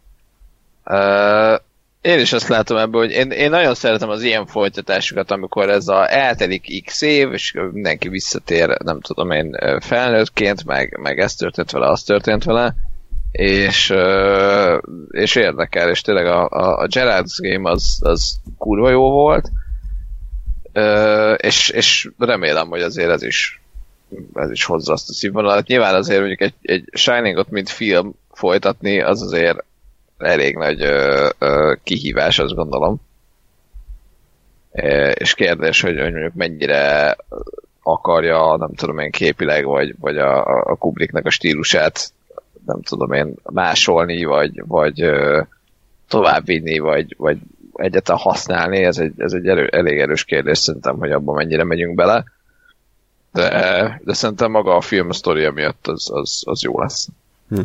Uh, én is azt látom ebből, hogy én, én nagyon szeretem az ilyen folytatásokat, amikor ez a eltelik x év, és mindenki visszatér, nem tudom én, felnőttként, meg, meg ez történt vele, az történt vele, és, uh, és érdekel, és tényleg a, a, a Gerard's Game az, az kurva jó volt, uh, és, és remélem, hogy azért ez is ez is hozza azt a színvonalat. Nyilván azért mondjuk egy, egy Shiningot, mint film folytatni, az azért elég nagy ö, ö, kihívás, azt gondolom. És kérdés, hogy, hogy mondjuk mennyire akarja, nem tudom én, képileg, vagy, vagy a, a Kubricknek a stílusát, nem tudom én, másolni, vagy, vagy ö, továbbvinni, vagy, vagy egyáltalán használni, ez egy, ez egy erő, elég erős kérdés szerintem, hogy abban mennyire megyünk bele de, de szerintem maga a film sztoria miatt az, az, az jó lesz. Hm.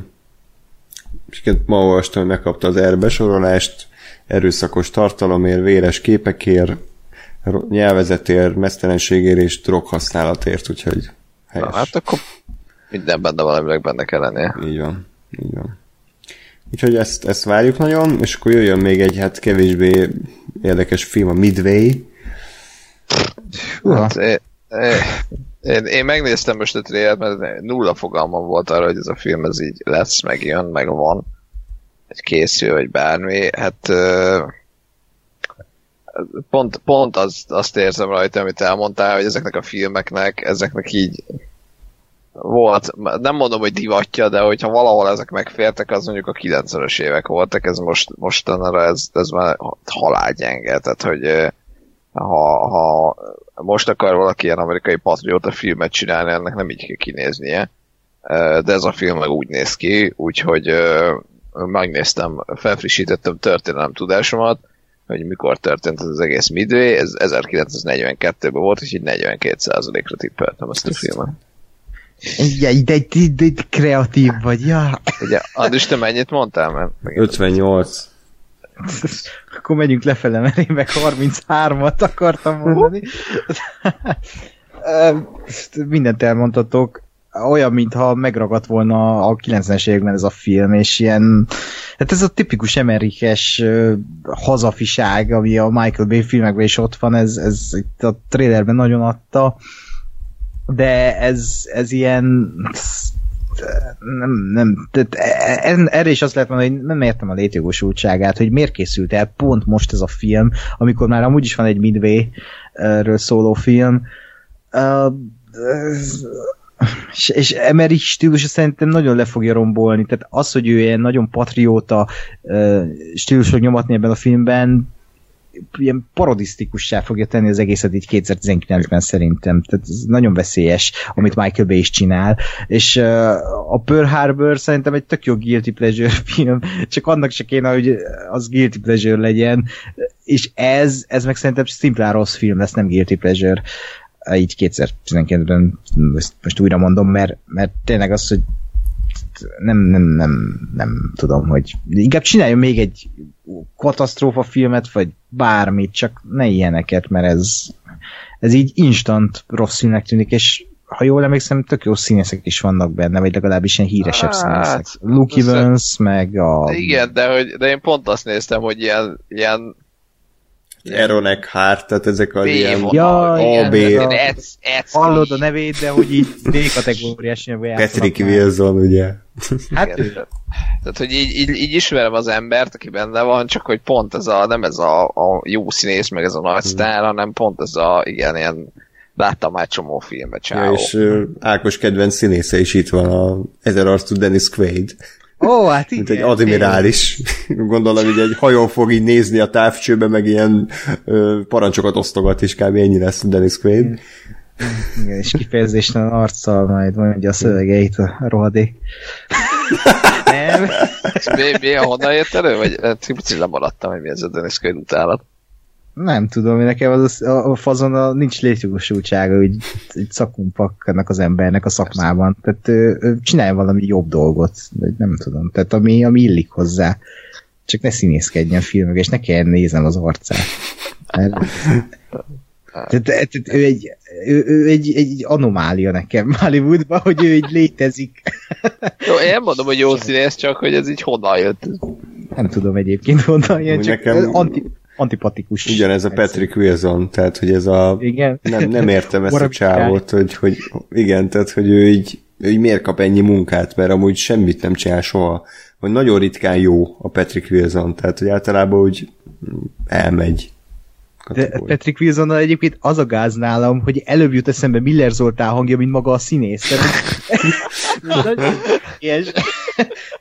És ma olvastam, hogy megkapta az R besorolást, erőszakos tartalomért, véres képekért, nyelvezetért, mesztelenségért és droghasználatért, úgyhogy helyes. Na, hát akkor minden benne valamileg benne kell lennie. Így van, így van. Úgyhogy ezt, ezt várjuk nagyon, és akkor jöjjön még egy hát kevésbé érdekes film, a Midway. Hát, én, én, én megnéztem most a trailert, mert nulla fogalmam volt arra, hogy ez a film ez így lesz, meg jön, meg van. Egy készül, vagy bármi. Hát pont, pont az, azt érzem rajta, amit elmondtál, hogy ezeknek a filmeknek, ezeknek így volt, nem mondom, hogy divatja, de hogyha valahol ezek megfértek, az mondjuk a 90-es évek voltak, ez most, mostanra ez, ez már halálgyenge, tehát hogy ha, ha most akar valaki ilyen amerikai patrióta filmet csinálni, ennek nem így kell kinéznie. De ez a film meg úgy néz ki, úgyhogy megnéztem, felfrissítettem történelem tudásomat, hogy mikor történt ez az egész Midway, ez 1942-ben volt, és így 42%-ra tippeltem ezt a filmet. Ja, de, de, de, de kreatív vagy, ja. Ugye, Andris, te mennyit mondtál? Mert 58. [laughs] Akkor megyünk lefele, mert én meg 33-at akartam mondani. Mindent elmondhatok. Olyan, mintha megragadt volna a 90-es években ez a film, és ilyen, hát ez a tipikus emerikes hazafiság, ami a Michael Bay filmekben is ott van, ez, ez itt a trailerben nagyon adta, de ez, ez ilyen nem, nem, tehát erre is azt lehet mondani, hogy nem értem a létjogosultságát, hogy miért készült el pont most ez a film, amikor már amúgy is van egy Midway-ről szóló film. Uh, és, és Emery stílusa szerintem nagyon le fogja rombolni, tehát az, hogy ő ilyen nagyon patrióta stílusok nyomatni ebben a filmben, ilyen parodisztikussá fogja tenni az egészet így 2019-ben szerintem. Tehát ez nagyon veszélyes, amit Michael Bay is csinál. És uh, a Pearl Harbor szerintem egy tök jó guilty pleasure [laughs] film, csak annak se kéne, hogy az guilty pleasure legyen. És ez, ez meg szerintem szimplán rossz film lesz, nem guilty pleasure így 2019-ben most újra mondom, mert, mert tényleg az, hogy nem, nem, nem, nem tudom, hogy inkább csináljon még egy katasztrófa filmet, vagy bármit, csak ne ilyeneket, mert ez, ez így instant rossz filmnek tűnik, és ha jól emlékszem, tök jó színészek is vannak benne, vagy legalábbis ilyen híresebb Hát, színészek. Luke Evans, meg a... Igen, de, hogy, de én pont azt néztem, hogy ilyen, ilyen Eronek Hart, tehát ezek a B ilyen Ja, AB, Hallod a nevét, de hogy így D-kategóriás nyelvű Patrick Wilson, ugye? Hát ő. Tehát, hogy így, így, így ismerem az embert, aki benne van, csak hogy pont ez a, nem ez a, a jó színész, meg ez a nagy sztár, hanem pont ez a, igen, ilyen láttam már csomó filmet, Ja, csáó. és uh, Ákos kedvenc színésze is itt van, a ezer arcú Dennis Quaid, Ó, hát igen. mint egy admirális. Gondolom, hogy egy hajón fog így nézni a távcsőbe, meg ilyen ö, parancsokat osztogat, és kb. ennyi lesz Dennis Quaid. Igen, és kifejezéstelen arccal majd mondja a szövegeit a rohadék. Nem. Mi, mi, honnan jött elő? Vagy hát, picit lemaradtam, hogy mi ez a Dennis Quaid utálat. Nem tudom, nekem az a, a fazon a, nincs létjogosultsága, hogy egy szakumpak ennek az embernek a szakmában. Tehát ő, ő csinálja valami jobb dolgot, nem tudom. Tehát ami, ami illik hozzá. Csak ne színészkedjen filmek, és ne kelljen néznem az arcát. Mert- Tehát, tehát ő, egy, ő, ő egy, egy anomália nekem Hollywoodban, hogy ő így létezik. Jó, én nem mondom, hogy jó színész, csak hogy ez így honnan jött. Nem tudom egyébként honnan jön, csak nekem- anti, antipatikus. Ugyanez a Patrick Wilson, tehát hogy ez a... Igen. Nem, nem értem ezt a csávot, hogy, hogy igen, tehát hogy ő így, ő így miért kap ennyi munkát, mert amúgy semmit nem csinál soha. Vagy nagyon ritkán jó a Patrick Wilson, tehát hogy általában úgy elmegy. De Patrick wilson egyébként az a gáz nálam, hogy előbb jut eszembe Miller Zoltán hangja, mint maga a színész. Tehát, [laughs] [laughs]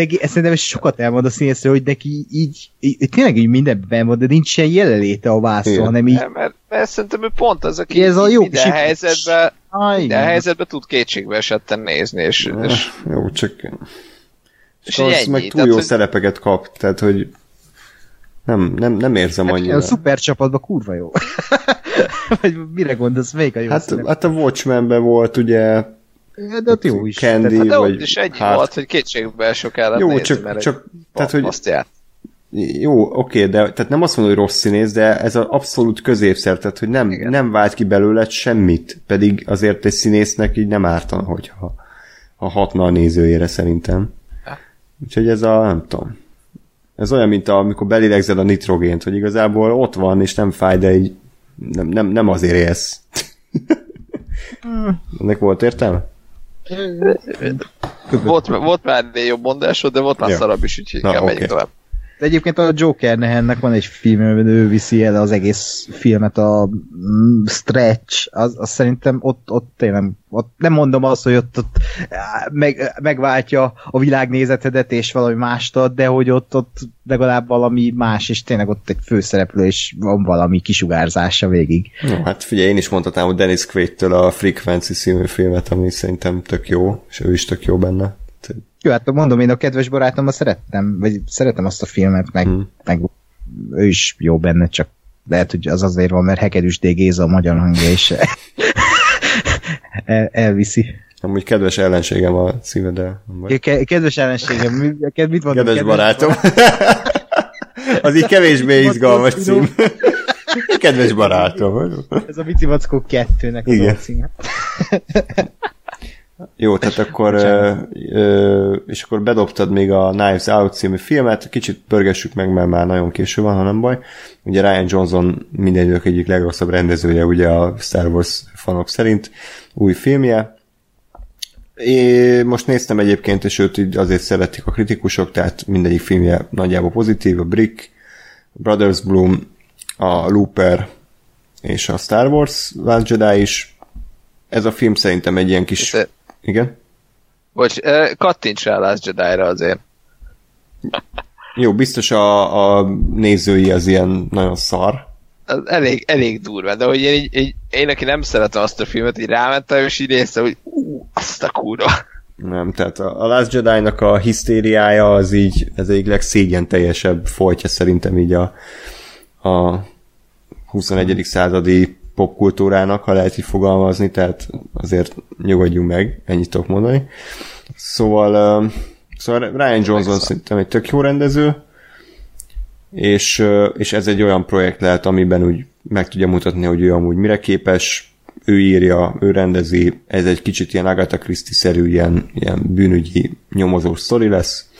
Szegé, szerintem ez sokat elmond a színészről, hogy neki így, így tényleg így mindenben van, de nincs ilyen jelenléte a vászon, Igen. hanem így Nem, mert, mert szerintem ő pont az, aki Ez a jó minden kis- helyzetben, minden helyzetben tud kétségbe esetten nézni, és, és, Jó, csak... és így az meg túl Tehát, jó hogy- szerepeket kap, tehát hogy nem, nem, nem érzem Hát, annyira. a szuper csapatban kurva jó. [laughs] Vagy mire gondolsz, melyik a jó Hát, szerep? hát a Watchmenben volt ugye De ott jó is. Candy, Tehát, de vagy is ennyi Hart. volt, hogy kétségbe sok kellett Jó, nézni, csak- mert csak- tehát, hogy- azt jár. Jó, oké, de tehát nem azt mondom, hogy rossz színész, de ez az abszolút középszer, tehát hogy nem, Igen. nem vált ki belőle semmit, pedig azért egy színésznek így nem ártana, hogyha ha hatna a nézőjére szerintem. Ja. Úgyhogy ez a, nem tudom, ez olyan, mint a, amikor belélegzed a nitrogént, hogy igazából ott van, és nem fáj, de így nem, nem, nem azért élsz. Ennek volt értelme? Volt, volt már ennél jobb mondásod, de volt már Jó. szarabb is, úgyhogy Na, inkább oké. menjünk tovább. De egyébként a Joker nehennek van egy film, amiben ő viszi el az egész filmet, a mm, Stretch, az, az szerintem ott, ott tényleg, ott nem mondom azt, hogy ott, ott meg, megváltja a világnézetedet és valami mást ad, de hogy ott, ott legalább valami más, és tényleg ott egy főszereplő, és van valami kisugárzása végig. Hát figyelj, én is mondhatnám, hogy Dennis Quaid-től a Frequency című filmet, ami szerintem tök jó, és ő is tök jó benne. Jó, hát mondom, én a kedves barátommal szerettem, vagy szeretem azt a filmet, meg, Hmm. meg ő is jó benne, csak lehet, hogy az azért van, mert Hegedűs D. Géza a magyar hangja, és [laughs] el, elviszi. Amúgy kedves ellenségem a címe, baj. Ke- kedves ellenségem, mi- neked mit mondom? Kedves barátom. Az így kevésbé izgalmas cím. Kedves barátom. Ez a Vici Vackó kettőnek az Igen. alcíme. Jó, tehát akkor ö, ö, és akkor bedobtad még a Knives Out című filmet, kicsit pörgessük meg, mert már nagyon késő van, ha nem baj. Ugye Ryan Johnson minden idők egyik legrosszabb rendezője, ugye a Star Wars fanok szerint új filmje. É, most néztem egyébként, és őt így azért szeretik a kritikusok, tehát mindegyik filmje nagyjából pozitív, a Brick, Brothers Bloom, a Looper és a Star Wars Last Jedi is. Ez a film szerintem egy ilyen kis... Te- Igen? Bocs, kattints rá Last Jedi-ra azért. Jó, biztos a, a nézői az ilyen nagyon szar. Az elég, elég durva, de hogy én, így, így, én, aki nem szeretem azt a filmet, így rámentem, és így néztem, hogy ú, azt a kurva. Nem, tehát a Last Jedi-nak a hisztériája az így, ez egyik legszégyen teljesebb folytja szerintem így a, a 21. századi popkultúrának, ha lehet így fogalmazni, tehát azért nyugodjunk meg, ennyit tudok mondani. Szóval, uh, szóval Ryan Johnson szerintem egy tök jó rendező, és, uh, és ez egy olyan projekt lehet, amiben úgy meg tudja mutatni, hogy ő amúgy mire képes, ő írja, ő rendezi, ez egy kicsit ilyen Agatha Christie-szerű ilyen, ilyen bűnügyi nyomozós sztori lesz,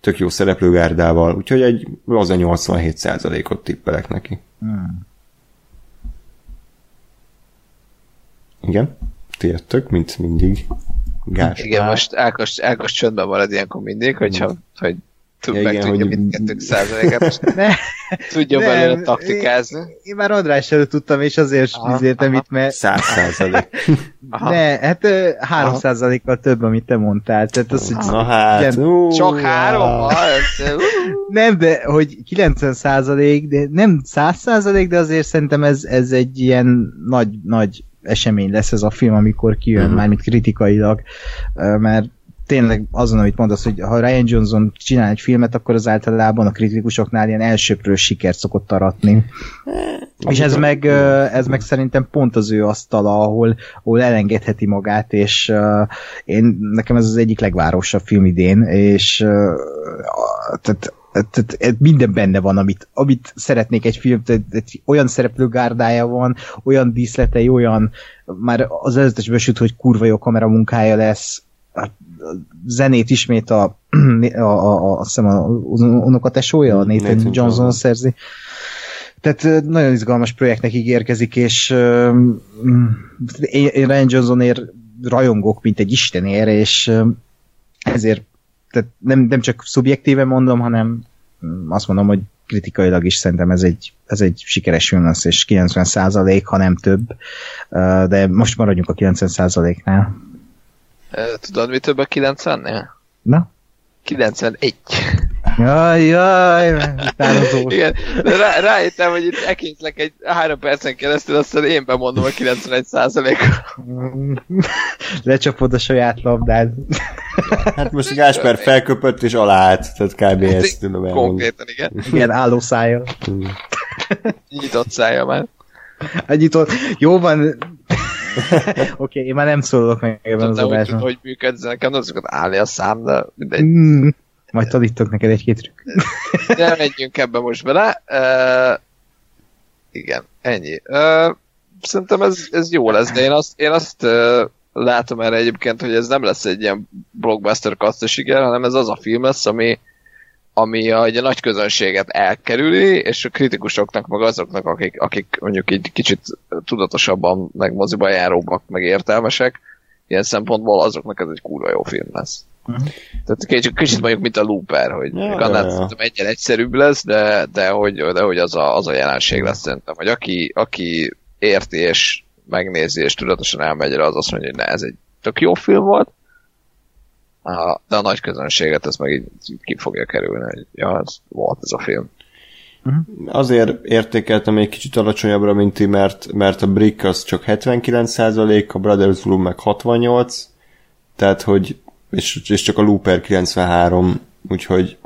tök jó szereplőgárdával, úgyhogy egy az a 87%-ot tippelek neki. Hmm. Igen, ti jöttök, mint mindig. Gás. Igen, most Ákos, Ákos csöndben marad ilyenkor mindig, hogyha, hogy tud, ja, meg igen, tudja hogy... százalékát, [laughs] tudja nem, belőle taktikázni. Én, én már András előtt tudtam, és azért nézértem itt, mert... Száz százalék. [laughs] Ne, hát három százalékkal több, amit te mondtál. Tehát az, hogy Na hát, ilyen, uh, Csak három? nem, de hogy 90 százalék, de nem 100 százalék, de azért szerintem ez, ez egy ilyen nagy, nagy esemény lesz ez a film, amikor kijön, uh-huh. mármint kritikailag, mert tényleg azon, amit mondasz, hogy ha Ryan Johnson csinál egy filmet, akkor az általában a kritikusoknál ilyen elsőprő sikert szokott aratni. És ez meg, ez meg szerintem pont az ő asztala, ahol, ahol elengedheti magát, és én, nekem ez az egyik legvárosabb film idén, és tehát tehát minden benne van, amit, amit szeretnék egy film, tehát olyan szereplőgárdája van, olyan díszletei, olyan, már az előzetesben süt, hogy kurva jó kamera munkája lesz, a zenét ismét a, [clears throat] a, a, a, hiszem a unokatesója, a Nathan, Nathan Johnson szerzi. Tehát nagyon izgalmas projektnek ígérkezik, és uh, én Ryan Johnsonért rajongok, mint egy istenér, és ezért tehát nem, nem csak szubjektíve mondom, hanem azt mondom, hogy kritikailag is szerintem ez egy, ez egy sikeres film lesz, és 90 százalék, ha nem több, de most maradjunk a 90 százaléknál. Tudod, mi több a 90-nél? Na? 91. Jaj, jaj. [laughs] Igen, rá, rájöttem, hogy itt ekészlek egy három percen keresztül, aztán én bemondom a 91 százalékot. [laughs] Lecsapod a saját labdád. Hát most Gásper felköpött és aláállt, tehát kb. Hát, ezt tudom elmondani. Konkrétan, igen. Igen, álló szája. Nyitott szája már. A nyitott. Jó van, [laughs] Oké, okay, én már nem szólok meg ebben az adásban. Hogy, hogy működsz, nekem nem szokott állni a szám, de mindegy. Mm, majd tanítok neked egy-két trükk. [laughs] De menjünk ebbe most bele. Uh, igen, ennyi. Uh, szerintem ez, ez jó lesz, de én azt, én azt uh, látom erre egyébként, hogy ez nem lesz egy ilyen blockbuster kasztosiger, hanem ez az a film lesz, ami ami a, a nagy közönséget elkerüli, és a kritikusoknak, meg azoknak, akik, akik mondjuk így kicsit tudatosabban, meg moziba járóbbak, meg értelmesek, ilyen szempontból azoknak ez egy kurva jó film lesz. Uh-huh. Tehát kicsit, kicsit mondjuk, mint a Looper, hogy ja, annál ja, ja. egyen egyszerűbb lesz, de, de hogy, de hogy az, a, az a jelenség lesz szerintem, hogy aki, aki érti és megnézi és tudatosan elmegy rá, az azt mondja, hogy ne, ez egy tök jó film volt, a, de a nagy közönséget ez meg így ki fogja kerülni, hogy ja, ez volt ez a film. Uh-huh. Azért értékeltem egy kicsit alacsonyabbra, mint ti, mert, mert a Brick az csak 79%, a Brothers Bloom meg 68, tehát hogy és, és csak a Looper 93, úgyhogy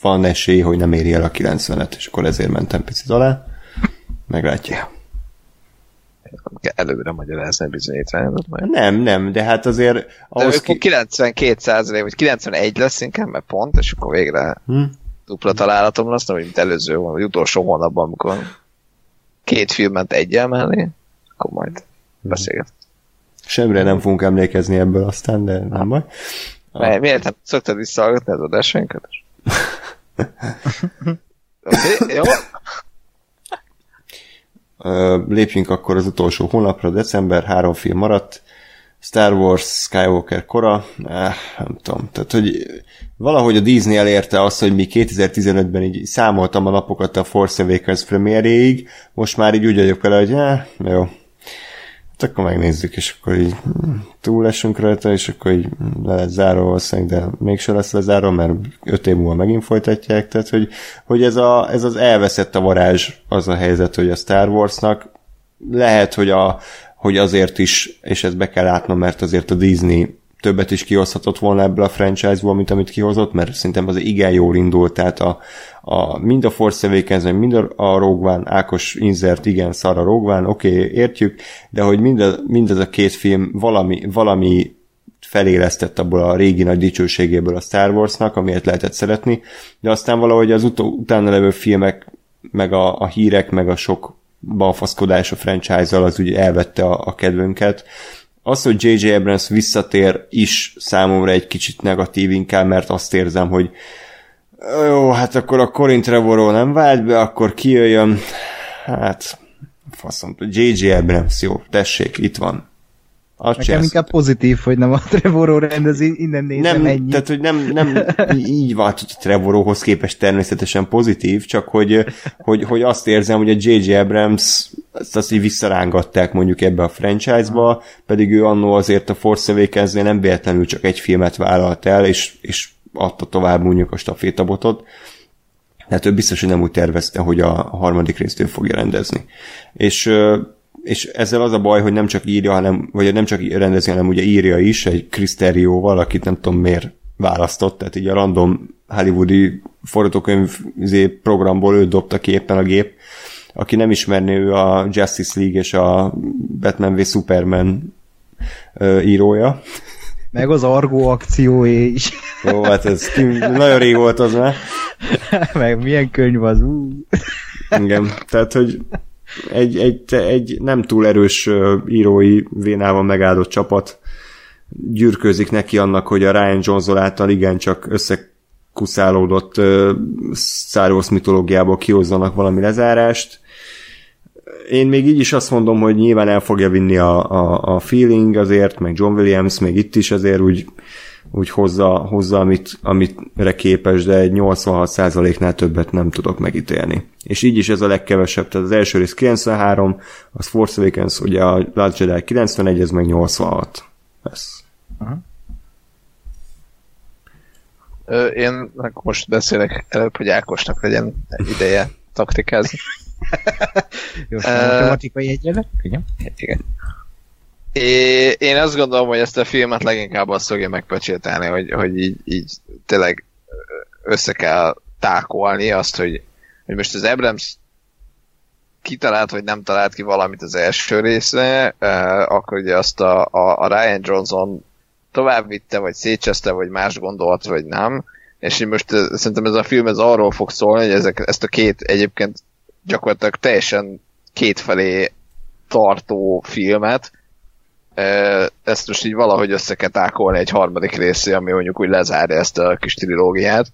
van esély, hogy nem éri el a 90-et, és akkor ezért mentem picit alá. Meglátja előre magyarázni a bizonyítványodat majd. Nem, nem, de hát azért... Ahhoz de ki... 92 százalék, vagy 91 lesz inkább, mert pont, és akkor végre hm? dupla találatom lesz, nem, mint előző, vagy utolsó hónapban, amikor két filmet egyel mellé, akkor majd hm. Semmire nem fogunk emlékezni ebből aztán, de nem baj. Ah. Miért nem szoktad visszahallgatni az adásainkat? [laughs] Oké, okay, jó lépjünk akkor az utolsó hónapra, december, három film maradt, Star Wars, Skywalker kora, eh, nem tudom, tehát hogy valahogy a Disney elérte azt, hogy mi 2015-ben így számoltam a napokat a Force Awakens premieréig, most már így úgy vagyok vele, hogy eh, jó, Hát akkor megnézzük, és akkor így túl lesünk rajta, és akkor így le lesz záró valószínűleg, de mégse lesz lezáró, mert öt év múlva megint folytatják, tehát hogy, hogy ez, a, ez az elveszett a varázs az a helyzet, hogy a Star Warsnak lehet, hogy, a, hogy azért is, és ezt be kell látnom, mert azért a Disney többet is kihozhatott volna ebből a franchise-ból, mint amit kihozott, mert szerintem az igen jól indult, tehát a, a, mind a Force Awakens, mind a, a Rogue One, Ákos Inzert, igen, szar a Rogue One, oké, okay, értjük, de hogy mind, a, mind ez a két film valami, valami felélesztett abból a régi nagy dicsőségéből a Star Warsnak, amiért lehetett szeretni, de aztán valahogy az utó, utána levő filmek, meg a, a hírek, meg a sok balfaszkodás a franchise-zal az ugye elvette a, a kedvünket. Az, hogy J.J. Abrams visszatér is számomra egy kicsit negatív inkább, mert azt érzem, hogy jó, hát akkor a Corin Trevorról nem vált be, akkor kijöjjön, hát faszom, J.J. Abrams, jó, tessék, itt van. Azt Nekem csinálsz. inkább pozitív, hogy nem a [laughs] Trevoró rendezi, innen nézem nem, ennyi. Tehát, hogy nem, nem így van, hogy a Trevoróhoz képest természetesen pozitív, csak hogy, hogy, hogy azt érzem, hogy a J.J. Abrams azt, azt így visszarángatták mondjuk ebbe a franchise-ba, pedig ő annó azért a Force awakens nem véletlenül csak egy filmet vállalt el, és, és adta tovább mondjuk a stafétabotot. Tehát ő biztos, hogy nem úgy tervezte, hogy a harmadik részt ő fogja rendezni. És és ezzel az a baj, hogy nem csak írja, hanem, vagy nem csak rendezi, hanem ugye írja is egy Cristerio-val, akit nem tudom miért választott, tehát így a random hollywoodi forgatókönyv izé, programból ő dobta ki éppen a gép. Aki nem ismerné, ő a Justice League és a Batman v Superman írója. Meg az Argo akcióé is. Jó, hát ez nagyon rég volt az már. [laughs] Meg milyen könyv az, ú. Igen, tehát, hogy egy, egy, egy nem túl erős írói vénával megáldott csapat gyűrközik neki annak, hogy a Ryan Johnson által igencsak összekuszálódott Star Wars mitológiából kihozzanak valami lezárást. Én még így is azt mondom, hogy nyilván el fogja vinni a, a, a feeling azért, meg John Williams még itt is azért úgy úgy hozza, hozza amit, amitre képes, de egy 86%-nál többet nem tudok megítélni. És így is ez a legkevesebb, tehát az első rész 93, az Force Awakens, ugye a Last Jedi 91, ez meg 86. Ez. Uh-huh. Ö, én most beszélek előbb, hogy Ákosnak legyen ideje taktikázni. [laughs] Jó, matematikai egyre? Igen. Igen. É, én azt gondolom, hogy ezt a filmet leginkább azt fogja megpecsételni, hogy, hogy így, így tényleg össze kell tákolni azt, hogy, hogy most az Abrams kitalált, vagy nem talált ki valamit az első részre, eh, akkor ugye azt a, a, a Ryan Johnson tovább vitte, vagy szétcseszte, vagy más gondolt, vagy nem. És én most szerintem ez a film ez arról fog szólni, hogy ezek, ezt a két egyébként gyakorlatilag teljesen kétfelé tartó filmet, ezt most így valahogy össze kell tákolni egy harmadik részé, ami mondjuk úgy lezárja ezt a kis trilógiát.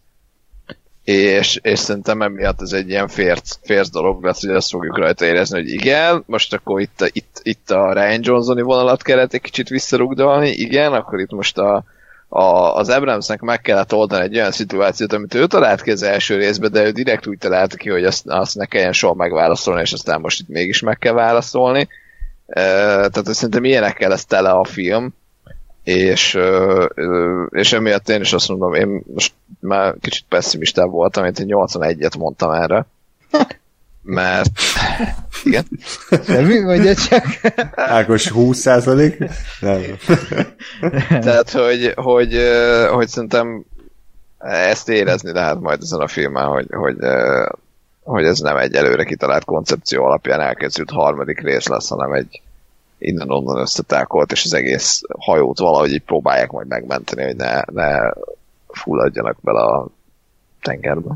És, és szerintem emiatt ez egy ilyen férc, férc dolog lesz, hogy azt fogjuk rajta érezni, hogy igen, most akkor itt, itt, itt a Ryan Johnsoni vonalat kellett egy kicsit visszarugdalni, igen, akkor itt most a, a, az Abramsnek meg kellett oldani egy olyan szituációt, amit ő talált ki az első részben, de ő direkt úgy találta ki, hogy azt, azt ne kelljen soha megválaszolni, és aztán most itt mégis meg kell válaszolni tehát szerintem ilyenekkel lesz tele a film, és, és emiatt én is azt mondom, én most már kicsit pessimistább voltam, mint egy 81-et mondtam erre. [laughs] Mert igen. Semmi, mondja csak. Ákos 20 százalék? [laughs] Tehát, hogy, hogy, hogy szerintem ezt érezni lehet majd ezen a filmen, hogy, hogy, hogy ez nem egy előre kitalált koncepció alapján elkezdült harmadik rész lesz, hanem egy innen-onnan összetákolt, és az egész hajót valahogy így próbálják majd megmenteni, hogy ne, ne fulladjanak bele a tengerbe.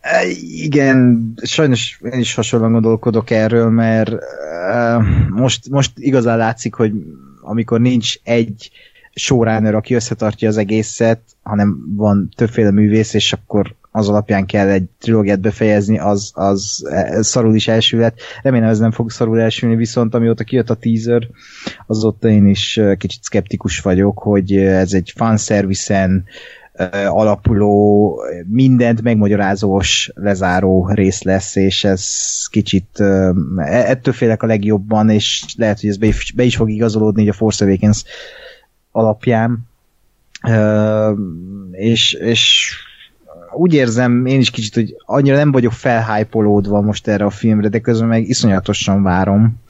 E, igen, sajnos én is hasonlóan gondolkodok erről, mert uh, most, most igazán látszik, hogy amikor nincs egy showrunner, aki összetartja az egészet, hanem van többféle művész, és akkor az alapján kell egy trilógiát befejezni, az, az szarul is elsülhet. Remélem ez nem fog szarul elsülni, viszont amióta kijött a teaser, azóta én is kicsit skeptikus vagyok, hogy ez egy fanszerviszen alapuló, mindent megmagyarázós, lezáró rész lesz, és ez kicsit e, ettől félek a legjobban, és lehet, hogy ez be is, be is fog igazolódni a Force Awakens alapján. és, és úgy érzem én is kicsit, hogy annyira nem vagyok felhájpolódva most erre a filmre, de közben meg iszonyatosan várom.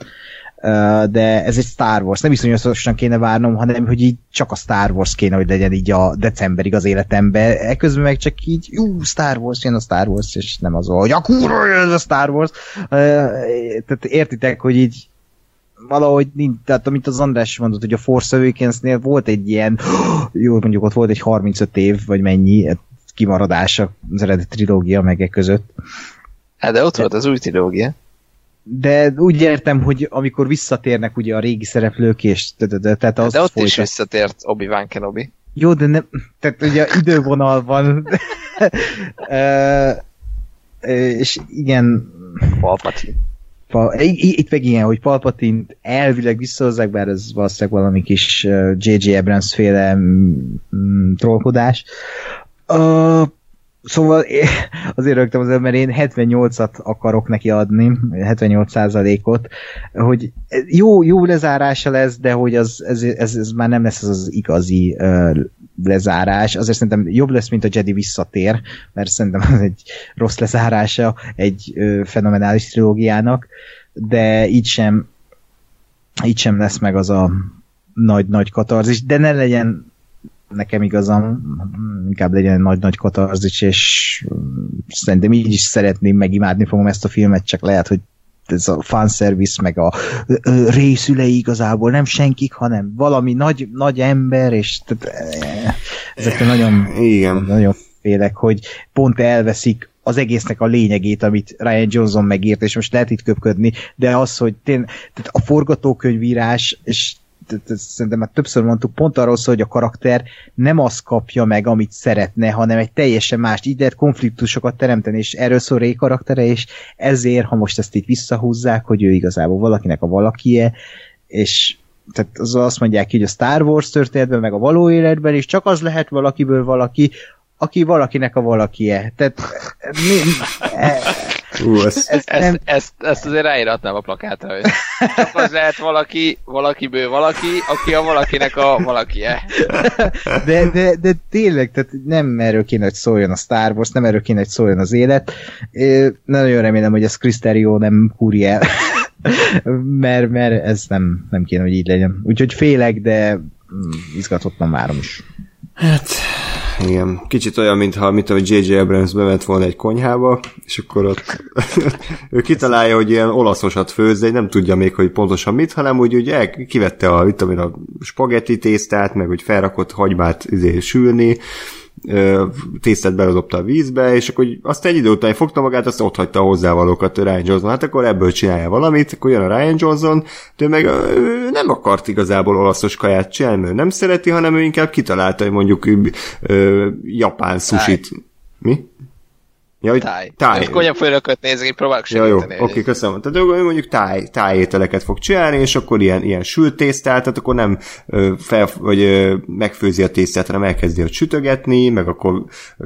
De ez egy Star Wars, nem iszonyatosan kéne várnom, hanem hogy így csak a Star Wars kéne, hogy legyen így a decemberig az életembe. Ekközben meg csak így, jó, Star Wars, jön a Star Wars, és nem az, hogy a kurva ez a Star Wars. Tehát értitek, hogy így valahogy nincs, tehát amit az András mondott, hogy a Force Awakens-nél volt egy ilyen, [gasps] jó, mondjuk ott volt egy 35 év, vagy mennyi hát kimaradása az eredeti trilógia meg között. Hát de ott volt az új trilógia. De úgy értem, hogy amikor visszatérnek ugye a régi szereplők, és tehát az De ott is visszatért Obi-Wan Kenobi. Jó, de nem, tehát ugye idővonal van. [laughs] és igen. Palpatine. Pa, itt meg ilyen, hogy Palpatine elvileg visszahozzák, bár ez valószínűleg valami kis J.J. Abrams féle mm, trollkodás. Uh, Szóval [laughs] azért rögtem az mert én 78-at akarok neki adni, 78%-ot, hogy jó, jó lezárása lesz, de hogy az, ez, ez, ez már nem lesz az, az igazi uh, lezárás, azért szerintem jobb lesz, mint a Jedi visszatér, mert szerintem az egy rossz lezárása egy uh, fenomenális trilógiának, de így sem így sem lesz meg az a nagy-nagy katarzis, de ne legyen nekem igazam, inkább legyen egy nagy-nagy katarzis, és szerintem így is szeretném, megimádni fogom ezt a filmet, csak lehet, hogy ez a fanservice, meg a részülei igazából nem senkik, hanem valami nagy, nagy ember, és tehát, ezekre nagyon, Igen. nagyon félek, hogy pont elveszik az egésznek a lényegét, amit Ryan Johnson megírt, és most lehet itt köpködni, de az, hogy tény, tehát a forgatókönyvírás, és szerintem már többször mondtuk, pont arról szól, hogy a karakter nem azt kapja meg, amit szeretne, hanem egy teljesen más. Így lehet konfliktusokat teremteni, és erről szól Ray karaktere, és ezért, ha most ezt itt visszahúzzák, hogy ő igazából valakinek a valakie, és tehát az azt mondják hogy a Star Wars történetben, meg a való életben, és csak az lehet valakiből valaki, aki valakinek a valakie. Tehát mi, e, Uh, ez, ezt, ezt, ezt, ezt azért ráíratnám a plakátra, hogy csak az lehet valaki, valakiből valaki, aki a valakinek a valakie. De, de, de tényleg, tehát nem erről kéne, hogy szóljon a Star Wars, nem erről kéne, hogy szóljon az élet. Én nagyon remélem, hogy ez Kriszterió nem kúri el. [laughs] mert, mert ez nem, nem kéne, hogy így legyen. Úgyhogy félek, de mm, izgatottan várom is. Hát, igen. Kicsit olyan, mintha mit a J.J. Abrams bement volna egy konyhába, és akkor ott [laughs] ő kitalálja, hogy ilyen olaszosat főz, de nem tudja még, hogy pontosan mit, hanem úgy, úgy el, kivette a, mit tudom, a spagetti tésztát, meg hogy felrakott hagymát izé, sülni, tésztát beledobta a vízbe, és akkor azt egy idő után fogta magát, azt ott hagyta a hozzávalókat Ryan Johnson. Hát akkor ebből csinálja valamit, akkor jön a Ryan Johnson, de meg ő nem akart igazából olaszos kaját csinálni, mert nem szereti, hanem ő inkább kitalálta, hogy mondjuk ö, japán sushit. Mi? Ja, táj. táj. Konyafőnököt nézek, így próbálok ja, jó, oké, okay, köszönöm. Tehát ő mondjuk táj, tájételeket fog csinálni, és akkor ilyen, ilyen sült tésztát, tehát akkor nem ö, fel, vagy ö, megfőzi a tésztát, hanem elkezdi ott sütögetni, meg akkor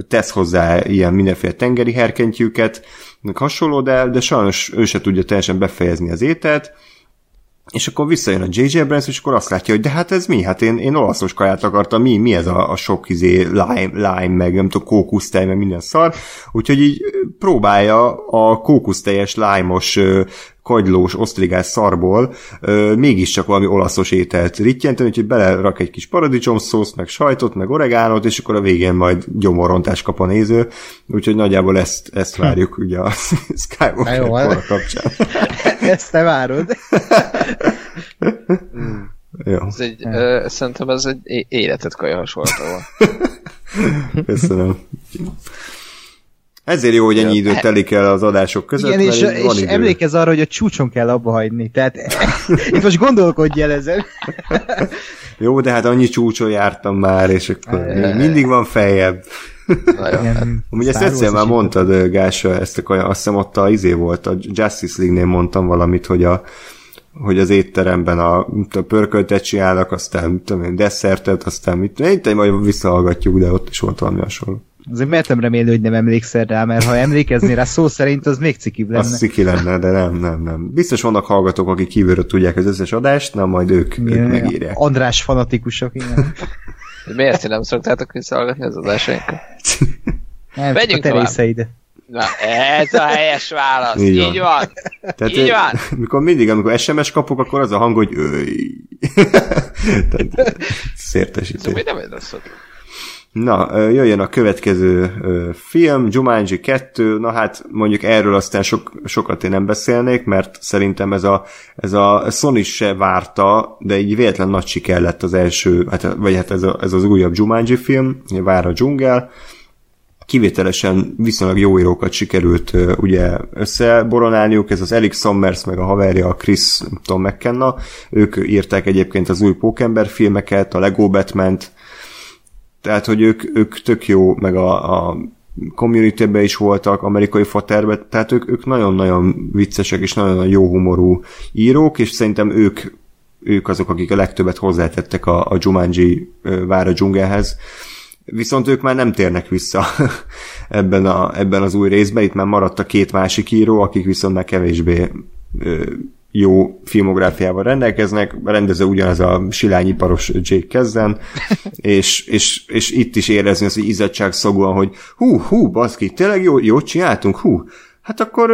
tesz hozzá ilyen mindenféle tengeri herkentyűket, meg hasonló, de, de sajnos ő se tudja teljesen befejezni az ételt, és akkor visszajön a J.J. Abrams, és akkor azt látja, hogy de hát ez mi? Hát én, én olaszos kaját akartam, mi, mi ez a, a sok izé, lime, lime, meg nem tudom, kókusztej, meg minden szar. Úgyhogy így próbálja a kókusztejes, lájmos kagylós, osztrigás szarból ö, mégiscsak valami olaszos ételt rittyenteni, úgyhogy belerak egy kis paradicsomszószt, meg sajtot, meg oregánot, és akkor a végén majd gyomorrontást kap a néző, úgyhogy nagyjából ezt, ezt várjuk ugye a [laughs] Skywalker jó, hát- kapcsán. [laughs] ezt te várod. [laughs] Jó. Ez egy, ö, szerintem ez egy életet kaja hasonlata Köszönöm. Ezért jó, hogy ennyi idő telik el az adások között. Igen, és, és emlékezz arra, hogy a csúcson kell abba hagyni. Tehát [laughs] itt most gondolkodj el ezen. [laughs] jó, de hát annyi csúcson jártam már, és akkor még mindig van feljebb. [laughs] Amúgy ezt egyszer már mondtad, Gása, ezt a, azt hiszem ott a izé volt, a Justice League-nél mondtam valamit, hogy a, hogy az étteremben a, a pörköltet csinálnak, aztán tudom desszertet, aztán mit, én majd visszahallgatjuk, de ott is volt valami hasonló. Azért mertem remélni, hogy nem emlékszel rá, mert ha emlékezni rá szó szerint, az még cikibb lenne. Az ciki lenne, de nem, nem, nem. Biztos vannak hallgatók, akik kívülről tudják az összes adást, na majd ők, ja, ők megírják. András fanatikusok, igen. Miért ti nem szoktátok visszahallgatni az adásainkat? Nem, Vegyünk a te Na, ez a helyes válasz. Így, Így van. van. Tehát Így van. Mikor mindig, amikor SMS kapok, akkor az a hang, hogy őj. [laughs] Szértesítés. Szóval nem ez Na, jöjjön a következő film, Jumanji 2, na hát mondjuk erről aztán sok, sokat én nem beszélnék, mert szerintem ez a, ez a Sony se várta, de így véletlen nagy siker lett az első, hát, vagy hát ez, a, ez az újabb Jumanji film, vár a dzsungel, kivételesen viszonylag jó írókat sikerült ugye összeboronálniuk, ez az Alex Sommers meg a haverja a Chris Tom McKenna, ők írták egyébként az új Pókember filmeket, a Lego batman tehát hogy ők, ők tök jó, meg a, a community is voltak, amerikai faterbe, tehát ők, ők nagyon-nagyon viccesek és nagyon-nagyon jó humorú írók, és szerintem ők ők azok, akik a legtöbbet hozzátettek a, a Jumanji vára dzsungelhez. Viszont ők már nem térnek vissza [laughs] ebben, a, ebben az új részben, itt már maradt a két másik író, akik viszont már kevésbé jó filmográfiával rendelkeznek, rendező ugyanaz a silányiparos Jake Kezzen, [laughs] és, és, és itt is érezni az, hogy izzadság szagúan, hogy hú, hú, baszki, tényleg jó, jót csináltunk, hú, hát akkor,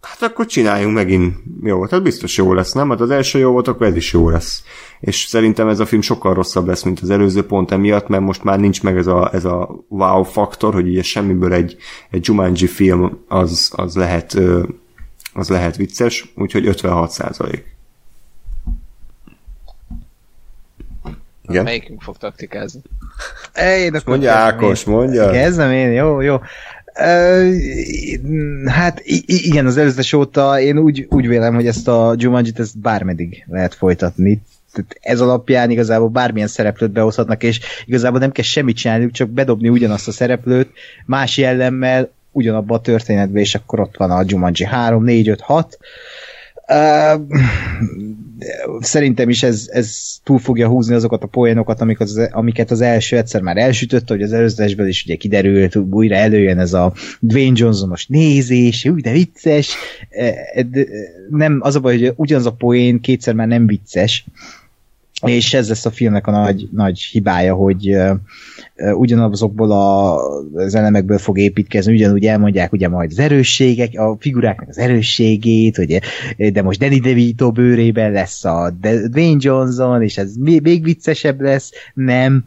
hát akkor csináljunk megint jó, tehát biztos jó lesz, nem? Hát az első jó volt, akkor ez is jó lesz. És szerintem ez a film sokkal rosszabb lesz, mint az előző pont emiatt, mert most már nincs meg ez a, ez a wow faktor, hogy ugye semmiből egy, egy Jumanji film az, az lehet az lehet vicces, úgyhogy 56 százalék. Igen? Melyikünk fog taktikázni? Én mondja Ákos, én. mondja. Kezdem én, jó, jó. Uh, hát igen, az előzetes óta én úgy, úgy vélem, hogy ezt a Jumanji-t ezt bármeddig lehet folytatni. Tehát ez alapján igazából bármilyen szereplőt behozhatnak, és igazából nem kell semmit csinálni, csak bedobni ugyanazt a szereplőt más jellemmel, ugyanabban a történetben, és akkor ott van a Jumanji 3, 4, 5, 6. Uh, szerintem is ez, ez túl fogja húzni azokat a poénokat, amik az, amiket az első egyszer már elsütött, hogy az előzésből is ugye kiderült, újra előjön ez a Dwayne Johnsonos nézés, úgy de vicces. Nem, az a baj, hogy ugyanaz a poén kétszer már nem vicces, és ez lesz a filmnek a nagy, nagy hibája, hogy ugyanazokból a, az elemekből fog építkezni, ugyanúgy elmondják ugye majd az erősségek, a figuráknak az erősségét, ugye, de most Danny DeVito bőrében lesz a Dwayne Johnson, és ez még viccesebb lesz, nem.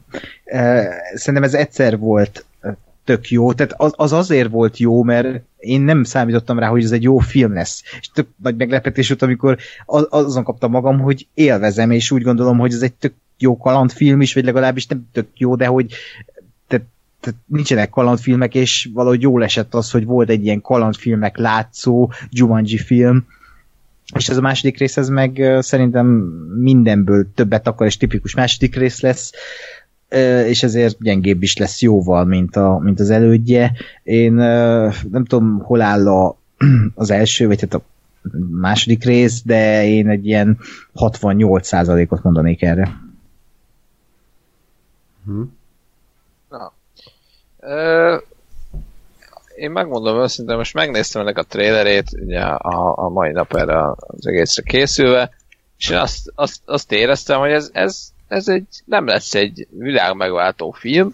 Szerintem ez egyszer volt tök jó, tehát az, az azért volt jó, mert én nem számítottam rá, hogy ez egy jó film lesz. És tök nagy meglepetés volt, amikor az, azon kaptam magam, hogy élvezem, és úgy gondolom, hogy ez egy tök jó kalandfilm is, vagy legalábbis nem tök jó, de hogy tehát, tehát nincsenek kalandfilmek, és valahogy jól esett az, hogy volt egy ilyen kalandfilmek látszó Jumanji film, és ez a második rész, ez meg szerintem mindenből többet akar, és tipikus második rész lesz, és ezért gyengébb is lesz jóval, mint, a, mint az elődje. Én nem tudom, hol áll a, [clears throat] az első, vagy hát a második rész, de én egy ilyen 68%-ot mondanék erre. Hm. Na. Ö, én megmondom őszintén, most megnéztem ennek a trailerét, ugye a, a mai nap erre az egészre készülve, és én azt, azt, azt éreztem, hogy ez, ez ez egy, nem lesz egy világmegváltó film,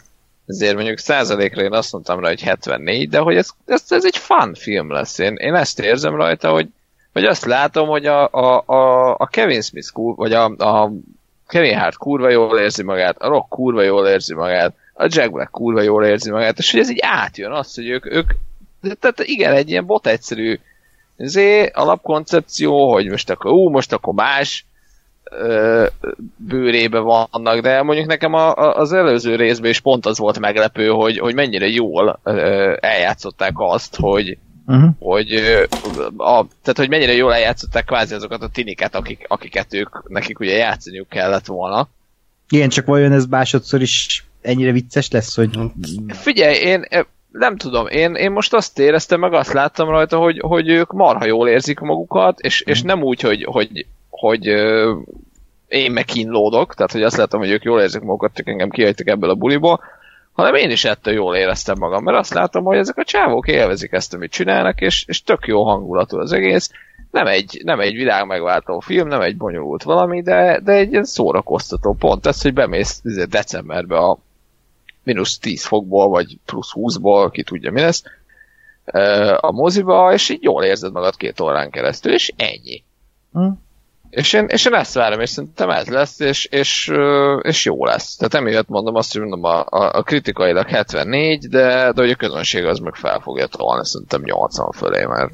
ezért mondjuk százalékra én azt mondtam rá, hogy 74, de hogy ez, ez, ez egy fun film lesz. Én, én ezt érzem rajta, hogy, hogy azt látom, hogy a, a, a, a Kevin Smith, kur, vagy a, a Kevin Hart kurva jól érzi magát, a Rock kurva jól érzi magát, a Jack Black kurva jól érzi magát, és hogy ez így átjön azt, hogy ők, ők tehát igen, egy ilyen bot egyszerű zé, alapkoncepció, hogy most akkor, ú, most akkor más, bőrébe vannak, de mondjuk nekem a, a, az előző részben is pont az volt meglepő, hogy, hogy mennyire jól eljátszották azt, hogy, uh-huh. hogy a, tehát hogy mennyire jól eljátszották kvázi azokat a tiniket, akik, akiket ők, nekik ugye játszaniuk kellett volna. Igen, csak vajon ez másodszor is ennyire vicces lesz, hogy... Figyelj, én nem tudom, én, én most azt éreztem, meg azt láttam rajta, hogy, hogy ők marha jól érzik magukat, és, és nem úgy, hogy, hogy hogy én meg kínlódok, tehát hogy azt látom, hogy ők jól érzik magukat, csak engem kihagytak ebből a buliból, hanem én is ettől jól éreztem magam, mert azt látom, hogy ezek a csávók élvezik ezt, amit csinálnak, és, és tök jó hangulatú az egész. Nem egy, nem egy világ megváltó film, nem egy bonyolult valami, de, de egy ilyen szórakoztató pont. Ez, hogy bemész izé, decemberbe a mínusz 10 fokból, vagy plusz 20-ból, ki tudja mi lesz, a moziba, és így jól érzed magad két órán keresztül, és ennyi. Hm? És én, és én ezt várom, és szerintem ez lesz, és, és, és jó lesz. Tehát emiatt mondom azt, hogy mondom, a, a, a kritikailag 74, de, de hogy a közönség az meg fel fogja tolni, szerintem 80 fölé, mert,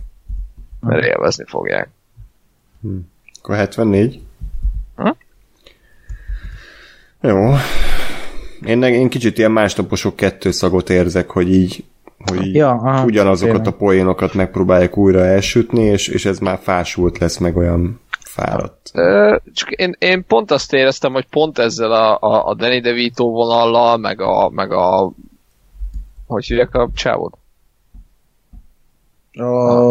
mert élvezni fogják. Hm. Akkor 74? Hm? Jó. Én, én kicsit ilyen másnaposok kettő szagot érzek, hogy így, hogy így Ja, aha, ugyanazokat tényleg. a poénokat megpróbálják újra elsütni, és, és ez már fásult lesz, meg olyan fáradt. Ö, Csak én, én pont azt éreztem, hogy pont ezzel a, a, a Danny DeVito vonallal, meg a, meg a hogy hívják a csávót? A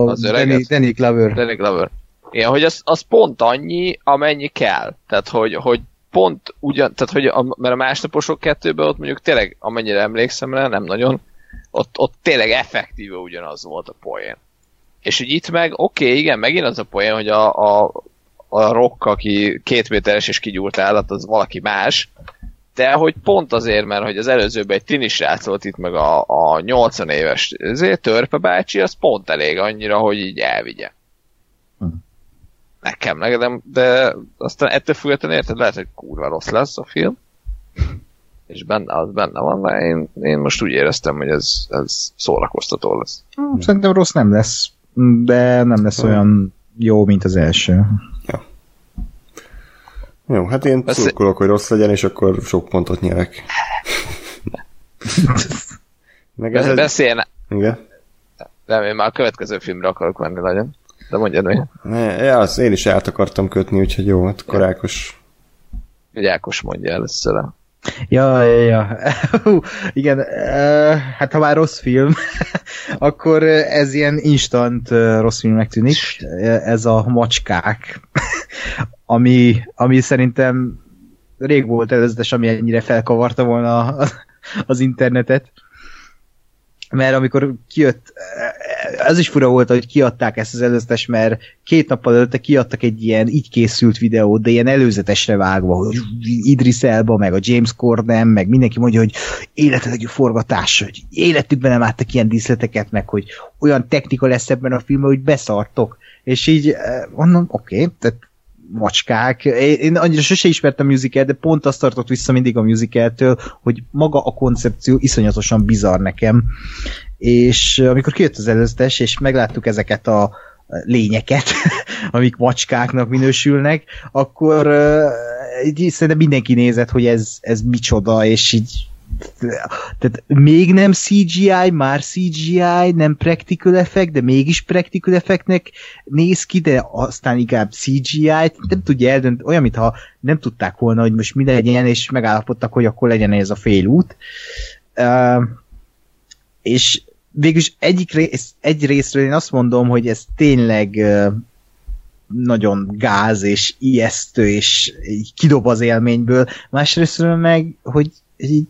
az öreget? Danny, Danny Glover. Danny Glover. Igen, hogy az, az pont annyi, amennyi kell. Tehát, hogy, hogy pont ugyan, tehát, hogy a, mert a másnaposok kettőben ott mondjuk tényleg, amennyire emlékszem rá, nem nagyon, ott, ott tényleg effektíve ugyanaz volt a poén. És hogy itt meg, oké, okay, igen, megint az a poén, hogy a, a, a rock, aki két méteres és kigyúrt állat, az valaki más, de hogy pont azért, mert hogy az előzőben egy tini srác volt itt meg a, a 80 éves ezért, törpe bácsi, az pont elég annyira, hogy így elvigye. Hm. Nekem, nekem, de aztán ettől függetlenül érted, lehet, hogy kurva rossz lesz a film, és benne, az benne van, de én, én most úgy éreztem, hogy ez, ez szórakoztató lesz. Hm, Szerintem rossz nem lesz, de nem lesz olyan jó, mint az első. Jó, hát én Beszél- szurkolok, hogy rossz legyen, és akkor sok pontot nyerek. Meg ez, Be- ez, Beszéljen, igen. nem, én már a következő filmre akarok menni nagyon. De mondjad meg, Ne, ja, azt én is át akartam kötni, úgyhogy jó, hát akkor Ákos. hogy Ákos mondja először. a- Ja, ja, ja. [laughs] Igen, hát ha már rossz film, [laughs] akkor ez ilyen instant rossz filmnek tűnik. Ez a macskák, [laughs] ami, ami szerintem rég volt előzetes, ami ennyire felkavarta volna az internetet. Mert amikor kijött, ez is fura volt, hogy kiadták ezt az előzetes, mert két nappal előtte kiadtak egy ilyen így készült videót, de ilyen előzetesre vágva, hogy Idris Elba, meg a James Corden, meg mindenki mondja, hogy életedegi forgatás, hogy életükben nem láttak ilyen díszleteket, meg hogy olyan technika lesz ebben a filmben, hogy beszartok. És így eh, mondom, oké, okay, tehát macskák. Én, annyira sose ismertem a musical de pont azt tartott vissza mindig a musicaltől, hogy maga a koncepció iszonyatosan bizarr nekem. És amikor kijött az előzetes, és megláttuk ezeket a lényeket, [laughs] amik macskáknak minősülnek, akkor uh, így szerintem mindenki nézett, hogy ez, ez micsoda, és így tehát még nem CGI, már CGI, nem practical effect, de mégis practical effectnek néz ki, de aztán inkább CGI, nem tudja eldönt, olyan, mintha nem tudták volna, hogy most mi legyen, és megállapodtak, hogy akkor legyen ez a félút. Uh, és végülis egyik rész, egy részről én azt mondom, hogy ez tényleg nagyon gáz, és ijesztő, és kidob az élményből. Másrésztről meg, hogy így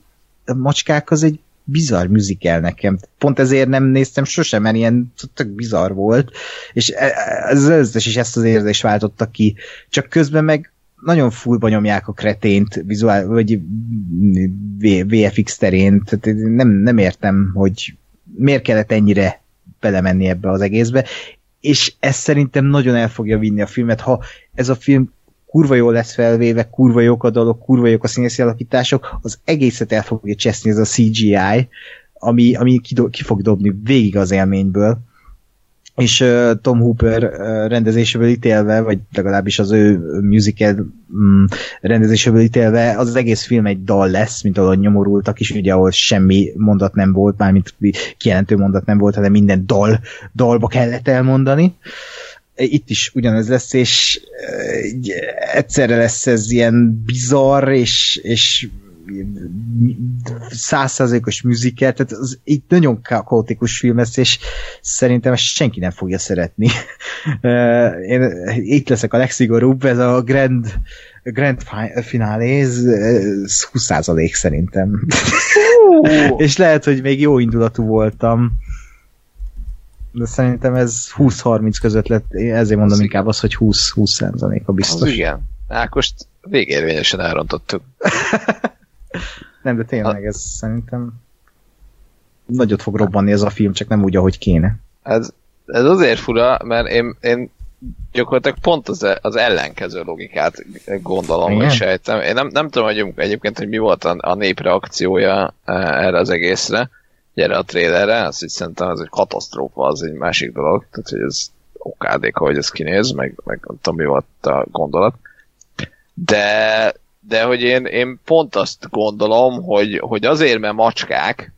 a macskák az egy bizarr musical nekem. Pont ezért nem néztem sosem, mert ilyen tök bizarr volt, és ez az összes is ezt az érzést váltotta ki. Csak közben meg nagyon fullba nyomják a kretént vizuál, vagy VFX terén, tehát nem, nem értem, hogy miért kellett ennyire belemenni ebbe az egészbe, és ez szerintem nagyon el fogja vinni a filmet, ha ez a film kurva jól lesz felvéve, kurva jók a dalok, kurva jók a színészi alakítások, az egészet el fogja cseszni ez a CGI, ami, ami ki, ki fog dobni végig az élményből. És uh, Tom Hooper uh, rendezéséből ítélve, vagy legalábbis az ő musical um, rendezéséből ítélve, az, az egész film egy dal lesz, mint ahol nyomorultak is, ugye ahol semmi mondat nem volt, mármint kijelentő mondat nem volt, hanem minden dal, dalba kellett elmondani itt is ugyanez lesz, és egyszerre lesz ez ilyen bizarr, és, és százszázalékos musical, tehát az egy nagyon kaotikus film lesz, és szerintem ezt senki nem fogja szeretni. [laughs] Én itt leszek a legszigorúbb, ez a Grand, Grand Finale, ez 20% szerintem. [laughs] és lehet, hogy még jó indulatú voltam, de szerintem ez 20-30 között lett, ezért mondom az inkább igen. az, hogy 20-20 százaléka biztos. Az igen. Ákost végérvényesen elrontottuk. [laughs] nem, de tényleg ez szerintem nagyot fog robbanni ez a film, csak nem úgy, ahogy kéne. Ez, ez azért fura, mert én, én gyakorlatilag pont az, az ellenkező logikát gondolom, Igen? és sejtem. Én nem, nem tudom hogy egyébként, hogy mi volt a, a nép reakciója e, erre az egészre, erre a trailerre, azt így szerintem ez egy katasztrófa, az egy másik dolog, tehát hogy ez okádék, ahogy ez kinéz, meg, meg nem tudom, mi volt a gondolat. De, de hogy én, én pont azt gondolom, hogy, hogy azért, mert macskák,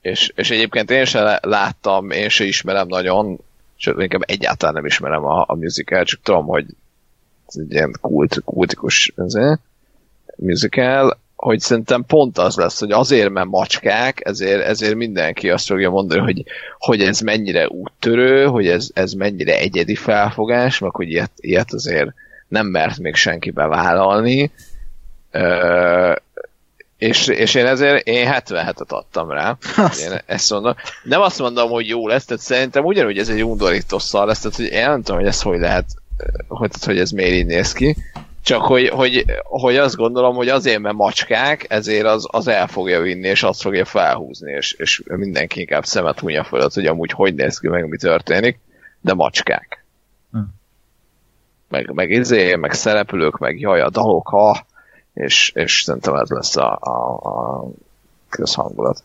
és, és egyébként én se láttam, én se ismerem nagyon, sőt, inkább egyáltalán nem ismerem a, a musical, csak tudom, hogy ez egy ilyen kult, kultikus ezért, musical, hogy szerintem pont az lesz, hogy azért, mert macskák, ezért, ezért mindenki azt fogja mondani, hogy, hogy ez mennyire úttörő, hogy ez, ez mennyire egyedi felfogás, meg hogy ilyet, ilyet azért nem mert még senki bevállalni. Ö, és, és én ezért én 77-et adtam rá. Én ezt mondom. Nem azt mondom, hogy jó lesz, tehát szerintem ugyanúgy ez egy undorító szar lesz, tehát hogy én nem tudom, hogy ez hogy lehet, hogy, hogy ez miért így néz ki. Csak hogy, hogy, hogy azt gondolom, hogy azért, mert macskák, ezért az, az el fogja vinni, és azt fogja felhúzni, és, és mindenki inkább szemet hunja fölött, hogy amúgy hogy néz ki, meg mi történik, de macskák. Hm. Meg, meg izé, meg szereplők, meg jaj, a dalok, ha, és, és szerintem ez lesz a, a, a közhangulat.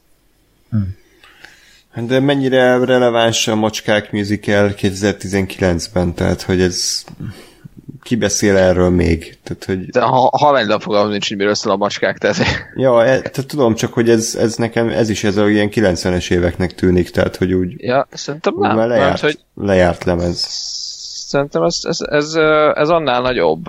De mennyire releváns a Macskák musical 2019-ben, tehát hogy ez ki beszél erről még? Tehát, hogy... De ha, ha egy fogalmam nincs, hogy miről szól a macskák, tehát Ja, e, tehát tudom csak, hogy ez, ez nekem, ez is ez a ilyen 90-es éveknek tűnik, tehát hogy úgy, ja, szerintem úgy nem. már lejárt, hogy lejárt lemez. Szerintem ez, ez, ez, ez annál nagyobb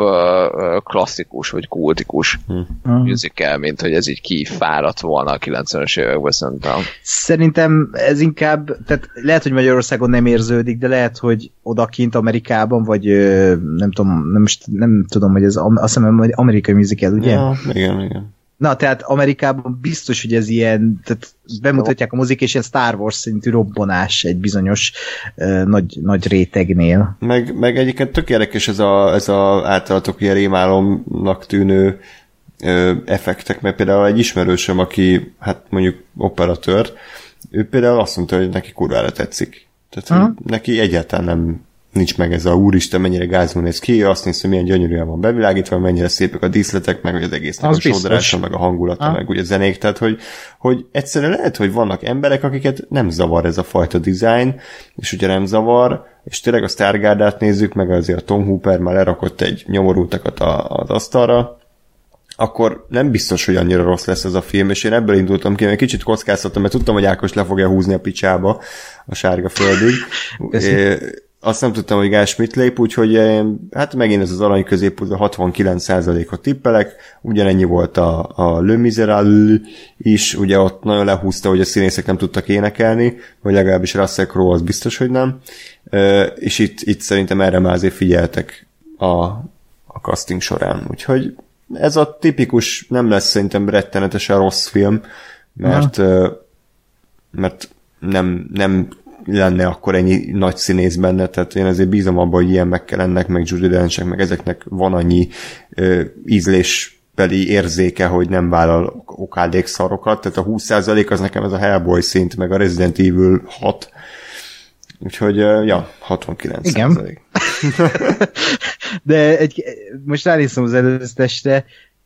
klasszikus vagy kultikus Hm. musical, mint hogy ez így kifáradt volna a 90-es években szerintem. Szerintem ez inkább, tehát lehet, hogy Magyarországon nem érződik, de lehet, hogy odakint Amerikában, vagy nem tudom, nem, nem tudom, hogy ez azt hiszem amerikai musical, ugye? Ja, igen, igen. Na, tehát Amerikában biztos, hogy ez ilyen, tehát bemutatják a mozik, és ilyen Star Wars szintű robbanás egy bizonyos ö, nagy, nagy rétegnél. Meg, meg egyébként tök érdekes ez a, ez a általatok ilyen rémálomnak tűnő ö, effektek, mert például egy ismerősöm, aki hát mondjuk operatőr, ő például azt mondta, hogy neki kurvára tetszik. Tehát hogy neki egyáltalán nem nincs meg ez a úristen, mennyire gázul néz ki, azt néz, hogy milyen gyönyörűen van bevilágítva, mennyire szépek a díszletek, meg hogy az egésznek Az a sodrása, meg a hangulata, Ha. meg ugye a zenék, tehát hogy, hogy egyszerűen lehet, hogy vannak emberek, akiket nem zavar ez a fajta design, és ugye nem zavar, és tényleg a Stargardát nézzük, meg azért a Tom Hooper már lerakott egy nyomorultakat a- az asztalra, akkor nem biztos, hogy annyira rossz lesz ez a film, és én ebből indultam ki, mert kicsit kockáztattam, mert tudtam, hogy Ákos le fogja húzni a picsába a sárga földig. [laughs] É, azt nem tudtam, hogy Gás mit lép, úgyhogy hát megint ez az arany középút, 69%-ot tippelek, ugyanennyi volt a, a Le Miserable is, ugye ott nagyon lehúzta, hogy a színészek nem tudtak énekelni, vagy legalábbis Russell Crowe az biztos, hogy nem, és itt, itt szerintem erre már azért figyeltek a, a casting során, úgyhogy ez a tipikus, nem lesz szerintem rettenetesen rossz film, mert, ö, mert nem, nem lenne akkor ennyi nagy színész benne, tehát én azért bízom abban, hogy ilyen meg kell ennek, meg Judy dench meg ezeknek van annyi ö, ízlésbeli érzéke, hogy nem vállal okádék szarokat, tehát a 20% az nekem ez a Hellboy szint, meg a Resident Evil 6, úgyhogy ö, ja, 69 Igen. De egy, most ránéztem az előzetesre,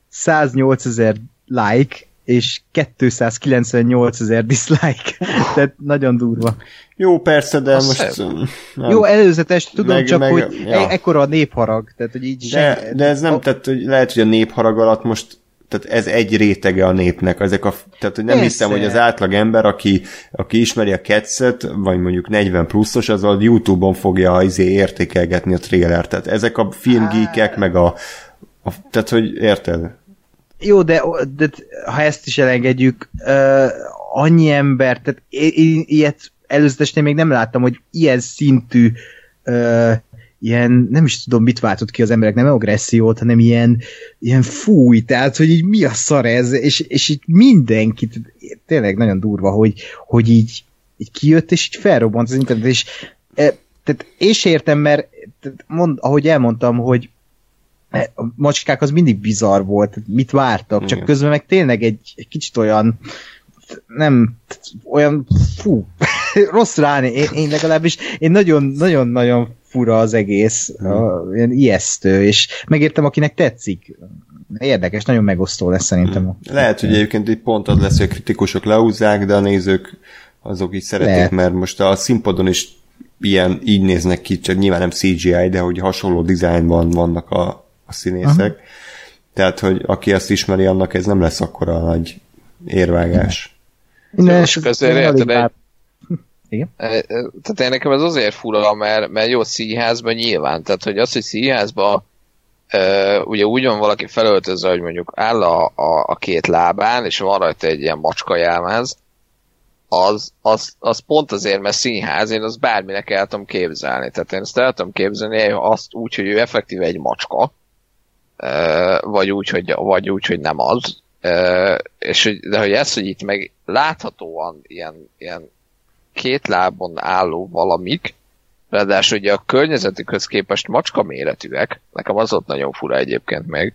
108 ezer like, és 298 ezer dislike. [laughs] Tehát nagyon durva. Jó, persze, de Azt most... Nem. Jó, előzetes, tudom Meg- csak, meg- hogy ja. e- ekkora a népharag. Tehát, hogy így De, sen- de ez nem, tehát hogy lehet, hogy a népharag alatt most tehát ez egy rétege a népnek. Ezek a, tehát hogy nem Persze. hiszem, hogy az átlag ember, aki, aki ismeri a ketszet, vagy mondjuk 40 pluszos, az a YouTube-on fogja izé értékelgetni a trélert. Tehát ezek a filmgeekek, meg a, a tehát hogy érted? Jó, de, de ha ezt is elengedjük, uh, annyi ember, tehát én, ilyet előzetesnél még nem láttam, hogy ilyen szintű uh, ilyen, nem is tudom, mit váltott ki az emberek, nem agressziót, hanem ilyen, ilyen fúj, tehát, hogy így mi a szar ez, és, és így mindenkit, tényleg nagyon durva, hogy, hogy így, így kijött, és így felrobbant az internet, és e, tehát én se értem, mert tehát mond, ahogy elmondtam, hogy a macskák az mindig bizarr volt, mit vártak, csak Igen. közben meg tényleg egy, egy kicsit olyan nem, olyan fú, [laughs] rossz ráni, én, én legalábbis, én nagyon-nagyon-nagyon fura az egész, hmm. a, ilyen ijesztő, és megértem, akinek tetszik. Érdekes, nagyon megosztó lesz szerintem. Hmm. Lehet, hogy egyébként egy pont az lesz, hogy a kritikusok leúzzák, de a nézők azok is szeretik, Lehet. mert most a színpadon is ilyen, így néznek ki, csak nyilván nem CGI, de hogy hasonló dizájnban vannak a, a színészek. Aha. Tehát, hogy aki ezt ismeri, annak ez nem lesz akkora nagy érvágás. Ne, és azért érted, egy... Igen? [laughs] Tehát én nekem ez azért fura, mert, mert jó színházban nyilván, tehát hogy az, hogy színházban uh, ugye úgy van valaki felöltözve, hogy mondjuk áll a, a, a két lábán, és van rajta egy ilyen macska jelmez, az, az, az pont azért, mert színház, én azt bárminek el tudom képzelni. Tehát én azt el tudom képzelni azt úgy, hogy ő effektíve egy macska, vagy úgy, hogy, vagy úgy, hogy nem az. És, de hogy ez, hogy itt meg láthatóan ilyen, ilyen két lábon álló valamik, ráadásul ugye a környezetükhöz képest macska méretűek, nekem az ott nagyon fura egyébként még,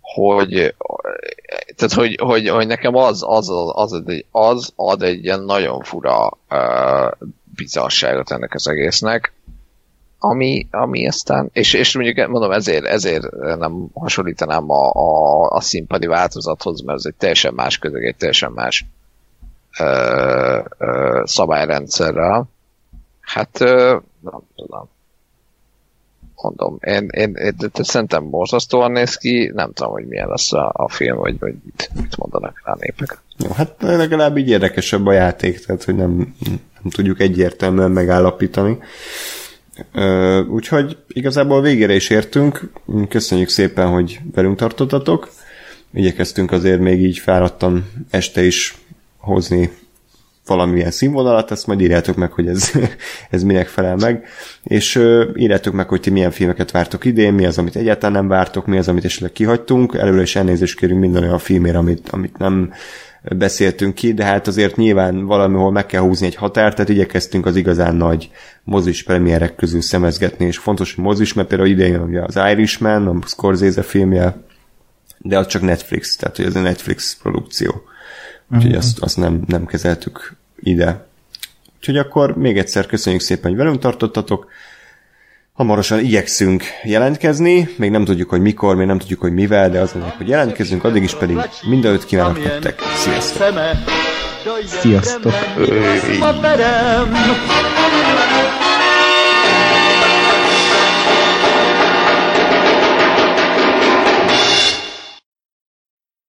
hogy, tehát hogy, hogy, hogy nekem az, az, az, az, az ad egy ilyen nagyon fura uh, bizarságot ennek az egésznek, ami, ami aztán, és, és mondjuk mondom, ezért, ezért nem hasonlítanám a, a, a színpadi változathoz, mert ez egy teljesen más közeg, egy teljesen más ö, ö, szabályrendszerrel. Hát ö, nem tudom mondom, én, én, én de szerintem borzasztóan néz ki, nem tudom, hogy milyen lesz a, a film, vagy, vagy mit, mit mondanak rá népek. Jó, hát legalább így érdekesebb a játék, tehát hogy nem, nem tudjuk egyértelműen megállapítani. Úgyhogy igazából végére is értünk. Köszönjük szépen, hogy velünk tartottatok. Igyekeztünk azért még így fáradtan este is hozni valamilyen színvonalat, ezt majd írjátok meg, hogy ez, [laughs] ez minek felel meg, és uh, írjátok meg, hogy ti milyen filmeket vártok idén, mi az, amit egyáltalán nem vártok, mi az, amit esetleg kihagytunk, előre is elnézést kérünk minden olyan filmért, amit, amit nem beszéltünk ki, de hát azért nyilván valamihol meg kell húzni egy határt, tehát igyekeztünk az igazán nagy mozis premierek közül szemezgetni, és fontos, hogy mozis, mert például idején ugye az Irishman, a Scorsese filmje, de az csak Netflix, tehát hogy ez a Netflix produkció. Úgyhogy uh-huh. azt, azt nem, nem kezeltük ide. Úgyhogy akkor még egyszer köszönjük szépen, hogy velünk tartottatok. Hamarosan igyekszünk jelentkezni, még nem tudjuk, hogy mikor, még nem tudjuk, hogy mivel, de az lenne, hogy jelentkezünk, addig is pedig mindenütt kívánok nektek. Sziasztok! Sziasztok! Sziasztok.